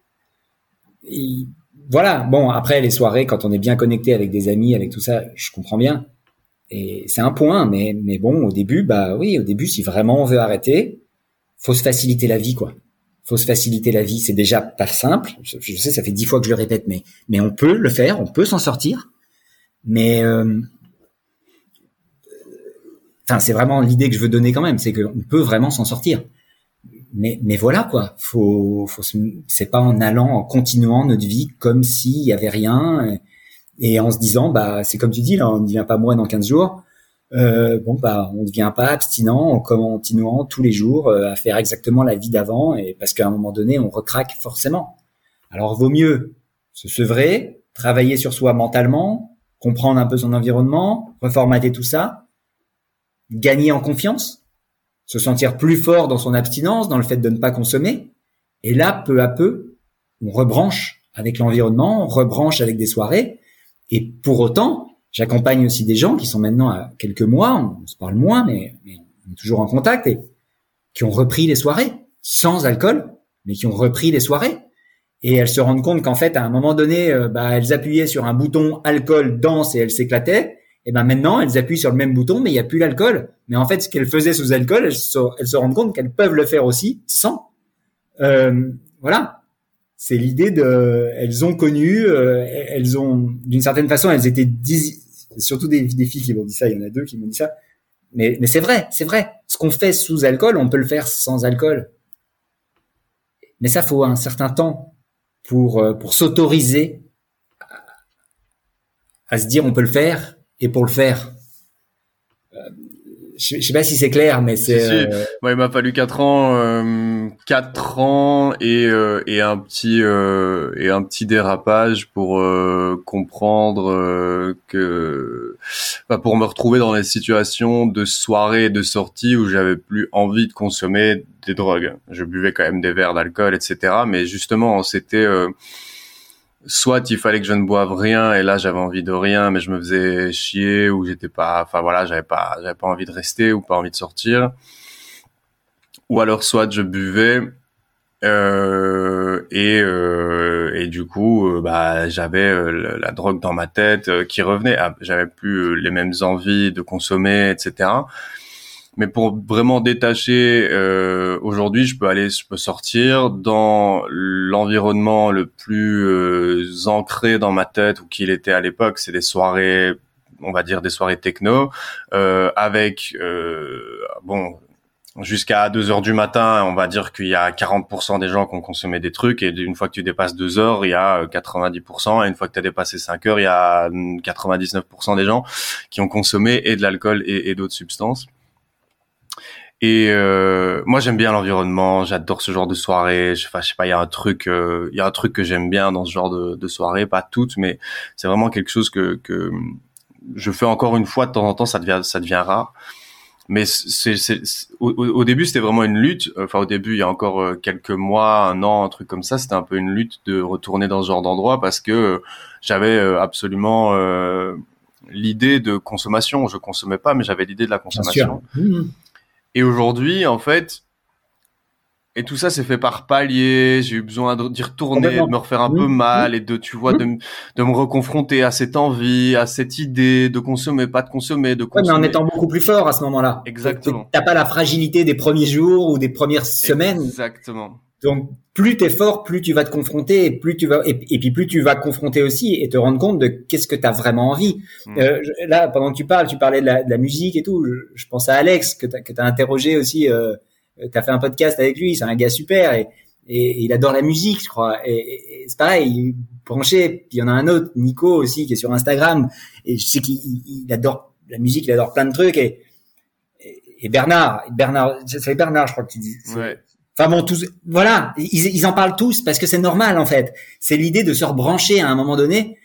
Speaker 2: voilà, bon après les soirées quand on est bien connecté avec des amis, avec tout ça, je comprends bien et c'est un point, mais mais bon au début bah oui au début si vraiment on veut arrêter, faut se faciliter la vie quoi. Faut se faciliter la vie, c'est déjà pas simple. Je, sais ça fait dix fois que je le répète, mais mais on peut le faire, on peut s'en sortir mais euh, enfin, c'est vraiment l'idée que je veux donner quand même, c'est qu'on peut vraiment s'en sortir. Mais, mais voilà quoi, faut, faut c'est pas en allant, en continuant notre vie comme s'il y avait rien et, en se disant bah c'est comme tu dis là, on ne devient pas moins dans 15 jours. Euh, bon bah on ne devient pas abstinent en continuant tous les jours euh, à faire exactement la vie d'avant et parce qu'à un moment donné on recraque forcément. Alors vaut mieux se sevrer, travailler sur soi mentalement, comprendre un peu son environnement, reformater tout ça, gagner en confiance, se sentir plus fort dans son abstinence, dans le fait de ne pas consommer. Et là, peu à peu, on rebranche avec l'environnement, on rebranche avec des soirées. Et pour autant, j'accompagne aussi des gens qui sont maintenant à quelques mois, on se parle moins, mais, on est toujours en contact et qui ont repris les soirées sans alcool, mais qui ont repris les soirées. Et elles se rendent compte qu'en fait à un moment donné euh, bah, elles appuyaient sur un bouton alcool danse et elles s'éclataient. Et ben maintenant elles appuient sur le même bouton mais il n'y a plus l'alcool. Mais en fait ce qu'elles faisaient sous alcool elles se, elles se rendent compte qu'elles peuvent le faire aussi sans. Euh, voilà. C'est l'idée de, elles ont connu, euh, elles ont, d'une certaine façon, elles étaient, surtout des, des filles qui m'ont dit ça. Il y en a deux qui m'ont dit ça. Mais, mais c'est vrai, c'est vrai. Ce qu'on fait sous alcool, on peut le faire sans alcool. Mais ça faut un certain temps pour euh, pour s'autoriser à, se dire on peut le faire et pour le faire. Je, sais pas si c'est clair, mais c'est.
Speaker 1: Euh, il m'a fallu quatre ans, euh, quatre ans et euh, et un petit euh, et un petit dérapage pour comprendre que, bah, pour me retrouver dans les situations de soirée et de sortie où j'avais plus envie de consommer des drogues. Je buvais quand même des verres d'alcool, etc. Mais justement, c'était soit il fallait que je ne boive rien et là j'avais envie de rien mais je me faisais chier ou j'étais pas enfin voilà j'avais pas j'avais pas envie de rester ou pas envie de sortir. Ou alors soit je buvais euh, et euh, et du coup euh, bah j'avais euh, la drogue dans ma tête euh, qui revenait. Ah, j'avais plus les mêmes envies de consommer etc mais pour vraiment détacher, euh, aujourd'hui, je peux aller, je peux sortir dans l'environnement le plus euh, ancré dans ma tête ou qu'il était à l'époque. C'est des soirées, on va dire des soirées techno, euh, avec euh, bon jusqu'à 2 heures du matin, on va dire qu'il y a 40% des gens qui ont consommé des trucs et une fois que tu dépasses 2 heures, il y a 90% et une fois que tu as dépassé 5 heures, il y a 99% des gens qui ont consommé et de l'alcool et d'autres substances. Et euh, moi j'aime bien l'environnement, j'adore ce genre de soirée. Je, enfin, je sais pas, il y a un truc, euh, il y a un truc que j'aime bien dans ce genre de, de soirée, pas toutes, mais c'est vraiment quelque chose que, que je fais encore une fois de temps en temps. Ça devient, ça devient rare. Mais c'est, c'est, au, au, début c'était vraiment une lutte. Enfin au début il y a encore euh, quelques mois, un an, un truc comme ça, c'était un peu une lutte de retourner dans ce genre d'endroit parce que j'avais euh, absolument euh, l'idée de consommation. Je consommais pas, mais j'avais l'idée de la consommation. Mmh. Et aujourd'hui, en fait, et tout ça s'est fait par palier. J'ai eu besoin d'y retourner, de me refaire un peu mal et de, tu vois, de, de, me reconfronter à cette envie, à cette idée de consommer, pas de consommer, de consommer.
Speaker 2: Ouais, mais en étant beaucoup plus fort à ce moment-là.
Speaker 1: Exactement.
Speaker 2: T'as pas la fragilité des premiers jours ou des premières semaines.
Speaker 1: Exactement.
Speaker 2: Donc plus t'es fort, plus tu vas te confronter, et plus tu vas et, puis plus tu vas confronter aussi et te rendre compte de qu'est-ce que tu as vraiment envie. Mm. Euh, là, pendant que tu parles, tu parlais de la, de la musique et tout. Je, je, pense à Alex que tu as, interrogé aussi. Euh, tu as fait un podcast avec lui. C'est un gars super et, et, il adore la musique, je crois. Et, c'est pareil, il est branché. Puis il y en a un autre, Nico aussi, qui est sur Instagram. Et je sais qu'il il adore la musique, il adore plein de trucs. Et, et Bernard, Bernard, c'est Bernard, je crois que tu dis.
Speaker 1: Ouais.
Speaker 2: Enfin bon, tous, voilà, ils, ils en parlent tous parce que c'est normal en fait. C'est l'idée de se rebrancher à un moment donné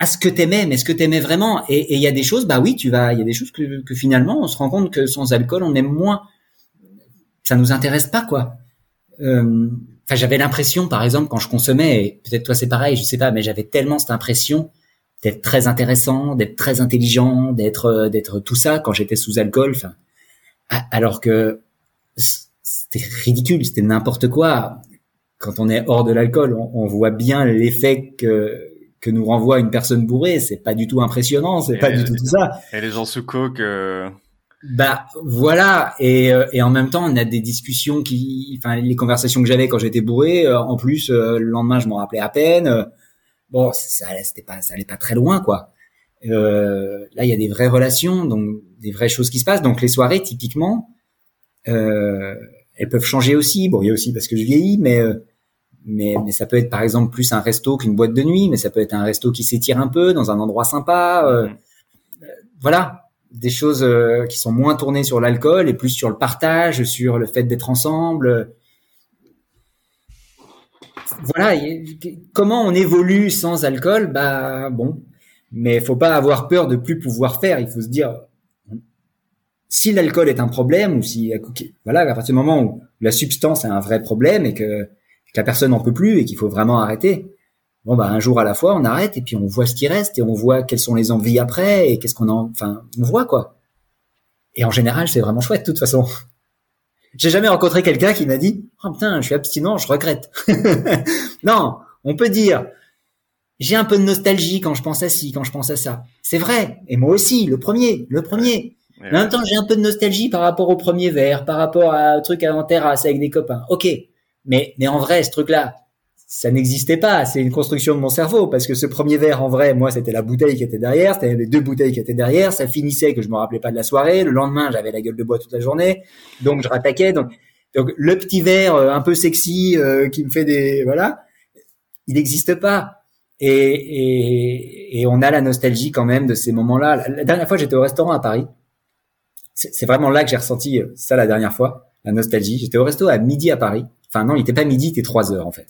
Speaker 2: à ce que t'aimais, mais ce que t'aimais vraiment. Et il y a des choses, bah oui, tu vas, il y a des choses que, que, finalement on se rend compte que sans alcool on aime moins. Ça nous intéresse pas quoi. Euh, enfin, j'avais l'impression, par exemple, quand je consommais, peut-être toi c'est pareil, je sais pas, mais j'avais tellement cette impression d'être très intéressant, d'être très intelligent, d'être d'être tout ça quand j'étais sous alcool. Enfin, alors que c'était ridicule, c'était n'importe quoi. Quand on est hors de l'alcool, on, on, voit bien l'effet que que nous renvoie une personne bourrée. C'est pas du tout impressionnant, c'est pas du tout tout ça.
Speaker 1: Et les gens se coquent. Euh...
Speaker 2: Bah voilà, et, euh, et en même temps, on a des discussions qui, enfin les conversations que j'avais quand j'étais bourré. Euh, en plus, euh, le lendemain, je m'en rappelais à peine. bon, ça, c'était pas, ça allait pas très loin, quoi. là, il y a des vraies relations, donc des vraies choses qui se passent. Donc les soirées, typiquement, euh, elles peuvent changer aussi. Bon, il y a aussi parce que je vieillis, mais euh, mais, mais ça peut être par exemple plus un resto qu'une boîte de nuit, mais ça peut être un resto qui s'étire un peu dans un endroit sympa. Euh, mmh. voilà, des choses qui sont moins tournées sur l'alcool et plus sur le partage, sur le fait d'être ensemble. Voilà, comment on évolue sans alcool? Bah bon, mais faut pas avoir peur de plus pouvoir faire. Il faut se dire, si l'alcool est un problème ou si voilà à partir du moment où la substance est un vrai problème et que, la personne n'en peut plus et qu'il faut vraiment arrêter bon bah un jour à la fois on arrête et puis on voit ce qui reste et on voit quelles sont les envies après et qu'est-ce qu'on en enfin on voit quoi. Et en général c'est vraiment chouette de toute façon. J'ai jamais rencontré quelqu'un qui m'a dit oh putain je suis abstinent je regrette non on peut dire j'ai un peu de nostalgie quand je pense à ci quand je pense à ça c'est vrai et moi aussi le premier le premier en même temps, j'ai un peu de nostalgie par rapport au premier verre, par rapport à un truc en terrasse avec des copains. Ok, mais mais en vrai, ce truc-là, ça n'existait pas. C'est une construction de mon cerveau parce que ce premier verre, en vrai, moi, c'était la bouteille qui était derrière, c'était les deux bouteilles qui étaient derrière. Ça finissait que je me rappelais pas de la soirée. Le lendemain, j'avais la gueule de bois toute la journée, donc je rattaquais. Donc, donc le petit verre euh, un peu sexy euh, qui me fait des voilà, il n'existe pas. Et, et, et, on a la nostalgie quand même de ces moments-là. La, dernière fois, j'étais au restaurant à Paris. C'est vraiment là que j'ai ressenti euh, ça la dernière fois, la nostalgie. J'étais au resto à midi à Paris. Enfin non, il était pas midi, il était trois heures en fait.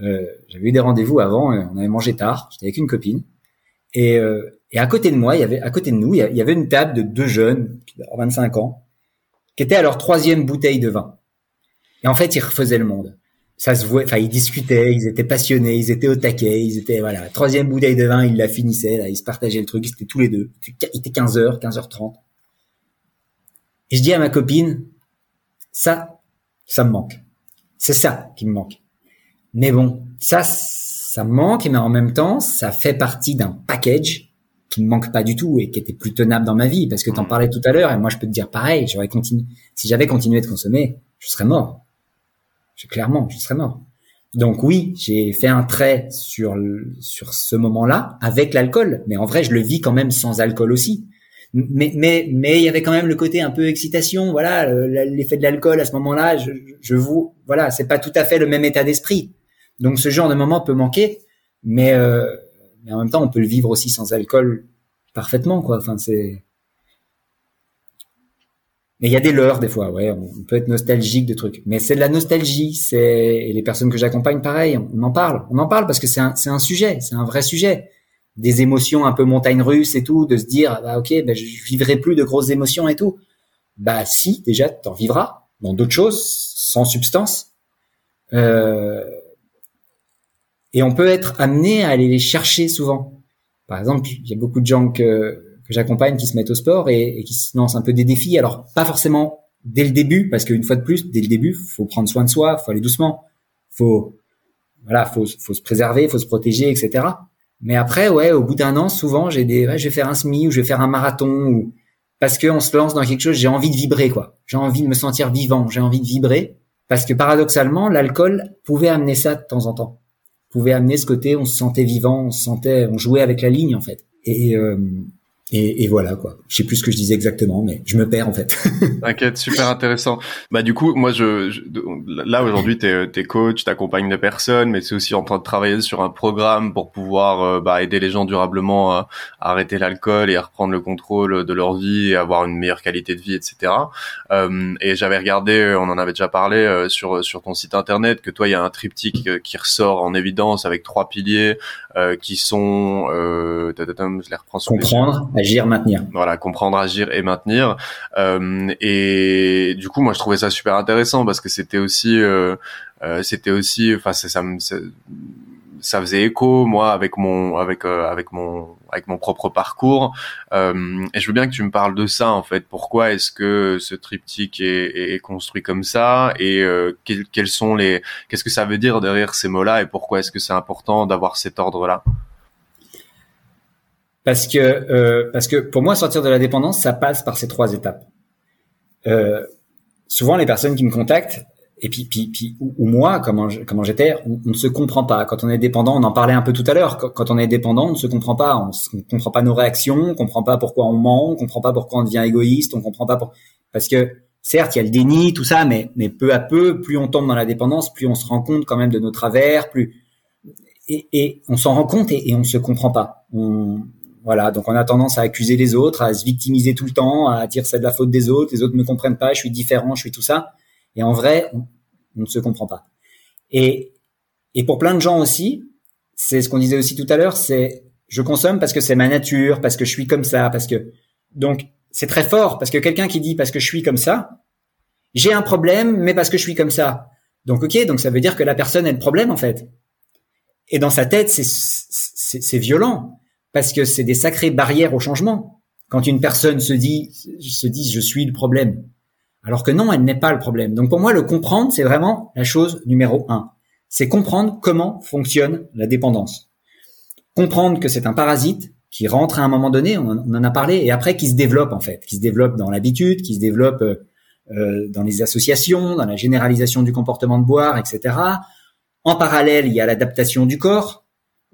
Speaker 2: Euh, j'avais eu des rendez-vous avant, on avait mangé tard, j'étais avec une copine. Et, euh, et à côté de moi, il y avait, à côté de nous, il y avait une table de deux jeunes, 25 ans, qui étaient à leur troisième bouteille de vin. Et en fait, ils refaisaient le monde. Ça se voit, enfin, ils discutaient, ils étaient passionnés, ils étaient au taquet, ils étaient, voilà, troisième bouteille de vin, ils la finissaient, là, ils se partageaient le truc, ils étaient tous les deux. Il était 15h, 15h30. Et je dis à ma copine, ça, ça me manque. C'est ça qui me manque. Mais bon, ça, ça me manque, mais en même temps, ça fait partie d'un package qui me manque pas du tout et qui était plus tenable dans ma vie parce que t'en parlais tout à l'heure et moi je peux te dire pareil, j'aurais continué, si j'avais continué de consommer, je serais mort. Je, clairement, je serais mort. Donc oui, j'ai fait un trait sur sur ce moment-là avec l'alcool, mais en vrai, je le vis quand même sans alcool aussi. Mais mais mais il y avait quand même le côté un peu excitation, voilà, l'effet de l'alcool à ce moment-là, je, je vous voilà, c'est pas tout à fait le même état d'esprit. Donc ce genre de moment peut manquer, mais, euh, mais en même temps on peut le vivre aussi sans alcool parfaitement quoi. Enfin c'est mais il y a des leurres des fois, ouais, on peut être nostalgique de trucs. Mais c'est de la nostalgie, c'est et les personnes que j'accompagne pareil, on en parle, on en parle parce que c'est un c'est un sujet, c'est un vrai sujet. Des émotions un peu montagne russe et tout, de se dire bah ok, ben je vivrai plus de grosses émotions et tout. Bah si, déjà t'en vivras dans d'autres choses sans substance. Euh, et on peut être amené à aller les chercher souvent. Par exemple, il y a beaucoup de gens que, que j'accompagne qui se mettent au sport et, et, qui se lancent un peu des défis. Alors, pas forcément dès le début, parce qu'une fois de plus, dès le début, faut prendre soin de soi, faut aller doucement, faut voilà, faut, faut se préserver, faut se protéger, etc. Mais après, ouais, au bout d'un an, souvent, j'ai des, ouais, je vais faire un semi ou je vais faire un marathon ou parce qu'on se lance dans quelque chose, j'ai envie de vibrer, quoi. J'ai envie de me sentir vivant, j'ai envie de vibrer. Parce que paradoxalement, l'alcool pouvait amener ça de temps en temps pouvait amener ce côté, on se sentait vivant, on se sentait, on jouait avec la ligne en fait. Et, euh, et, et, voilà quoi. Je sais plus ce que je disais exactement, mais je me perds en fait.
Speaker 1: T'inquiète, super intéressant. Bah du coup, moi je, je là aujourd'hui t'es es coach, t'accompagnes des personnes, mais c'est aussi en train de travailler sur un programme pour pouvoir euh, bah, aider les gens durablement à, arrêter l'alcool et à reprendre le contrôle de leur vie et avoir une meilleure qualité de vie, etc. Euh, et j'avais regardé, on en avait déjà parlé euh, sur sur ton site internet que toi il y a un triptyque euh, qui ressort en évidence avec trois piliers qui sont, je
Speaker 2: les reprends comprendre agir, maintenir.
Speaker 1: Voilà, comprendre, agir et maintenir. Euh, et du coup, moi, je trouvais ça super intéressant parce que c'était aussi, euh, euh, c'était aussi, enfin, ça, ça, ça, faisait écho, moi, avec mon, avec, avec mon, avec mon propre parcours. et je veux bien que tu me parles de ça, en fait. Pourquoi est-ce que ce triptyque est, est, construit comme ça et quels sont les, qu'est-ce que ça veut dire derrière ces mots-là et pourquoi est-ce que c'est important d'avoir cet ordre-là?
Speaker 2: Parce que euh, parce que pour moi sortir de la dépendance ça passe par ces trois étapes. Euh, souvent les personnes qui me contactent et puis puis, puis ou, moi comment comment j'étais on, ne se comprend pas. Quand on est dépendant on en parlait un peu tout à l'heure quand, on est dépendant on ne se comprend pas. On, ne comprend pas nos réactions on comprend pas pourquoi on ment on comprend pas pourquoi on devient égoïste on comprend pas pour... parce que certes il y a le déni tout ça mais mais peu à peu plus on tombe dans la dépendance plus on se rend compte quand même de nos travers plus et, on s'en rend compte et, et on se comprend pas. Voilà, donc on a tendance à accuser les autres, à se victimiser tout le temps, à dire c'est de la faute des autres, les autres me comprennent pas, je suis différent, je suis tout ça. Et en vrai, on, ne se comprend pas. Et, et pour plein de gens aussi, c'est ce qu'on disait aussi tout à l'heure, c'est je consomme parce que c'est ma nature, parce que je suis comme ça, parce que donc c'est très fort parce que quelqu'un qui dit parce que je suis comme ça, j'ai un problème, mais parce que je suis comme ça. Donc ok, donc ça veut dire que la personne a le problème en fait. Et dans sa tête, c'est c'est violent parce que c'est des sacrées barrières au changement. Quand une personne se dit, se dit, je suis le problème, alors que non, elle n'est pas le problème. Donc pour moi, le comprendre, c'est vraiment la chose numéro un. C'est comprendre comment fonctionne la dépendance. Comprendre que c'est un parasite qui rentre à un moment donné, on en a parlé, et après qui se développe en fait, qui se développe dans l'habitude, qui se développe euh, dans les associations, dans la généralisation du comportement de boire, etc. En parallèle, il y a l'adaptation du corps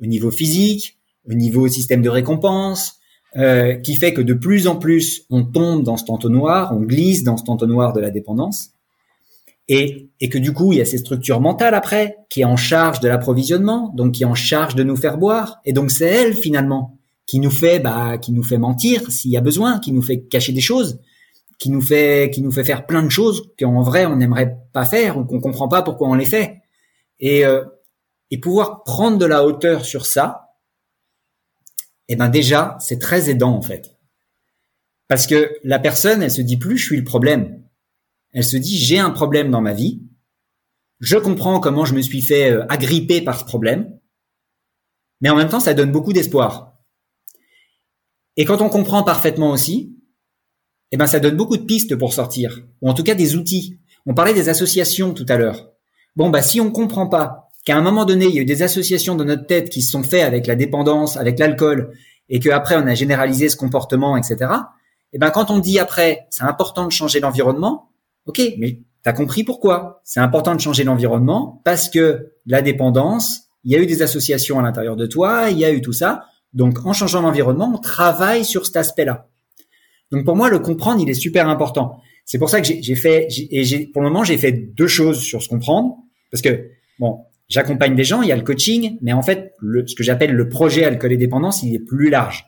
Speaker 2: au niveau physique, au niveau système de récompense, euh, qui fait que de plus en plus on tombe dans ce entonnoir, on glisse dans ce entonnoir de la dépendance, et, et que du coup il y a ces structures mentales après qui est en charge de l'approvisionnement, donc qui est en charge de nous faire boire, et donc c'est elle finalement qui nous fait bah qui nous fait mentir s'il y a besoin, qui nous fait cacher des choses, qui nous fait qui nous fait faire plein de choses qu'en vrai on n'aimerait pas faire ou qu'on comprend pas pourquoi on les fait. Et euh, et pouvoir prendre de la hauteur sur ça, eh ben déjà c'est très aidant en fait, parce que la personne elle se dit plus je suis le problème, elle se dit j'ai un problème dans ma vie, je comprends comment je me suis fait euh, agripper par ce problème, mais en même temps ça donne beaucoup d'espoir. Et quand on comprend parfaitement aussi, eh ben ça donne beaucoup de pistes pour sortir, ou en tout cas des outils. On parlait des associations tout à l'heure. Bon bah si on comprend pas qu'à un moment donné il y a eu des associations dans notre tête qui se sont faites avec la dépendance, avec l'alcool, et qu'après on a généralisé ce comportement, etc. Eh ben quand on dit après c'est important de changer l'environnement, ok, mais t'as compris pourquoi? C'est important de changer l'environnement parce que la dépendance, il y a eu des associations à l'intérieur de toi, il y a eu tout ça. Donc en changeant l'environnement, on travaille sur cet aspect-là. Donc pour moi, le comprendre, il est super important. C'est pour ça que j'ai fait, et pour le moment, j'ai fait deux choses sur ce comprendre, parce que bon, j'accompagne des gens, il y a le coaching, mais en fait, le, ce que j'appelle le projet alcool et dépendance, il est plus large.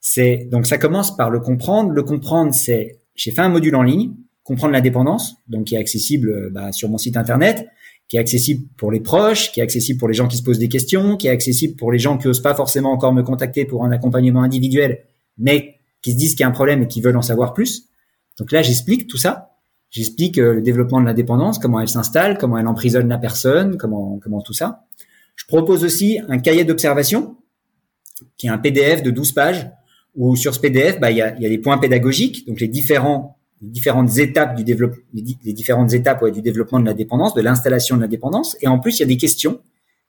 Speaker 2: C'est donc ça commence par le comprendre. Le comprendre, c'est j'ai fait un module en ligne, comprendre la dépendance, donc qui est accessible bah, sur mon site internet, qui est accessible pour les proches, qui est accessible pour les gens qui se posent des questions, qui est accessible pour les gens qui osent pas forcément encore me contacter pour un accompagnement individuel, mais qui se disent qu'il y a un problème et qui veulent en savoir plus. Donc là, j'explique tout ça. J'explique euh, le développement de la dépendance, comment elle s'installe, comment elle emprisonne la personne, comment comment tout ça. Je propose aussi un cahier d'observation qui est un PDF de 12 pages où sur ce PDF, bah, il y a, y a des points pédagogiques, donc les différents les différentes étapes du développement, les différentes étapes du développement de la dépendance, de l'installation de la dépendance. Et en plus, il y a des questions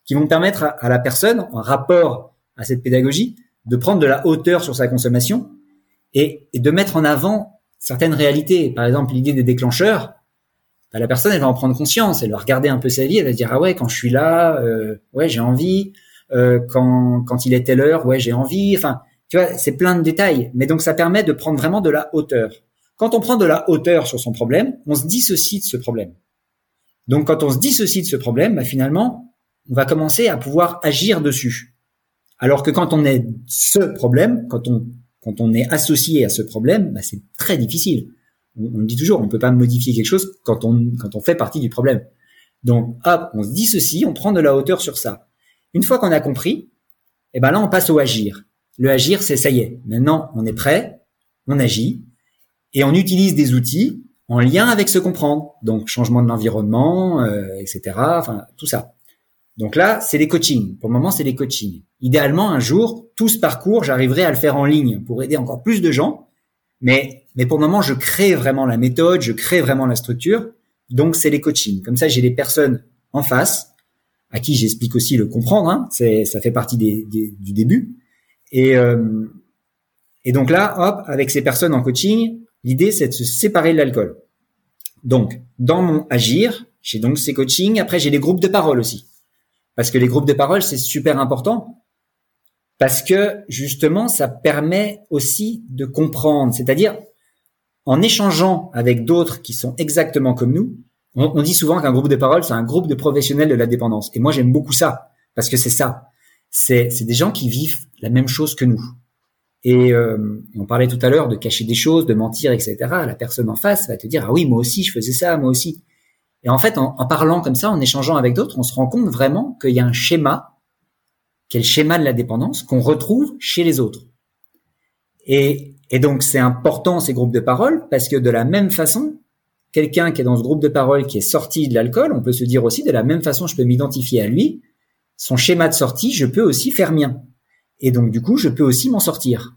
Speaker 2: qui vont permettre à la personne, en rapport à cette pédagogie, de prendre de la hauteur sur sa consommation et, de mettre en avant certaines réalités. Par exemple, l'idée des déclencheurs, bah, la personne, elle va en prendre conscience, elle va regarder un peu sa vie, elle va dire ah ouais, quand je suis là, euh, ouais, j'ai envie. Euh, quand quand il est telle heure, ouais, j'ai envie. Enfin, tu vois, c'est plein de détails. Mais donc ça permet de prendre vraiment de la hauteur. Quand on prend de la hauteur sur son problème, on se dissocie de ce problème. Donc quand on se dissocie de ce problème, bah, finalement, on va commencer à pouvoir agir dessus. Alors que quand on est ce problème, quand on quand on est associé à ce problème, bah, c'est très difficile. On, dit toujours, on ne peut pas modifier quelque chose quand on, quand on fait partie du problème. Donc, hop, on se dit ceci, on prend de la hauteur sur ça. Une fois qu'on a compris, eh ben là, on passe au agir. Le agir, c'est ça y est. Maintenant, on est prêt, on agit, et on utilise des outils en lien avec ce comprendre. Donc, changement de l'environnement, euh, etc. Enfin, tout ça. Donc là, c'est les coachings. Pour le moment, c'est les coachings. Idéalement, un jour, tout ce parcours, j'arriverai à le faire en ligne pour aider encore plus de gens. Mais, mais pour le moment, je crée vraiment la méthode, je crée vraiment la structure. Donc, c'est les coachings. Comme ça, j'ai les personnes en face à qui j'explique aussi le comprendre. Hein. C'est, ça fait partie des, du début. Et, euh, et donc là, hop, avec ces personnes en coaching, l'idée, c'est de se séparer de l'alcool. Donc, dans mon agir, j'ai donc ces coachings. Après, j'ai des groupes de parole aussi. Parce que les groupes de parole, c'est super important. Parce que justement, ça permet aussi de comprendre. C'est-à-dire, en échangeant avec d'autres qui sont exactement comme nous, on, dit souvent qu'un groupe de parole, c'est un groupe de professionnels de la dépendance. Et moi, j'aime beaucoup ça. Parce que c'est ça. C'est, c'est des gens qui vivent la même chose que nous. Et euh, on parlait tout à l'heure de cacher des choses, de mentir, etc. La personne en face va te dire ah oui moi aussi je faisais ça, moi aussi. Et en fait, en, parlant comme ça, en échangeant avec d'autres, on se rend compte vraiment qu'il y a un schéma, qui est le schéma de la dépendance, qu'on retrouve chez les autres. Et, et donc, c'est important ces groupes de parole parce que de la même façon, quelqu'un qui est dans ce groupe de parole qui est sorti de l'alcool, on peut se dire aussi de la même façon, je peux m'identifier à lui, son schéma de sortie, je peux aussi faire mien. Et donc, du coup, je peux aussi m'en sortir.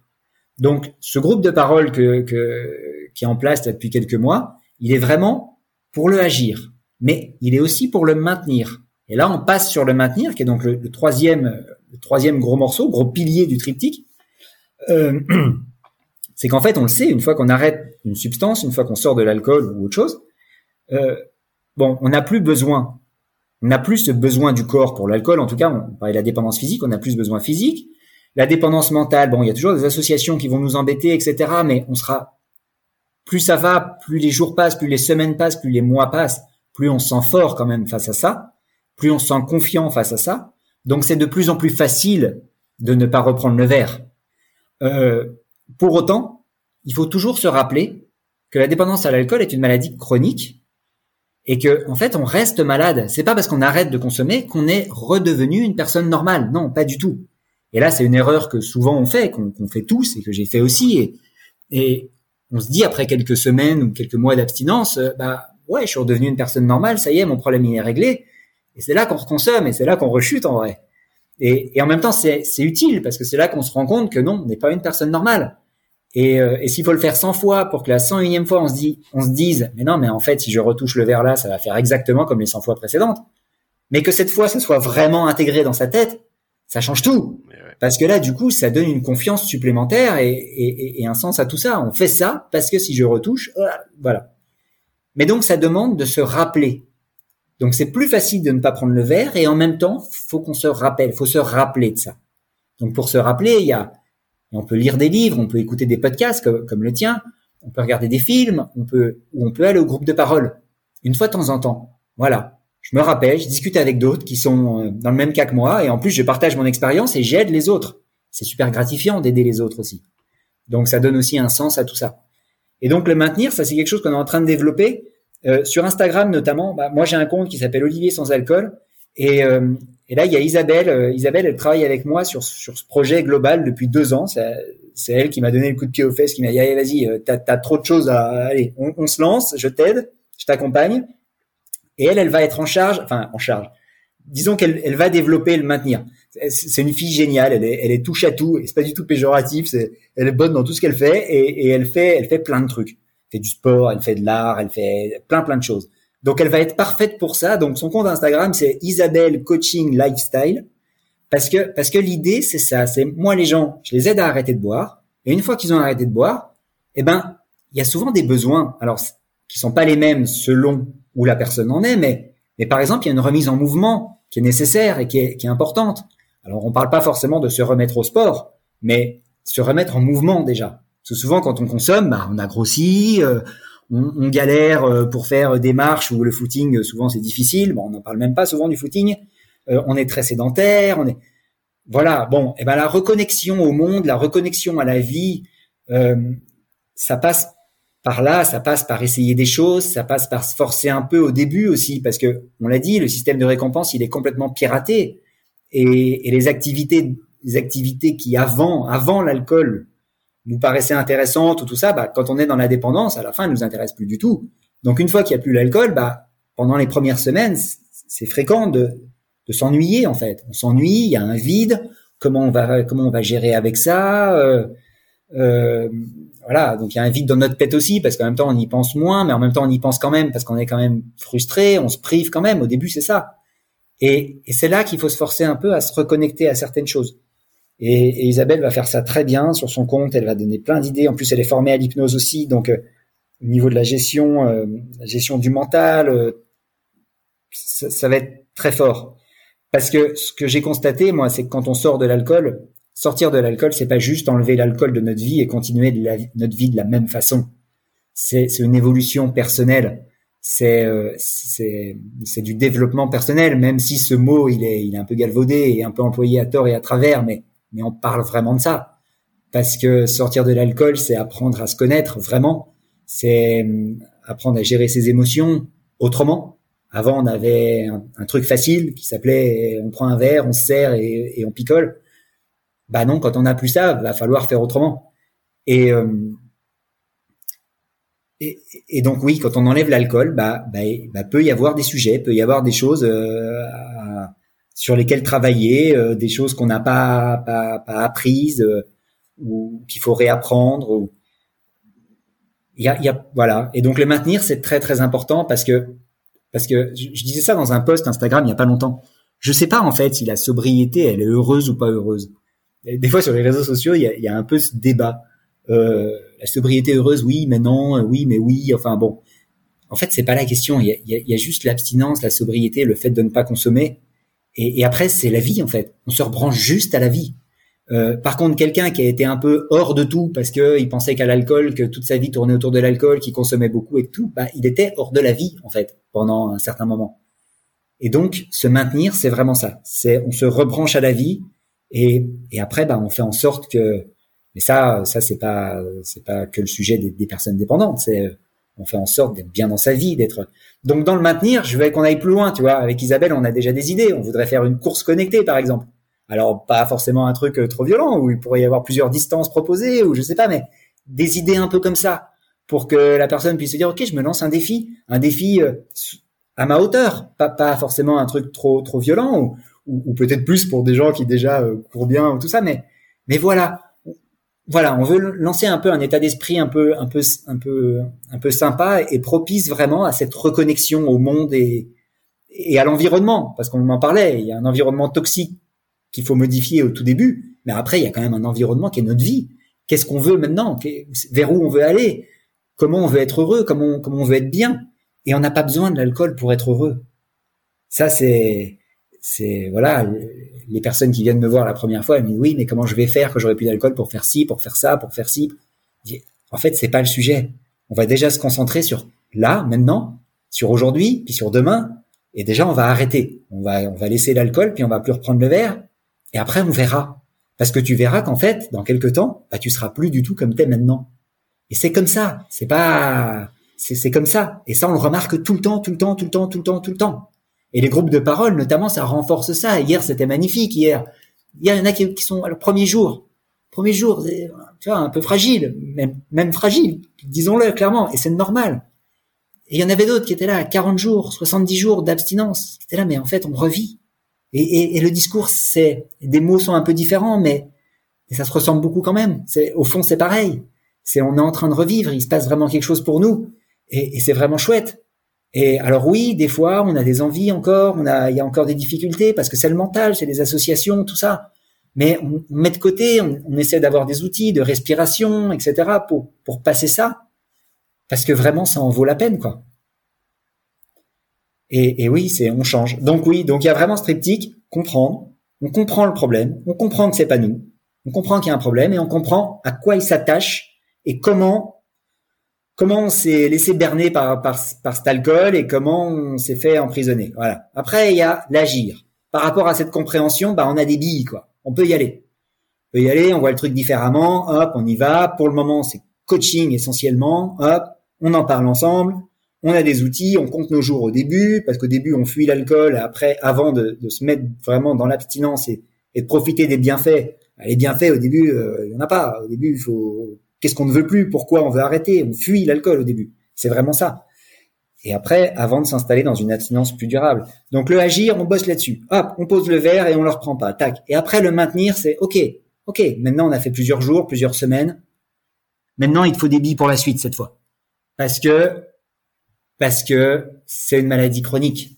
Speaker 2: Donc, ce groupe de parole que, que, qui est en place depuis quelques mois, il est vraiment pour le agir mais il est aussi pour le maintenir. Et là, on passe sur le maintenir, qui est donc le, troisième, le troisième gros morceau, gros pilier du triptyque. Euh, c'est qu'en fait, on le sait, une fois qu'on arrête une substance, une fois qu'on sort de l'alcool ou autre chose, euh, bon, on n'a plus besoin On n'a plus ce besoin du corps pour l'alcool. En tout cas, on parlait de la dépendance physique, on a plus besoin physique. La dépendance mentale, bon, il y a toujours des associations qui vont nous embêter, etc. Mais on sera, plus ça va, plus les jours passent, plus les semaines passent, plus les mois passent, plus on se sent fort quand même face à ça, plus on se sent confiant face à ça. Donc c'est de plus en plus facile de ne pas reprendre le verre. Euh, pour autant, il faut toujours se rappeler que la dépendance à l'alcool est une maladie chronique et que en fait on reste malade. C'est pas parce qu'on arrête de consommer qu'on est redevenu une personne normale. Non, pas du tout. Et là, c'est une erreur que souvent on fait, qu'on fait tous et que j'ai fait aussi. Et, et, on se dit après quelques semaines ou quelques mois d'abstinence, euh, bah ouais, je suis redevenu une personne normale, ça y est, mon problème il est réglé. Et c'est là qu'on reconsomme et c'est là qu'on rechute en vrai. Et, et en même temps, c'est utile parce que c'est là qu'on se rend compte que non, on n'est pas une personne normale. Et, euh, et s'il faut le faire 100 fois pour que la 101e fois on se dit, on se dise, mais non, mais en fait, si je retouche le verre là, ça va faire exactement comme les 100 fois précédentes. Mais que cette fois, ça soit vraiment intégré dans sa tête, ça change tout. Parce que là, du coup, ça donne une confiance supplémentaire et, et, et, un sens à tout ça. On fait ça parce que si je retouche, euh, voilà. Mais donc, ça demande de se rappeler. Donc, c'est plus facile de ne pas prendre le verre et en même temps, faut qu'on se rappelle, faut se rappeler de ça. Donc, pour se rappeler, il y a on peut lire des livres, on peut écouter des podcasts comme, le tien, on peut regarder des films, on peut, ou on peut aller au groupe de parole. Une fois de temps en temps. Voilà. Je me rappelle, je discute avec d'autres qui sont euh, dans le même cas que moi, et en plus je partage mon expérience et j'aide les autres. C'est super gratifiant d'aider les autres aussi. Donc ça donne aussi un sens à tout ça. Et donc le maintenir, ça c'est quelque chose qu'on est en train de développer. Euh, sur Instagram notamment, bah, moi j'ai un compte qui s'appelle Olivier sans alcool, et, euh, et là, il y a Isabelle. Euh, Isabelle, elle travaille avec moi sur, sur ce projet global depuis deux ans. C'est elle qui m'a donné le coup de pied aux fesses, qui m'a dit allez vas-y, euh, t'as as trop de choses à allez, on, on se lance, je t'aide, je t'accompagne. Et elle, elle va être en charge, enfin en charge. Disons qu'elle elle va développer le maintenir. C'est une fille géniale, elle est, elle est touche à tout et c'est pas du tout péjoratif. C'est, elle est bonne dans tout ce qu'elle fait et, et elle fait, elle fait plein de trucs. Elle fait du sport, elle fait de l'art, elle fait plein plein de choses. Donc elle va être parfaite pour ça. Donc son compte Instagram c'est Isabelle Coaching Lifestyle parce que parce que l'idée c'est ça, c'est moi les gens, je les aide à arrêter de boire et une fois qu'ils ont arrêté de boire, eh ben il y a souvent des besoins alors qui sont pas les mêmes selon où la personne en est mais mais par exemple, il y a une remise en mouvement qui est nécessaire et qui est, qui est importante. Alors on parle pas forcément de se remettre au sport, mais se remettre en mouvement déjà. Parce que souvent quand on consomme, bah, on a grossi, euh, on, galère euh, pour faire des marches ou le footing, euh, souvent c'est difficile. Bon, on n'en parle même pas souvent du footing. Euh, on est très sédentaire. On est voilà. Bon, et ben la reconnexion au monde, la reconnexion à la vie, ça passe par là, ça passe par essayer des choses, ça passe par se forcer un peu au début aussi, parce que on l'a dit, le système de récompense il est complètement piraté et, et les activités, les activités qui avant, avant l'alcool nous paraissait intéressante ou tout ça, bah, quand on est dans la dépendance, à la fin, elle nous intéresse plus du tout. Donc une fois qu'il n'y a plus l'alcool, bah, pendant les premières semaines, c'est fréquent de, de s'ennuyer en fait. On s'ennuie, il y a un vide. Comment on va comment on va gérer avec ça euh, euh, Voilà, donc il y a un vide dans notre tête aussi parce qu'en même temps on y pense moins, mais en même temps on y pense quand même parce qu'on est quand même frustré, on se prive quand même. Au début c'est ça. Et, et c'est là qu'il faut se forcer un peu à se reconnecter à certaines choses. Et, Isabelle va faire ça très bien sur son compte. Elle va donner plein d'idées. En plus, elle est formée à l'hypnose aussi, donc euh, au niveau de la gestion, euh, la gestion du mental, euh, ça, ça, va être très fort. Parce que ce que j'ai constaté, moi, c'est que quand on sort de l'alcool, sortir de l'alcool, c'est pas juste enlever l'alcool de notre vie et continuer notre vie de la même façon. C'est une évolution personnelle. C'est c'est du développement personnel, même si ce mot il est il est un peu galvaudé et un peu employé à tort et à travers, mais mais on parle vraiment de ça. Parce que sortir de l'alcool, c'est apprendre à se connaître vraiment. C'est hum, apprendre à gérer ses émotions autrement. Avant, on avait un, truc facile qui s'appelait on prend un verre, on se sert et, on picole. Bah non, quand on n'a plus ça, va falloir faire autrement. Hum, et, donc oui, quand on enlève l'alcool, bah, bah, bah, peut y avoir des sujets, peut y avoir des choses euh, sur lesquelles travailler, euh, des choses qu'on n'a pas, pas, pas apprises euh, ou qu'il faut réapprendre. Ou... Il y a, y a, voilà. Et donc le maintenir, c'est très très important parce que parce que je, disais ça dans un post Instagram il y a pas longtemps. Je sais pas en fait si la sobriété elle est heureuse ou pas heureuse. des fois sur les réseaux sociaux il y a, y a un peu ce débat. Euh, la sobriété heureuse, oui, mais non, oui, mais oui. Enfin bon, en fait, c'est pas la question. Il y a, il y a juste l'abstinence, la sobriété, le fait de ne pas consommer. Et, après, c'est la vie en fait. On se rebranche juste à la vie. Euh, par contre, quelqu'un qui a été un peu hors de tout parce que il pensait qu'à l'alcool, que toute sa vie tournait autour de l'alcool, qui consommait beaucoup et tout, bah, il était hors de la vie en fait pendant un certain moment. Et donc, se maintenir, c'est vraiment ça. C'est on se rebranche à la vie et, et après, bah, on fait en sorte que. Mais ça, ça c'est pas c'est pas que le sujet des, personnes dépendantes. C'est on fait en sorte d'être bien dans sa vie, d'être. Donc dans le maintenir, je veux qu'on aille plus loin, tu vois. Avec Isabelle, on a déjà des idées. On voudrait faire une course connectée, par exemple. Alors pas forcément un truc euh, trop violent où il pourrait y avoir plusieurs distances proposées ou je sais pas, mais des idées un peu comme ça pour que la personne puisse se dire ok, je me lance un défi, un défi euh, à ma hauteur, pas pas forcément un truc trop trop violent ou, ou, peut-être plus pour des gens qui déjà euh, courent bien ou tout ça, mais mais voilà, voilà, on veut lancer un peu un état d'esprit un peu, un peu, un peu, un peu sympa et propice vraiment à cette reconnexion au monde et, et à l'environnement, parce qu'on en parlait. Il y a un environnement toxique qu'il faut modifier au tout début, mais après il y a quand même un environnement qui est notre vie. Qu'est-ce qu'on veut maintenant? Vers où on veut aller? Comment on veut être heureux? Comment, comment on veut être bien? Et on n'a pas besoin de l'alcool pour être heureux. Ça c'est, c'est voilà les personnes qui viennent me voir la première fois, elles me disent oui, mais comment je vais faire que j'aurai plus d'alcool pour faire ci, pour faire ça, pour faire ci? En fait, c'est pas le sujet. On va déjà se concentrer sur là, maintenant, sur aujourd'hui, puis sur demain, et déjà on va arrêter. On va on va laisser l'alcool, puis on va plus reprendre le verre, et après on verra. Parce que tu verras qu'en fait, dans quelques temps, bah, tu seras plus du tout comme t'es maintenant. Et c'est comme ça. C'est pas, c'est comme ça. Et ça, on le remarque tout le temps, tout le temps, tout le temps, tout le temps, tout le temps. Et les groupes de parole, notamment, ça renforce ça. Hier, c'était magnifique. Hier, il y en a qui, sont le premier jour, premier jour, tu vois, un peu fragile, même, même fragile, disons-le clairement. Et c'est normal. Et il y en avait d'autres qui étaient là, 40 jours, 70 jours d'abstinence, qui étaient là, mais en fait, on revit. Et, le discours, c'est, des mots sont un peu différents, mais ça se ressemble beaucoup quand même. C'est, au fond, c'est pareil. C'est, on est en train de revivre. Il se passe vraiment quelque chose pour nous, et c'est vraiment chouette. Et alors oui, des fois, on a des envies encore, on a, il y a encore des difficultés parce que c'est le mental, c'est les associations, tout ça. Mais on, met de côté, on, essaie d'avoir des outils de respiration, etc. pour pour passer ça, parce que vraiment, ça en vaut la peine, quoi. Et, et oui, c'est on change. Donc oui, donc il y a vraiment ce triptyque comprendre. On comprend le problème, on comprend que c'est pas nous, on comprend qu'il y a un problème et on comprend à quoi il s'attache et comment comment on s'est laissé berner par, par, par cet alcool et comment on s'est fait emprisonner. Voilà. Après, il y a l'agir. Par rapport à cette compréhension, bah, on a des billes, quoi. On peut y aller. On peut y aller, on voit le truc différemment, hop, on y va. Pour le moment, c'est coaching essentiellement, hop, on en parle ensemble. On a des outils, on compte nos jours au début, parce qu'au début, on fuit l'alcool, après, avant de, se mettre vraiment dans l'abstinence et, et, de profiter des bienfaits. Bah, les bienfaits, au début, euh, il y en a pas. Au début, il faut Qu'est-ce qu'on ne veut plus? Pourquoi on veut arrêter? On fuit l'alcool au début. C'est vraiment ça. Et après, avant de s'installer dans une abstinence plus durable. Donc le agir, on bosse là-dessus. Hop, on pose le verre et on le reprend pas. Tac. Et après le maintenir, c'est OK. OK. Maintenant, on a fait plusieurs jours, plusieurs semaines. Maintenant, il te faut des billes pour la suite cette fois. Parce que parce que c'est une maladie chronique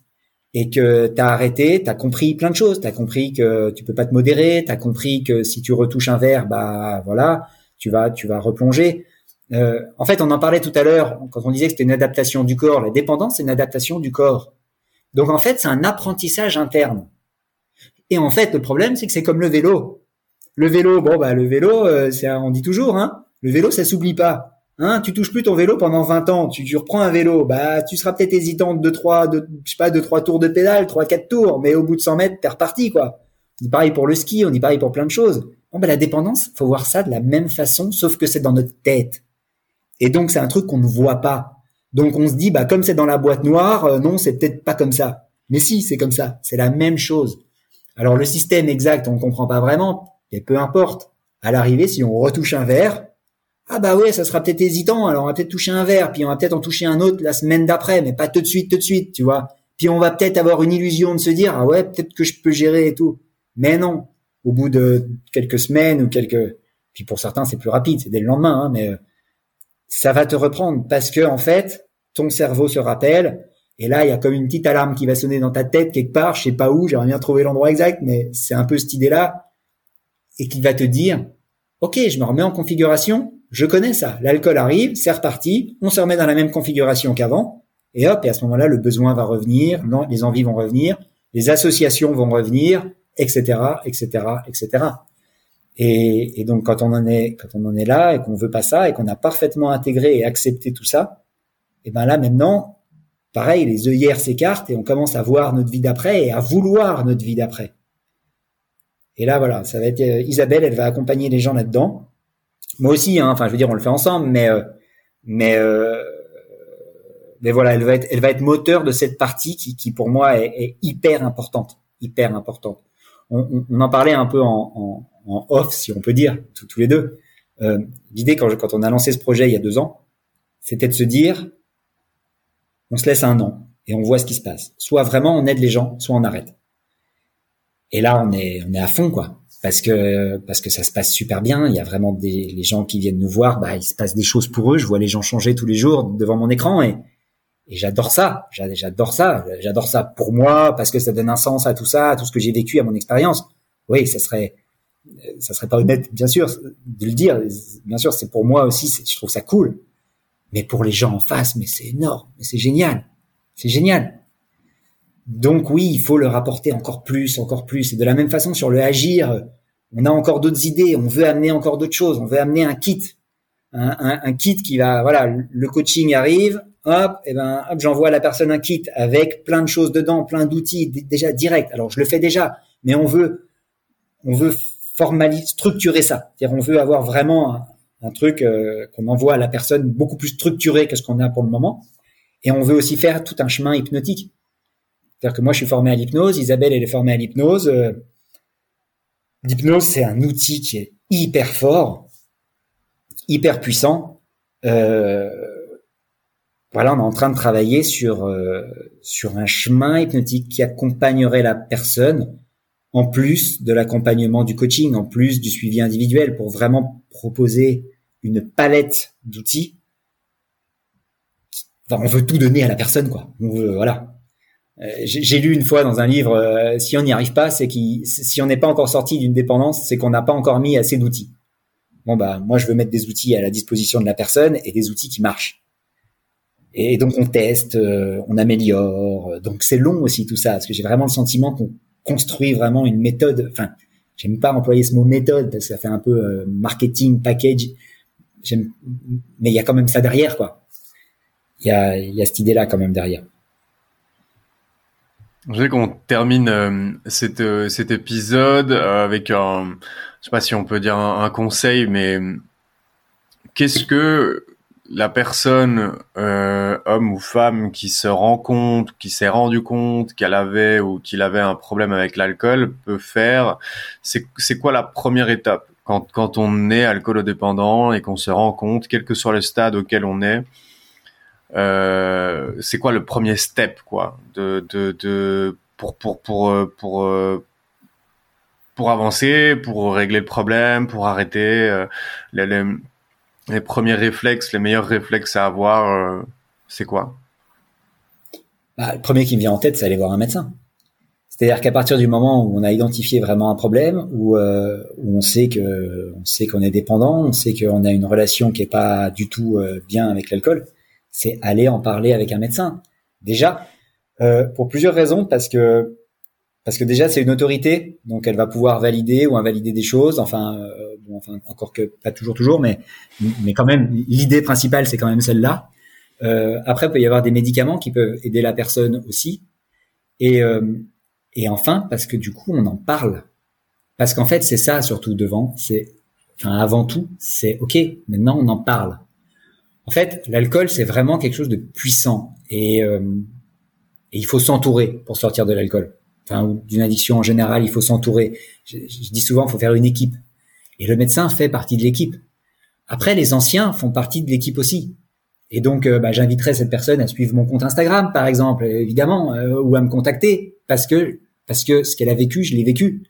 Speaker 2: et que tu as arrêté, tu as compris plein de choses, tu as compris que tu peux pas te modérer, tu as compris que si tu retouches un verre, bah voilà, tu vas, tu vas replonger. Euh, en fait, on en parlait tout à l'heure quand on disait que c'était une adaptation du corps. La dépendance, c'est une adaptation du corps. Donc en fait, c'est un apprentissage interne. Et en fait, le problème, c'est que c'est comme le vélo. Le vélo, bon bah le vélo, euh, c'est on dit toujours, hein, le vélo, ça s'oublie pas. Hein, tu touches plus ton vélo pendant 20 ans, tu, tu reprends un vélo, bah tu seras peut-être hésitant de trois, de, je sais pas, de trois tours de pédale, trois quatre tours, mais au bout de 100 mètres, t'es reparti quoi. On dit pareil pour le ski, on dit pareil pour plein de choses. Bon, ben, la dépendance, faut voir ça de la même façon, sauf que c'est dans notre tête. Et donc, c'est un truc qu'on ne voit pas. Donc, on se dit, bah, comme c'est dans la boîte noire, euh, non, c'est peut-être pas comme ça. Mais si, c'est comme ça. C'est la même chose. Alors, le système exact, on ne comprend pas vraiment, mais peu importe. À l'arrivée, si on retouche un verre, ah bah ouais, ça sera peut-être hésitant, alors on va peut-être toucher un verre, puis on va peut-être en toucher un autre la semaine d'après, mais pas tout de suite, tout de suite, tu vois. Puis on va peut-être avoir une illusion de se dire, ah ouais, peut-être que je peux gérer et tout. Mais non, au bout de quelques semaines ou quelques, puis pour certains c'est plus rapide, c'est dès le lendemain, hein, mais euh, ça va te reprendre parce que en fait ton cerveau se rappelle et là il y a comme une petite alarme qui va sonner dans ta tête quelque part, je sais pas où, j'aimerais bien trouver l'endroit exact, mais c'est un peu cette idée là et qui va te dire ok je me remets en configuration, je connais ça, l'alcool arrive, c'est reparti, on se remet dans la même configuration qu'avant Et hop, et à ce moment-là, le besoin va revenir, les envies vont revenir, les associations vont revenir, etc., etc., etc. Et, et, donc quand on en est quand on en est là et qu'on veut pas ça et qu'on a parfaitement intégré et accepté tout ça, et ben là maintenant, pareil, les œillères s'écartent et on commence à voir notre vie d'après et à vouloir notre vie d'après. Et là voilà, ça va être euh, Isabelle, elle va accompagner les gens là-dedans. Moi aussi, hein, enfin je veux dire, on le fait ensemble, mais euh, mais euh, mais voilà, elle va être elle va être moteur de cette partie qui, qui pour moi est, est hyper importante, hyper importante. On, on, en parlait un peu en, en en off, si on peut dire, tous les deux. Euh, L'idée, quand, quand on a lancé ce projet il y a deux ans, c'était de se dire, on se laisse un an et on voit ce qui se passe. Soit vraiment on aide les gens, soit on arrête. Et là, on est, on est à fond, quoi. Parce que, parce que ça se passe super bien. Il y a vraiment des, les gens qui viennent nous voir, bah, il se passe des choses pour eux. Je vois les gens changer tous les jours devant mon écran et, et j'adore ça. J'adore ça. J'adore ça pour moi parce que ça donne un sens à tout ça, à tout ce que j'ai vécu, à mon expérience. Oui, ça serait, ça serait pas honnête, bien sûr, de le dire. Bien sûr, c'est pour moi aussi, je trouve ça cool. Mais pour les gens en face, mais c'est énorme, mais c'est génial, c'est génial. Donc oui, il faut le rapporter encore plus, encore plus. Et de la même façon sur le agir, on a encore d'autres idées, on veut amener encore d'autres choses, on veut amener un kit, un, kit qui va, voilà, le coaching arrive, hop, et eh ben, hop, j'envoie à la personne un kit avec plein de choses dedans, plein d'outils déjà direct. Alors je le fais déjà, mais on veut, on veut formaliser, structurer ça. On veut avoir vraiment un, truc euh, qu'on envoie à la personne beaucoup plus structuré que ce qu'on a pour le moment. Et on veut aussi faire tout un chemin hypnotique. C'est-à-dire que moi, je suis formé à l'hypnose, Isabelle, elle est formée à l'hypnose. Euh, l'hypnose, c'est un outil qui est hyper fort, hyper puissant. Euh, voilà, on est en train de travailler sur euh, sur un chemin hypnotique qui accompagnerait la personne en plus de l'accompagnement du coaching, en plus du suivi individuel, pour vraiment proposer une palette d'outils. Enfin, on veut tout donner à la personne, quoi. Voilà. Euh, j'ai lu une fois dans un livre, euh, si on n'y arrive pas, c'est qui, si on n'est pas encore sorti d'une dépendance, c'est qu'on n'a pas encore mis assez d'outils. Bon bah, moi je veux mettre des outils à la disposition de la personne et des outils qui marchent. Et donc on teste, euh, on améliore. Donc c'est long aussi tout ça, parce que j'ai vraiment le sentiment qu'on construit vraiment une méthode. Enfin, j'aime pas employer ce mot méthode parce que ça fait un peu euh, marketing package. Mais il y a quand même ça derrière, quoi. Il y a, y a cette idée-là quand même derrière.
Speaker 1: Je vais qu'on termine euh, cet, euh, cet épisode avec un, je sais pas si on peut dire un conseil, mais qu'est-ce que la personne, euh, homme ou femme, qui se rend compte, qui s'est rendu compte qu'elle avait ou qu'il avait un problème avec l'alcool, peut faire. C'est quoi la première étape? Quand, quand on est alcoolodépendant et qu'on se rend compte, quel que soit le stade auquel on est, euh, c'est quoi le premier step quoi? De, de, de pour pour pour euh, euh, pour avancer, pour régler le problème, pour arrêter euh, les les premiers réflexes, les meilleurs réflexes à avoir, euh, c'est quoi?
Speaker 2: Bah, Le premier qui me vient en tête, c'est aller voir un médecin. C'est-à-dire qu'à partir du moment où on a identifié vraiment un problème, où, euh, où on sait que on sait qu'on est dépendant, on sait qu'on a une relation qui est pas du tout euh, bien avec l'alcool, c'est aller en parler avec un médecin. Déjà, pour plusieurs raisons, parce que parce que déjà c'est une autorité, donc elle va pouvoir valider ou invalider des choses. Enfin, euh, enfin encore que pas toujours toujours, mais mais quand même l'idée principale c'est quand même celle-là. Euh, après, il peut y avoir des médicaments qui peuvent aider la personne aussi. Et euh, et enfin parce que du coup on en parle, parce qu'en fait c'est ça surtout devant, c'est enfin avant tout c'est ok. Maintenant on en parle. En fait, l'alcool c'est vraiment quelque chose de puissant et, et il faut s'entourer pour sortir de l'alcool enfin, d'une addiction en général, il faut s'entourer. Je, dis souvent, il faut faire une équipe. Et le médecin fait partie de l'équipe. Après, les anciens font partie de l'équipe aussi. Et donc, euh, bah, j'inviterai cette personne à suivre mon compte Instagram, par exemple, évidemment, euh, ou à me contacter, parce que parce que ce qu'elle a vécu, je l'ai vécu,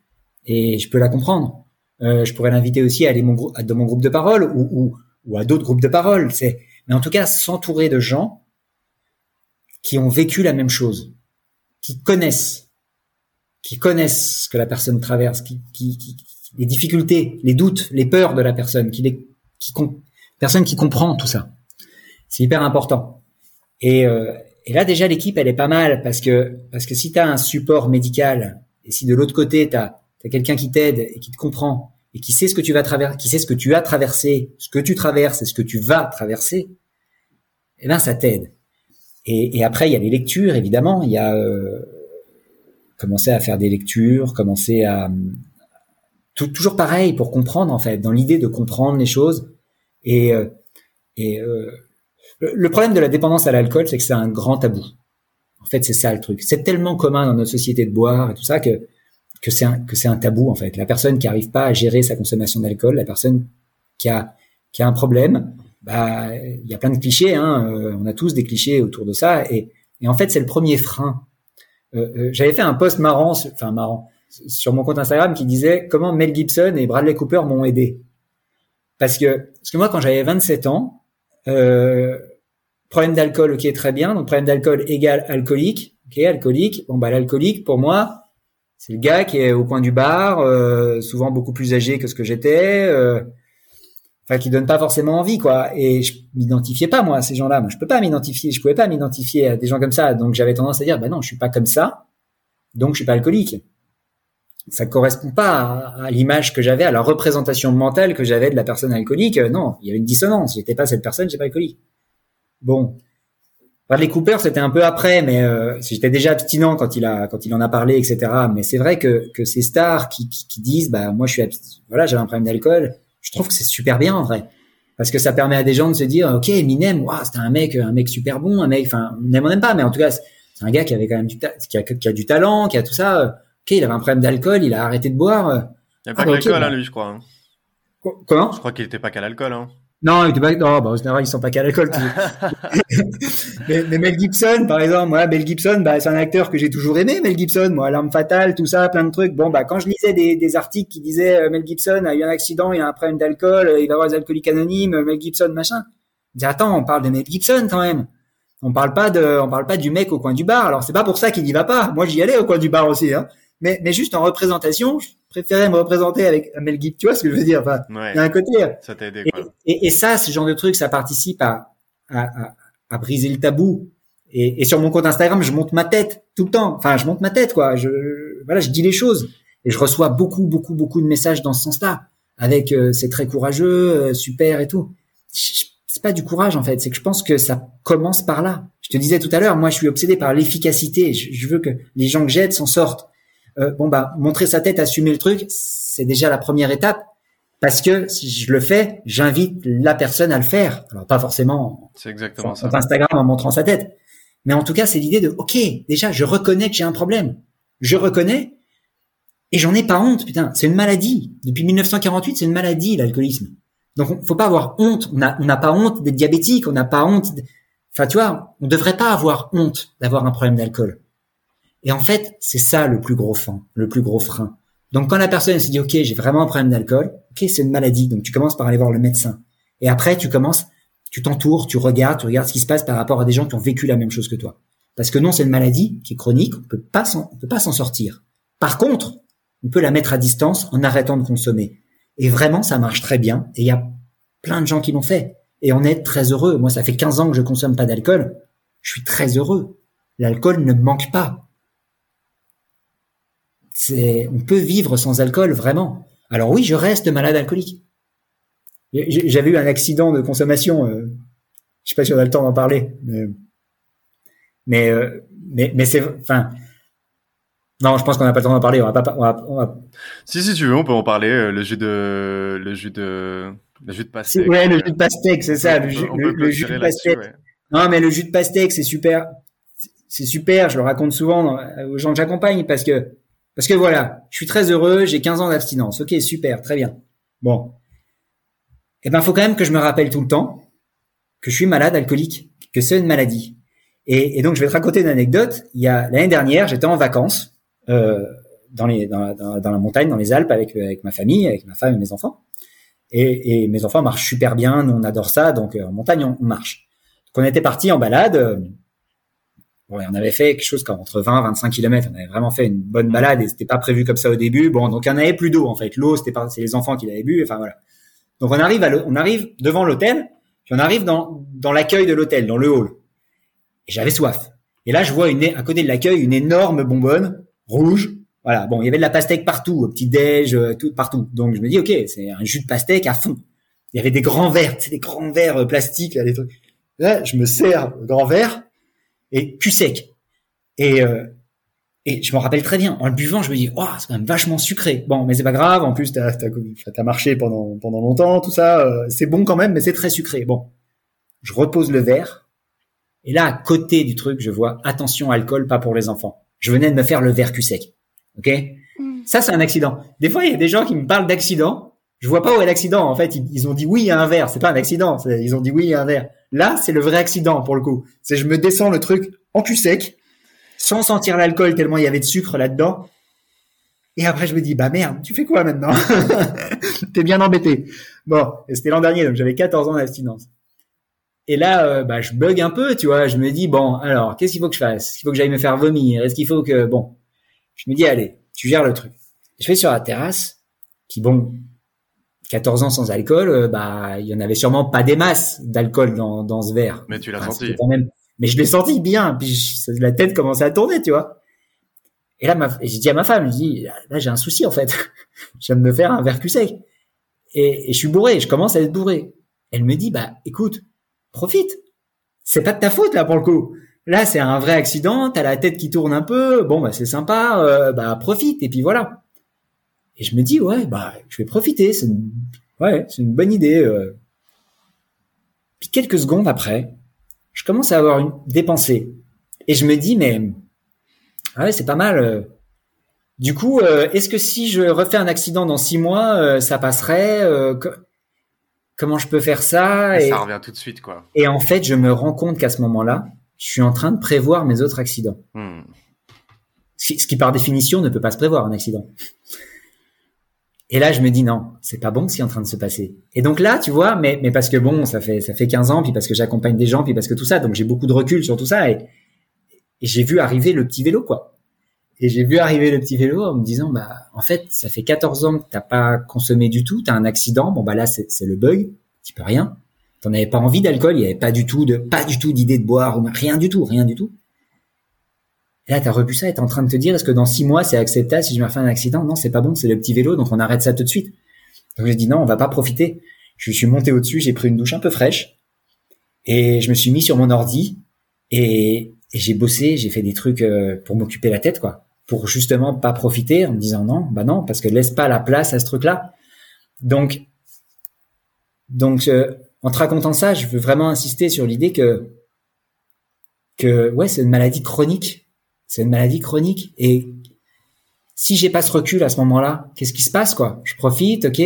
Speaker 2: et je peux la comprendre. Euh, je pourrais l'inviter aussi à aller mon, dans mon groupe de parole ou, ou, ou à d'autres groupes de parole. C'est, mais en tout cas, s'entourer de gens qui ont vécu la même chose, qui connaissent qui connaissent ce que la personne traverse, qui, qui, qui les difficultés, les doutes, les peurs de la personne, qui les, qui personne qui comprend tout ça. C'est hyper important. Et, euh, et là déjà l'équipe elle est pas mal parce que parce que si tu as un support médical et si de l'autre côté tu as, quelqu'un qui t'aide et qui te comprend et qui sait ce que tu vas traverser, qui sait ce que tu as traversé, ce que tu traverses et ce que tu vas traverser, eh ben ça t'aide. Et, et, après il y a les lectures évidemment, il y a euh, commencer à faire des lectures, commencer à toujours pareil pour comprendre en fait, dans l'idée de comprendre les choses et euh, et euh, le problème de la dépendance à l'alcool, c'est que c'est un grand tabou. En fait, c'est ça le truc. C'est tellement commun dans notre société de boire et tout ça que que c'est un, que c'est un tabou en fait. La personne qui arrive pas à gérer sa consommation d'alcool, la personne qui a qui a un problème, bah il y a plein de clichés. Hein, euh, on a tous des clichés autour de ça et et en fait c'est le premier frein. Euh, euh, J'avais fait un post marrant, enfin marrant, sur mon compte Instagram qui disait comment Mel Gibson et Bradley Cooper m'ont aidé. Parce que parce que moi quand j'avais 27 ans, euh, problème d'alcool, ok, très bien. Donc problème d'alcool égale alcoolique, ok, alcoolique. Bon bah l'alcoolique pour moi, c'est le gars qui est au coin du bar, euh, souvent beaucoup plus âgé que ce que j'étais, euh, enfin qui donne pas forcément envie quoi. Et je m'identifiais pas moi à ces gens-là. Moi je peux pas m'identifier, je pouvais pas m'identifier à des gens comme ça. Donc j'avais tendance à dire bah non, je suis pas comme ça, donc je suis pas alcoolique. Ça correspond pas à, l'image que j'avais, à la représentation mentale que j'avais de la personne alcoolique. Non, il y avait une dissonance. J'étais pas cette personne, j'étais pas alcoolique. Bon, Bradley Cooper, c'était un peu après, mais euh, j'étais déjà abstinent quand il a quand il en a parlé, etc. Mais c'est vrai que que ces stars qui, qui, disent, bah moi je suis voilà, j'avais un problème d'alcool, je trouve que c'est super bien en vrai, parce que ça permet à des gens de se dire, ok, Minem, waouh, c'était un mec un mec super bon, un mec, enfin on n'aime pas, mais en tout cas c'est un gars qui avait quand même du qui a, qui a du talent, qui a tout ça. Ok, il avait un problème d'alcool, il a arrêté de boire.
Speaker 1: Il n'y a pas ah, que l'alcool, hein, lui, je crois. Hein.
Speaker 2: Comment?
Speaker 1: Je crois qu'il était pas qu'à l'alcool. Hein.
Speaker 2: Non, il était pas, non, bah, en général, ils sont pas qu'à l'alcool. mais, mais, Mel Gibson, par exemple, moi, Mel Gibson, bah, c'est un acteur que j'ai toujours aimé, Mel Gibson, moi, l'arme fatale, tout ça, plein de trucs. Bon, bah, quand je lisais des, des articles qui disaient euh, Mel Gibson a eu un accident, il a un problème d'alcool, euh, il va avoir des alcooliques anonymes, Mel Gibson, machin. Je dis, attends, on parle de Mel Gibson quand même. On parle pas de, on parle pas du mec au coin du bar. Alors, c'est pas pour ça qu'il n'y va pas. Moi, j'y allais au coin du bar aussi, hein. Mais, mais juste en représentation, préférais me représenter avec Mel Gibson, tu vois ce que je veux dire? Enfin, Il y a un côté.
Speaker 1: Ça t'a aidé,
Speaker 2: quoi. Et, et, ça, ce genre de truc, ça participe à, à, à, à briser le tabou. Et, et, sur mon compte Instagram, je monte ma tête tout le temps. Enfin, je monte ma tête, quoi. Je, voilà, je dis les choses. Et je reçois beaucoup, beaucoup, beaucoup de messages dans ce sens-là. Avec euh, c'est très courageux, euh, super et tout. C'est pas du courage en fait, c'est que je pense que ça commence par là. Je te disais tout à l'heure, moi je suis obsédé par l'efficacité. Je, je, veux que les gens que j'aide s'en sortent. Euh, bon bah montrer sa tête, assumer le truc, c'est déjà la première étape parce que si je le fais, j'invite la personne à le faire. Alors pas forcément
Speaker 1: c'est exactement
Speaker 2: sur, Instagram en montrant sa tête, mais en tout cas c'est l'idée de OK, déjà je reconnais que j'ai un problème, je reconnais et j'en ai pas honte, putain, c'est une maladie. Depuis 1948, c'est une maladie l'alcoolisme. Donc faut pas avoir honte. On n'a on n'a pas honte d'être diabétique, on n'a pas honte. Enfin tu vois, on devrait pas avoir honte d'avoir un problème d'alcool. Et en fait, c'est ça le plus gros frein, le plus gros frein. Donc quand la personne se dit OK, j'ai vraiment un problème d'alcool, OK, c'est une maladie. Donc tu commences par aller voir le médecin. Et après tu commences, tu t'entoures, tu regardes, tu regardes ce qui se passe par rapport à des gens qui ont vécu la même chose que toi. Parce que non, c'est une maladie qui est chronique, on peut pas s'en, on peut pas s'en sortir. Par contre, on peut la mettre à distance en arrêtant de consommer. Et vraiment, ça marche très bien. Et il y a plein de gens qui l'ont fait. Et on est très heureux. Moi, ça fait 15 ans que je consomme pas d'alcool. Je suis très heureux. L'alcool ne manque pas on peut vivre sans alcool vraiment. Alors oui, je reste malade alcoolique. J'avais eu un accident de consommation. Euh, je sais pas si on a le temps d'en parler, mais mais euh, mais, c'est enfin. Non, je pense qu'on n'a pas le temps d'en parler. On va pas. On
Speaker 1: Si si tu veux, on peut en parler. Euh, le jus de le jus de le jus de pastèque.
Speaker 2: Ouais, le jus de pastèque, c'est ça. Le, jus, de pastèque. Non, mais le jus de pastèque, c'est super. C'est super. Je le raconte souvent aux gens que j'accompagne parce que parce que voilà, je suis très heureux, j'ai 15 ans d'abstinence. Ok, super, très bien. Bon. Eh ben, faut quand même que je me rappelle tout le temps que je suis malade alcoolique, que c'est une maladie. Et, donc, je vais te raconter une anecdote. Il y a l'année dernière, j'étais en vacances euh, dans, la montagne, dans les Alpes, avec, ma famille, avec ma femme et mes enfants. Et, mes enfants marchent super bien, on adore ça, donc euh, en montagne on, marche. Donc on était parti en balade. Euh, Bon, on avait fait quelque chose comme entre 20 25 km. On avait vraiment fait une bonne balade et c'était pas prévu comme ça au début. Bon, donc il y en avait plus d'eau en fait. L'eau, c'était pas, c'est les enfants qui l'avaient bu. Enfin voilà. Donc on arrive à on arrive devant l'hôtel, puis on arrive dans dans l'accueil de l'hôtel, dans le hall. Et j'avais soif. Et là, je vois une, à côté de l'accueil une énorme bonbonne rouge. Voilà. Bon, il y avait de la pastèque partout, au petit déj, euh, tout partout. Donc je me dis, ok, c'est un jus de pastèque à fond. Il y avait des grands verres, des grands verres euh, plastiques, là, des trucs. Là, je me sers le grand verre et cul sec. Et euh, et je me rappelle très bien, en le buvant, je me dis, oh, c'est quand même vachement sucré. Bon, mais c'est pas grave. En plus, t'as as, marché pendant pendant longtemps, tout ça. Euh, c'est bon quand même, mais c'est très sucré. Bon, je repose le verre. Et là, à côté du truc, je vois attention alcool, pas pour les enfants. Je venais de me faire le verre cul sec. Ok? Mm. Ça, c'est un accident. Des fois, il y a des gens qui me parlent d'accident. Je vois pas où est l'accident. En fait, ils, ont dit oui, il y a un verre. C'est pas un accident. Ils ont dit oui, il y a un verre. Là, c'est le vrai accident pour le coup. C'est je me descends le truc en cul sec sans sentir l'alcool tellement il y avait de sucre là-dedans. Et après, je me dis, bah merde, tu fais quoi maintenant? T'es bien embêté. Bon, et c'était l'an dernier, donc j'avais 14 ans d'abstinence. Et là, euh, bah, je bug un peu, tu vois. Je me dis, bon, alors, qu'est-ce qu'il faut que je fasse? Est-ce qu'il faut que j'aille me faire vomir? Est-ce qu'il faut que... Bon, je me dis, allez, tu gères le truc. Je vais sur la terrasse, puis bon, 14 ans sans alcool, euh, bah, il y en avait sûrement pas des masses d'alcool dans, dans ce verre.
Speaker 1: Mais tu l'as senti.
Speaker 2: Quand même, mais je l'ai senti bien. Puis la tête commençait à tourner, tu vois. Et là, j'ai dit à ma femme, je dis, là, j'ai un souci, en fait. je viens de me faire un verre cul sec. Et, et, je suis bourré, je commence à être bourré. Elle me dit, bah, écoute, profite. C'est pas de ta faute, là, pour le coup. Là, c'est un vrai accident, t'as la tête qui tourne un peu. Bon, bah, c'est sympa, euh, bah, profite. Et puis voilà. Et je me dis, ouais, bah, je vais profiter. C'est une, ouais, c'est une bonne idée. Euh. Puis quelques secondes après, je commence à avoir une dépensée. Et je me dis, mais ah ouais, c'est pas mal. Euh. Du coup, euh, est-ce que si je refais un accident dans six mois, euh, ça passerait Comment je peux faire ça
Speaker 1: et, Ça revient tout de suite, quoi.
Speaker 2: Et en fait, je me rends compte qu'à ce moment-là, je suis en train de prévoir mes autres accidents. Hmm. Ce qui, par définition, ne peut pas se prévoir un accident. Et là, je me dis non, c'est pas bon ce qui est en train de se passer. Et donc là, tu vois, mais mais parce que bon, ça fait ça fait 15 ans, puis parce que j'accompagne des gens, puis parce que tout ça, donc j'ai beaucoup de recul sur tout ça, et, j'ai vu arriver le petit vélo, quoi. Et j'ai vu arriver le petit vélo en me disant, bah en fait, ça fait 14 ans que t'as pas consommé du tout, t'as un accident, bon bah là c'est c'est le bug, tu peux rien. T'en avais pas envie d'alcool, il y avait pas du tout de pas du tout d'idée de boire, rien du tout, rien du tout. Et là, t'as revu ça et t'es en train de te dire, est-ce que dans six mois, c'est acceptable si je me fais un accident? Non, c'est pas bon, c'est le petit vélo, donc on arrête ça tout de suite. Donc j'ai dit non, on va pas profiter. Je suis monté au-dessus, j'ai pris une douche un peu fraîche et je me suis mis sur mon ordi et, j'ai bossé, j'ai fait des trucs euh, pour m'occuper la tête, quoi, pour justement pas profiter en me disant non, bah non, parce que laisse pas la place à ce truc-là. Donc, donc euh, en te racontant ça, je veux vraiment insister sur l'idée que que ouais, c'est une maladie chronique c'est une maladie chronique. Et si j'ai pas ce recul à ce moment-là, qu'est-ce qui se passe, quoi? Je profite, ok.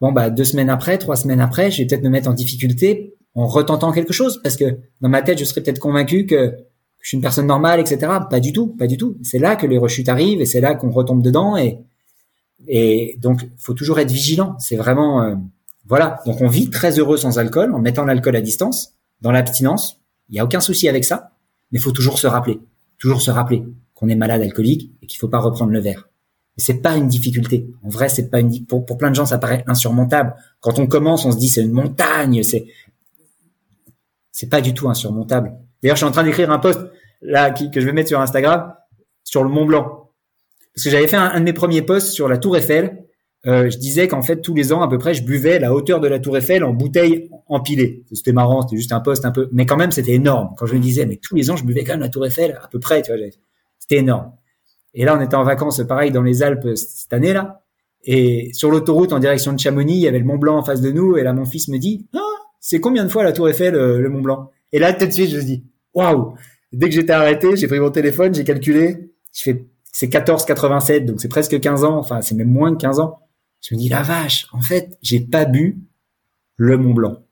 Speaker 2: Bon, bah, deux semaines après, trois semaines après, je vais peut-être me mettre en difficulté en retentant quelque chose parce que dans ma tête, je serais peut-être convaincu que je suis une personne normale, etc. Pas du tout, pas du tout. C'est là que les rechutes arrivent et c'est là qu'on retombe dedans et, et donc, faut toujours être vigilant. C'est vraiment, euh, voilà. Donc, on vit très heureux sans alcool en mettant l'alcool à distance, dans l'abstinence. Il y a aucun souci avec ça, mais faut toujours se rappeler toujours se rappeler qu'on est malade alcoolique et qu'il faut pas reprendre le verre. Mais c'est pas une difficulté. En vrai, c'est pas une pour, pour plein de gens ça paraît insurmontable. Quand on commence, on se dit c'est une montagne, c'est c'est pas du tout insurmontable. D'ailleurs, je suis en train d'écrire un post là que je vais mettre sur Instagram sur le Mont Blanc. Parce que j'avais fait un, de mes premiers posts sur la Tour Eiffel euh, je disais qu'en fait tous les ans à peu près je buvais la hauteur de la tour Eiffel en bouteilles empilées. C'était marrant, c'était juste un poste un peu, mais quand même c'était énorme. Quand je me disais mais tous les ans je buvais quand même la tour Eiffel à peu près, tu vois, c'était énorme. Et là on était en vacances pareil dans les Alpes cette année là, et sur l'autoroute en direction de Chamonix il y avait le Mont Blanc en face de nous et là mon fils me dit ah c'est combien de fois la tour Eiffel euh, le Mont Blanc? Et là tout de suite je me dis waouh Dès que j'étais arrêté, j'ai pris mon téléphone, j'ai calculé, je fais c'est 14,87 donc c'est presque 15 ans, enfin c'est même moins de 15 ans. Je me dis la vache, en fait, j'ai pas bu le Mont Blanc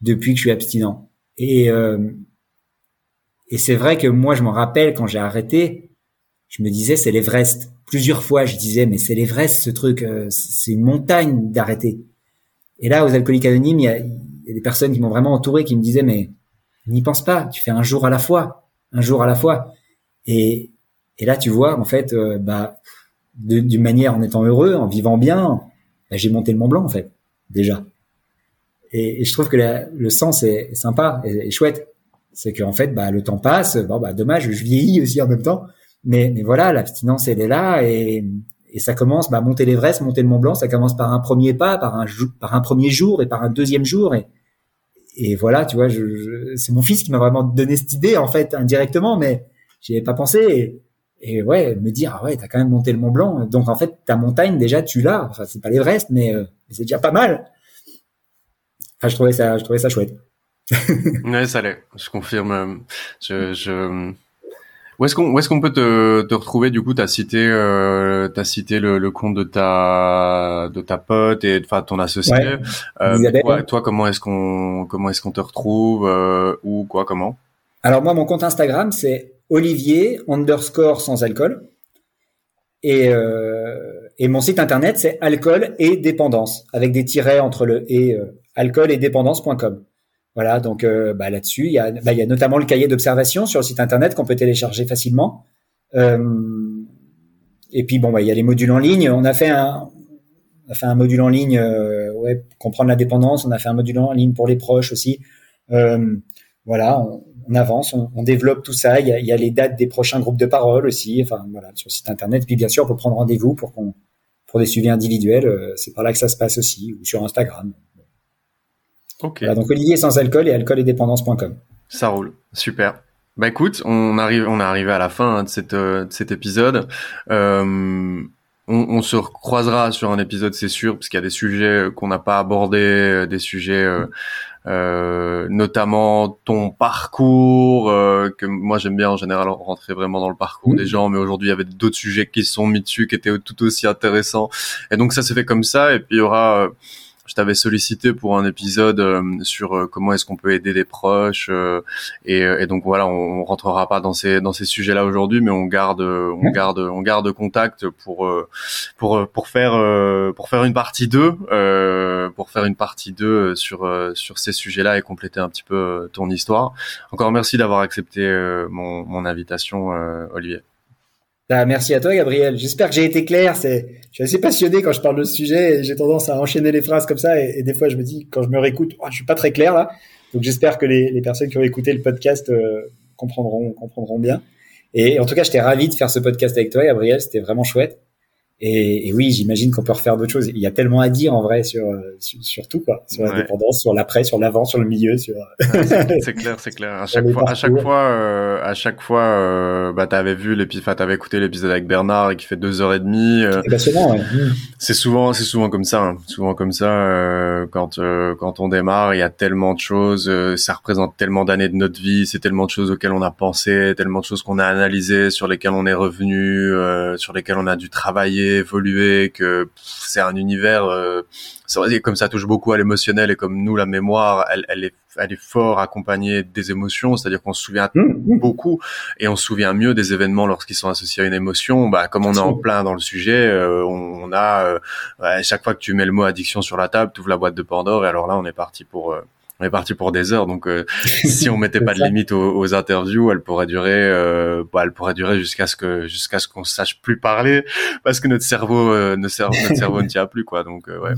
Speaker 2: depuis que je suis abstinent. Et euh, et c'est vrai que moi, je m'en rappelle quand j'ai arrêté, je me disais c'est l'Everest. Plusieurs fois, je disais mais c'est l'Everest ce truc, euh, c'est une montagne d'arrêter. Et là, aux alcooliques anonymes, il y a, des personnes qui m'ont vraiment entouré, qui me disaient mais n'y pense pas, tu fais un jour à la fois, un jour à la fois. Et et là, tu vois, en fait, euh, bah d'une manière en étant heureux, en vivant bien, j'ai monté le Mont Blanc en fait déjà. Et, je trouve que le sens est, sympa et, chouette. c'est qu'en fait, bah, le temps passe. Bon, bah, dommage, je vieillis aussi en même temps. Mais, mais voilà, l'abstinence, elle est là et, et ça commence, bah, monter l'Everest, monter le Mont Blanc, ça commence par un premier pas, par un, par un premier jour et par un deuxième jour. Et, et voilà, tu vois, je, c'est mon fils qui m'a vraiment donné cette idée, en fait, indirectement, mais j'y avais pas pensé. Et ouais, me dire, ah ouais, t'as quand même monté le Mont Blanc. Donc, en fait, ta montagne, déjà, tu l'as. Enfin, c'est pas l'Everest, mais, euh, c'est déjà pas mal. Enfin, je trouvais ça, je trouvais ça chouette.
Speaker 3: ouais, ça l'est. Je confirme. Je, je... Où est-ce qu'on, où est-ce qu'on peut te, te retrouver du coup T'as cité, euh, t'as cité le, le, compte de ta, de ta pote et enfin ton associé. Ouais. Euh, toi, comment est-ce qu'on, comment est-ce qu'on te retrouve euh, ou quoi, comment?
Speaker 2: Alors moi, mon compte Instagram, c'est Olivier underscore sans alcool. Et, euh, et mon site internet, c'est alcool et dépendance, avec des tirets entre le et euh, alcool et dépendance.com. Voilà, donc euh, bah, là-dessus, il y, a, bah, y notamment le cahier d'observation sur le site internet qu'on peut télécharger facilement. Et puis bon, bah, il y a les modules en ligne. On a fait un, module en ligne, ouais, comprendre la dépendance. On a fait un module en ligne pour les proches aussi. Voilà, on avance, on, on, développe tout ça. Il y, a, il y, a, les dates des prochains groupes de parole aussi. Enfin voilà, sur le site internet. Puis bien sûr, on peut prendre rendez-vous pour qu'on pour des suivis individuels. Euh, c'est par là que ça se passe aussi, ou sur Instagram.
Speaker 3: Ok.
Speaker 2: Voilà, donc Olivier sans alcool et alcool et dépendance.com.
Speaker 3: Ça roule, super. Bah écoute, on arrive, on est arrivé à la fin hein, de, cette, de cet épisode. Euh, on, on, se croisera sur un épisode, c'est sûr, parce qu'il y a des sujets qu'on n'a pas abordés, des sujets, euh, euh, notamment ton parcours, euh, que moi j'aime bien en général rentrer vraiment dans le parcours mmh. des gens, mais aujourd'hui il y avait d'autres sujets qui se sont mis dessus, qui étaient tout aussi intéressants. Et donc ça s'est fait comme ça, et puis il y aura je t'avais sollicité pour un épisode euh, sur euh, comment est-ce qu'on peut aider les proches euh, et, et, donc voilà, on, on, rentrera pas dans ces dans ces sujets-là aujourd'hui, mais on garde on garde on garde contact pour pour pour faire pour faire une partie 2 pour faire une partie 2 sur sur ces sujets-là et compléter un petit peu ton histoire. Encore merci d'avoir accepté mon mon invitation Olivier.
Speaker 2: Bah, merci à toi, Gabriel. J'espère que j'ai été clair. C'est, je suis assez passionné quand je parle de ce sujet et j'ai tendance à enchaîner les phrases comme ça. Et, des fois, je me dis, quand je me réécoute, oh, je suis pas très clair là. Donc, j'espère que les, les, personnes qui ont écouté le podcast euh, comprendront, comprendront bien. Et en tout cas, j'étais ravi de faire ce podcast avec toi, Gabriel. C'était vraiment chouette. Et, et, oui, j'imagine qu'on peut refaire d'autres choses. Il y a tellement à dire en vrai sur sur, sur tout quoi, sur la dépendance, sur l'après, sur l'avant, sur le milieu, sur.
Speaker 3: c'est clair, c'est clair. À chaque fois, à chaque fois, euh, à chaque fois, euh, bah t'avais vu l'épisode, t'avais écouté l'épisode avec Bernard et qui fait deux heures et demie.
Speaker 2: Euh, c'est. Ouais. Mmh.
Speaker 3: C'est souvent, c'est souvent comme ça, hein. souvent comme ça. Euh, quand euh, quand on démarre, il y a tellement de choses, euh, ça représente tellement d'années de notre vie, c'est tellement de choses auxquelles on a pensé, tellement de choses qu'on a analysées, sur lesquelles on est revenu, sur lesquelles on a dû travailler évoluer, que c'est un univers, euh, comme ça touche beaucoup à l'émotionnel et comme nous la mémoire, elle, elle est elle est fort accompagnée des émotions, c'est-à-dire qu'on se souvient mmh, mmh. beaucoup et on se souvient mieux des événements lorsqu'ils sont associés à une émotion. Bah, comme on est en plein dans le sujet, euh, on, on, a euh, chaque fois que tu mets le mot addiction sur la table, tu ouvres la boîte de Pandore et alors là on est parti pour euh, on est parti pour des heures. Donc, euh, si on mettait pas de limite aux, aux, interviews, elle pourrait durer, euh, bah, elle pourrait durer jusqu'à ce que jusqu'à ce qu'on sache plus parler, parce que notre cerveau, euh, notre cerveau, notre cerveau ne tient plus, quoi. Donc, euh, ouais.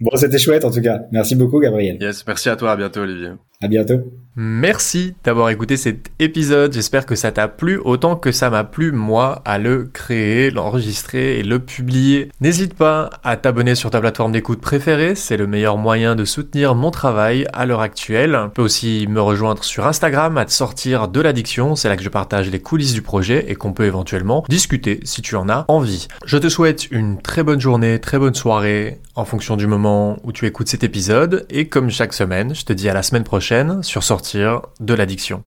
Speaker 2: Bon, c'était chouette en tout cas. Merci beaucoup, Gabriel.
Speaker 3: Yes, merci à toi. À bientôt, Olivier.
Speaker 2: À bientôt.
Speaker 1: Merci d'avoir écouté cet épisode. J'espère que ça t'a plu autant que ça m'a plu moi à le créer, l'enregistrer et le publier. N'hésite pas à t'abonner sur ta plateforme d'écoute préférée. C'est le meilleur moyen de soutenir mon travail à l'heure actuelle. Tu peux aussi me rejoindre sur Instagram à te sortir de l'addiction. C'est là que je partage les coulisses du projet et qu'on peut éventuellement discuter si tu en as envie. Je te souhaite une très bonne journée, très bonne soirée en fonction du moment où tu écoutes cet épisode. Et comme chaque semaine, je te dis à la semaine prochaine sur De l'addiction.